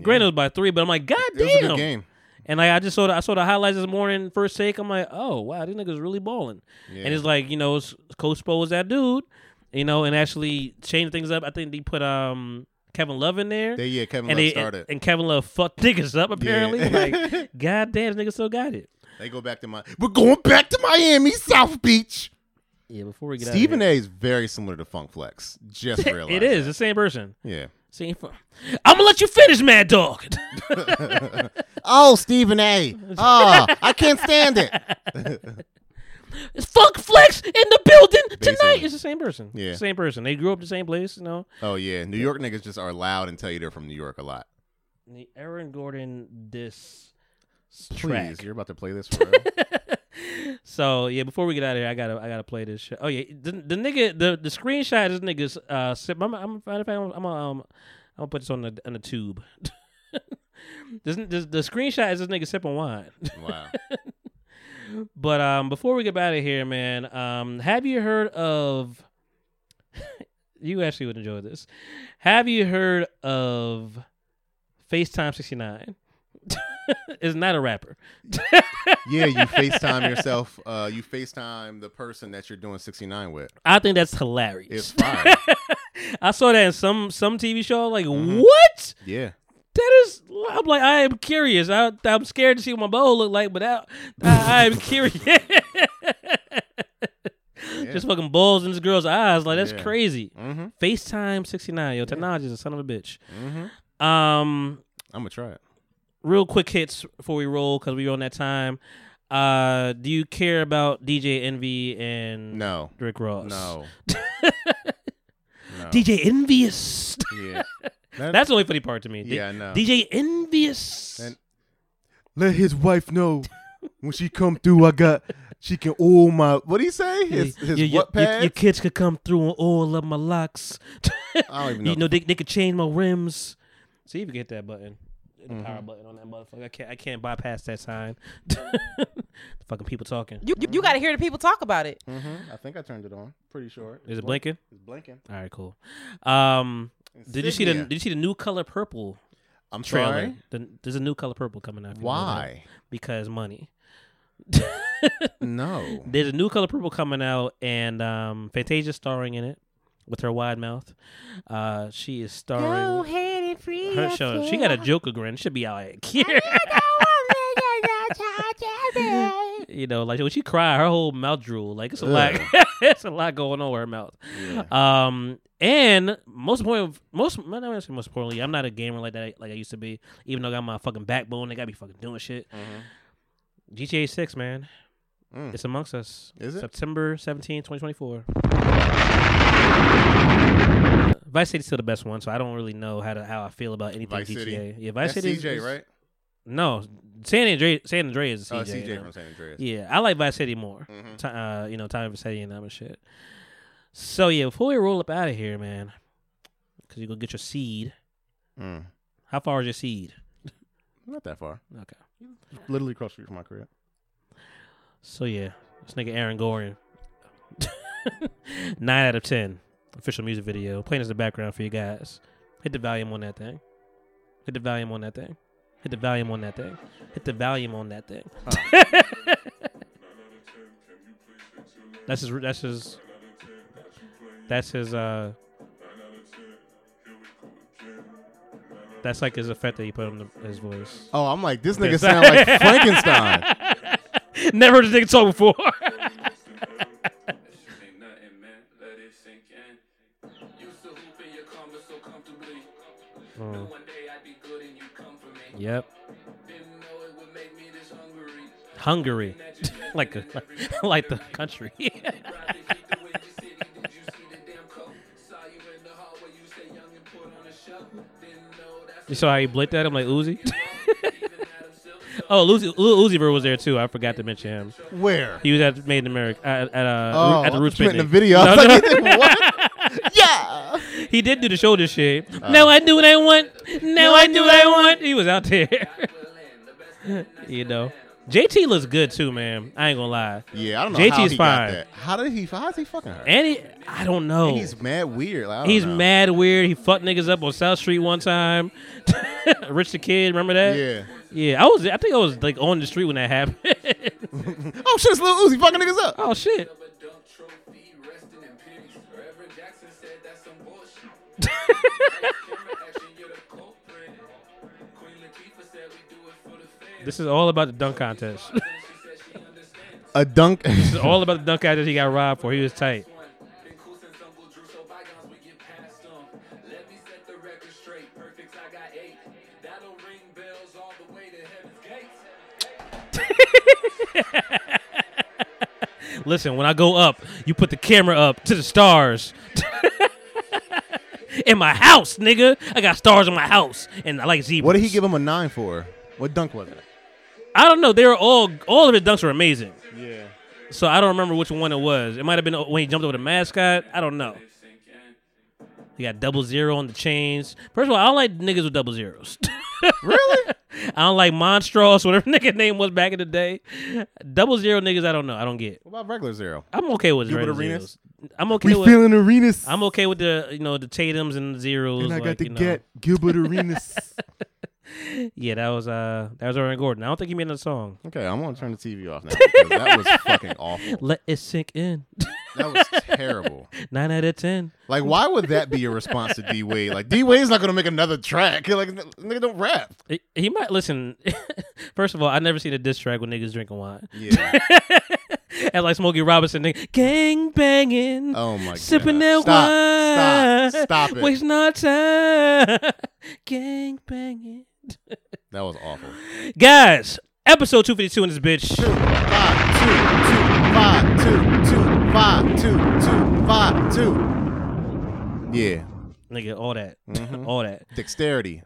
Granted, it was by three, but I'm like, God It was a damn. good game. And like, I just saw the I saw the highlights this morning. First take, I'm like, oh wow, these niggas really balling. Yeah. And it's like, you know, Coach Spo is that dude, you know, and actually changed things up. I think they put um Kevin Love in there. They, yeah, Kevin and Love they started. and Kevin Love fucked niggas up apparently. Yeah. Like, god damn, this nigga still got it. They go back to my. We're going back to Miami, South Beach. Yeah, before we get Stephen out A. is very similar to Funk Flex. Just realized it is that. the same person. Yeah. Same. fu- uh, I'm gonna let you finish, Mad Dog. Oh, Stephen A. Oh, I can't stand it. it's Funk Flex in the building tonight. Basically. It's the same person. Yeah. The same person. They grew up the same place. You know. Oh yeah, New York niggas just are loud and tell you they're from New York a lot. The Aaron Gordon this Please, track. you're about to play this for real? So yeah, before we get out of here, I gotta I gotta play this. Shit. Oh yeah, the, the nigga the the screenshot of this nigga's uh sip. I'm, I'm, I'm, I'm, um, I'm gonna put this on the on the tube. this, this the screenshot is this nigga sipping wine. wow. But um, before we get out of here, man, um, have you heard of? you actually would enjoy this. Have you heard of FaceTime sixty nine? is not a rapper. Yeah, you FaceTime yourself. Uh, you FaceTime the person that you're doing 69 with. I think that's hilarious. It's fire. I saw that in some some TV show. Like Mm-hmm. what? yeah. That is. I'm like I am curious. I, I'm scared to see what my bowl look like, but I, I, I am curious. Just fucking balls in this girl's eyes. Like that's Yeah. crazy. Mm-hmm. FaceTime 69. Yo, technology is a son of a bitch. Mm-hmm. Um, I'm gonna try it. Real quick hits before we roll because we on that time. Uh, do you care about DJ Envy and No. Rick Ross? No. DJ Envious. Yeah. That- That's the only funny part to me. Yeah, I know. DJ Envious. And- let his wife know when she come through. I got she can oil my. What do you say? His his your- your- what your, pads? your kids could come through and oil up my locks. I don't even know. you know they, they could change my rims. See if you get that button, the Mm-hmm. power button on that motherfucker. I can't I can't bypass that sign. the fucking people talking. You you, you got to hear the people talk about it. Mm-hmm. I think I turned it on. Pretty sure. Is it blinking? It's blinking. All right, cool. Um, did you see the Did you see the new color purple I'm trailer? sorry. The, there's a new color purple coming out. if you know. Why? Because money. No. There's a new color purple coming out, and um, Fantasia's starring in it with her wide mouth. Uh, she is starring. Ahead free Her show. She got a Joker grin. Should be out here. you know, like when she cry, her whole mouth drool. Like it's a lot. it's a lot going on with her mouth. Um, and most important, most not gonna say most importantly, I'm not a gamer like that, like I used to be. Even though I got my fucking backbone, they got to be fucking doing shit. GTA Six, man, Mm. it's amongst us. Is it? September 17, 2024. Vice City's still the best one, so I don't really know how to how I feel about anything Vice GTA. City? Yeah, Vice That's City. is- CJ, is- right? No, San Andreas. San Andreas is CJ. Oh, CJ you know? from San Andreas. Yeah, I like Vice City more. Mhm. Ti- uh, you know, Tommy Vercetti and that shit. So yeah, before we roll up out of here, man, because you go get your seed. Mm. How far is your seed? Not that far. Okay. Literally across the street from my crib. So yeah, this nigga Aaron Gorian. Nine out of ten. Official music video playing as the background for you guys. Hit the volume on that thing. Hit the volume on that thing. Hit the volume on that thing. Hit the volume on that thing. that's his. That's his. That's his. Uh. That's like his effect that he put on the, his voice. Oh, I'm like, this nigga sound like Frankenstein. Never heard this nigga talk before. Mm. Yep. Hungary, like a, like the country. you saw how he blinked at him like Uzi. oh, Uzi, Lil Uzi Vert was there too. I forgot to mention him. Where? He was at Made in America at, at, uh, Oh, at the I Roots thought in the video. No, no. like, what? Yeah. He did do the shoulder shit. Oh. Uh. now I do what I want. Now I do what I want. He was out there. you know. JT looks good too, man. I ain't gonna lie. Yeah, I don't know JT how is he fine. got that. How did he? How is he fucking her? And he, I don't know. And he's mad weird. Like, I don't He's know. mad weird. He fucked niggas up on South Street one time. Rich the Kid, remember that? Yeah. Yeah, I was. I think I was like on the street when that happened. Oh shit, it's Lil Uzi fucking niggas up. oh shit. This is all about the dunk contest. A dunk. this is all about the dunk contest he got robbed for. He was tight. Listen, when I go up, you put the camera up to the stars. In my house, nigga. I got stars in my house. And I like zebras. what did he give him a nine for? What dunk was it? I don't know. They were all all of his dunks were amazing. Yeah. So I don't remember which one it was. It might have been uh, when he jumped over the mascot. I don't know. He got double zero on the chains. First of all, I don't like niggas with double zeros. Really? I don't like Monstros, whatever nigga name was back in the day. Double zero niggas, I don't know. I don't get. What about regular zero? I'm okay with with regular arenas? zeros. I'm okay We with. feeling arenas. I'm okay with the you know the Tatum's and the zeros. and I like, got to you know. get Gilbert Arenas. Yeah, that was uh that was Aaron Gordon. I don't think he made another song. okay, I'm gonna turn the TV off now that was fucking awful. Let it sink in. That was terrible. Nine out of ten. Like, why would that be your response to D Wade? Like, D Wade's not gonna make another track. Like, nigga don't rap. He, he might listen. First of all, I never seen a diss track with niggas drinking wine. Yeah. And like Smokey Robinson, nigga, gang banging, Oh my god. sipping that Stop. wine, Stop. Stop it. wasting our time, gang banging. That was awful. Guys, episode two fifty two in this bitch. Two, five, two, two, five, two, two, two, five, two. Yeah. nigga, all that, Mhm. all that. Dexterity.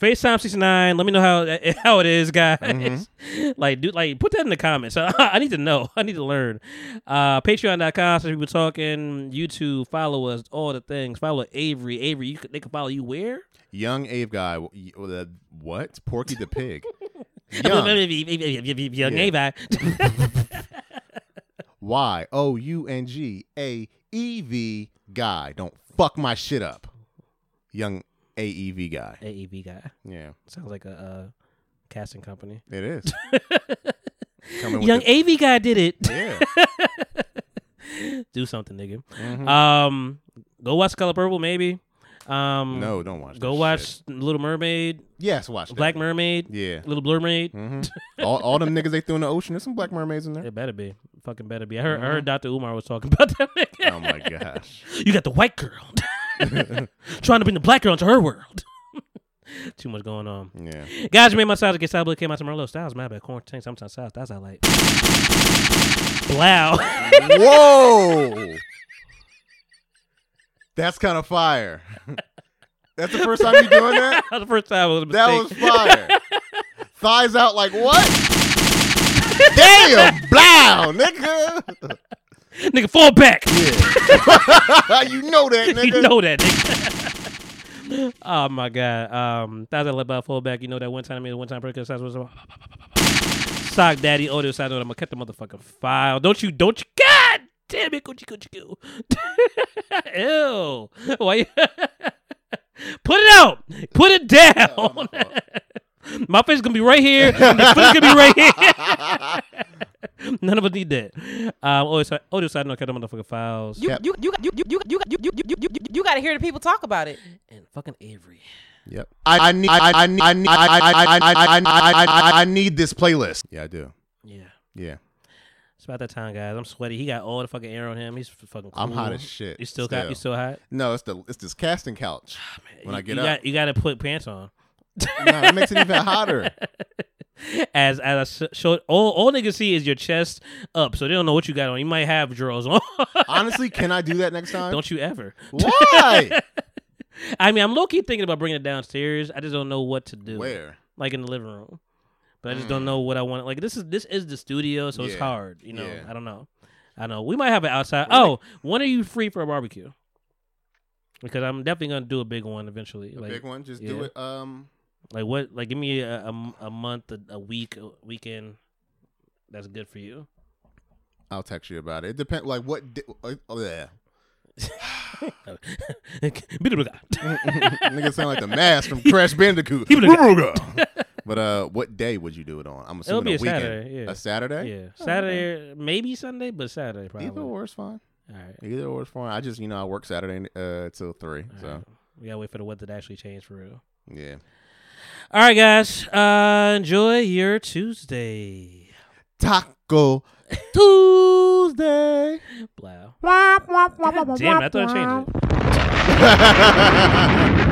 FaceTime sixty nine. Let me know how how it is, guys. Mm-hmm. like, do like put that in the comments. I, need to know. I need to learn. Uh, Patreon.com. So people talking. YouTube. Follow us. All the things. Follow Aevry. Aevry. You could, they can follow you where? Young Ave guy. What? Porky the pig. Young, Yeah. Avi. Y O U N G A E V guy. Don't fuck my shit up. Young A E V guy. AEV guy. Yeah, Sounds like a uh, casting company. it is. Young the- AV guy did it. Yeah. Do something, nigga. Mhm. Um, go watch Color Purple, maybe. Um, no, don't watch. Go that watch shit. Little Mermaid, Yes, watch that. Black Mermaid, Yeah. Little Blue Mermaid. hmm all, all them niggas they threw in the ocean. There's some black mermaids in there. It better be. Fucking better be. I heard, I heard Dr. Umar was talking about that. nigga. Oh my gosh. You got the white girl trying to bring the black girl into her world. Too much going on. Yeah. Guys, you made my size get style, but came out tomorrow. Low styles, my bad. Quarantine, sometimes styles. That's I like. Wow. Whoa. That's kind of fire. That's the first time you're doing that? That was the first time was a That was fire. Thighs out like what? Damn, blow, nigga. Nigga, fall back. you know that, nigga. you know that, nigga. oh my god. Um, that's a little about fullback. You know that one time I made a one time break size was sock daddy audio side note. I'm gonna cut the motherfucking file. Don't you? Don't you? God damn it, Gucci Gucci Goo. Ew. Why? You Put it out. Put it down. My face is gonna be right here. The foot's gonna be right here. None of us need that. Um, audio side, audio side note. Cut the motherfucking files. You you you you you you you you you you you you got to hear the people talk about it. and fucking Aevry. Yep. I, I need I, I need I need I, I, I, I, I, I, I, I need this playlist. Yeah, I do. Yeah. Yeah. It's about that time, guys. I'm sweaty. He got all the fucking air on him. He's f- fucking. Cool. I'm hot as shit. You still got? You still hot? No, it's the it's this casting couch. When I You- get you up. got, you got to put pants on. No, it makes it even hotter. As as I show, all all niggas see is your chest up, so they don't know what you got on. You might have drawers on. Honestly, can I do that next time? don't you ever? Why? I mean, I'm low key thinking about bringing it downstairs. I just don't know what to do. Where? Like in the living room. But I just don't know what I want. Like this is this is the studio, so it's hard. You know, Yeah. I don't know. I know we might have it outside. Oh, when are you free for a barbecue? Because I'm definitely gonna do a big one eventually. A like, big one. Just yeah. do it. Um, Like what? Like give me a, a, a month, a, a week, a weekend. That's good for you. I'll text you about it. It depends. Like what? Di- uh, oh, yeah. Nigga sound like the mask from Crash Bandicoot. but uh, what day would you do it on? I'm It'll assuming be a, weekend. Saturday, yeah. A Saturday. yeah, Saturday, maybe Sunday, but Saturday probably. Either or is fine. All right. Either or is fine. I just you know I work Saturday uh till three. All So right. We gotta wait for the weather to actually change for real. yeah. All right, guys. Uh, enjoy your Tuesday. Taco Tuesday. Blow. God damn! I thought I changed it.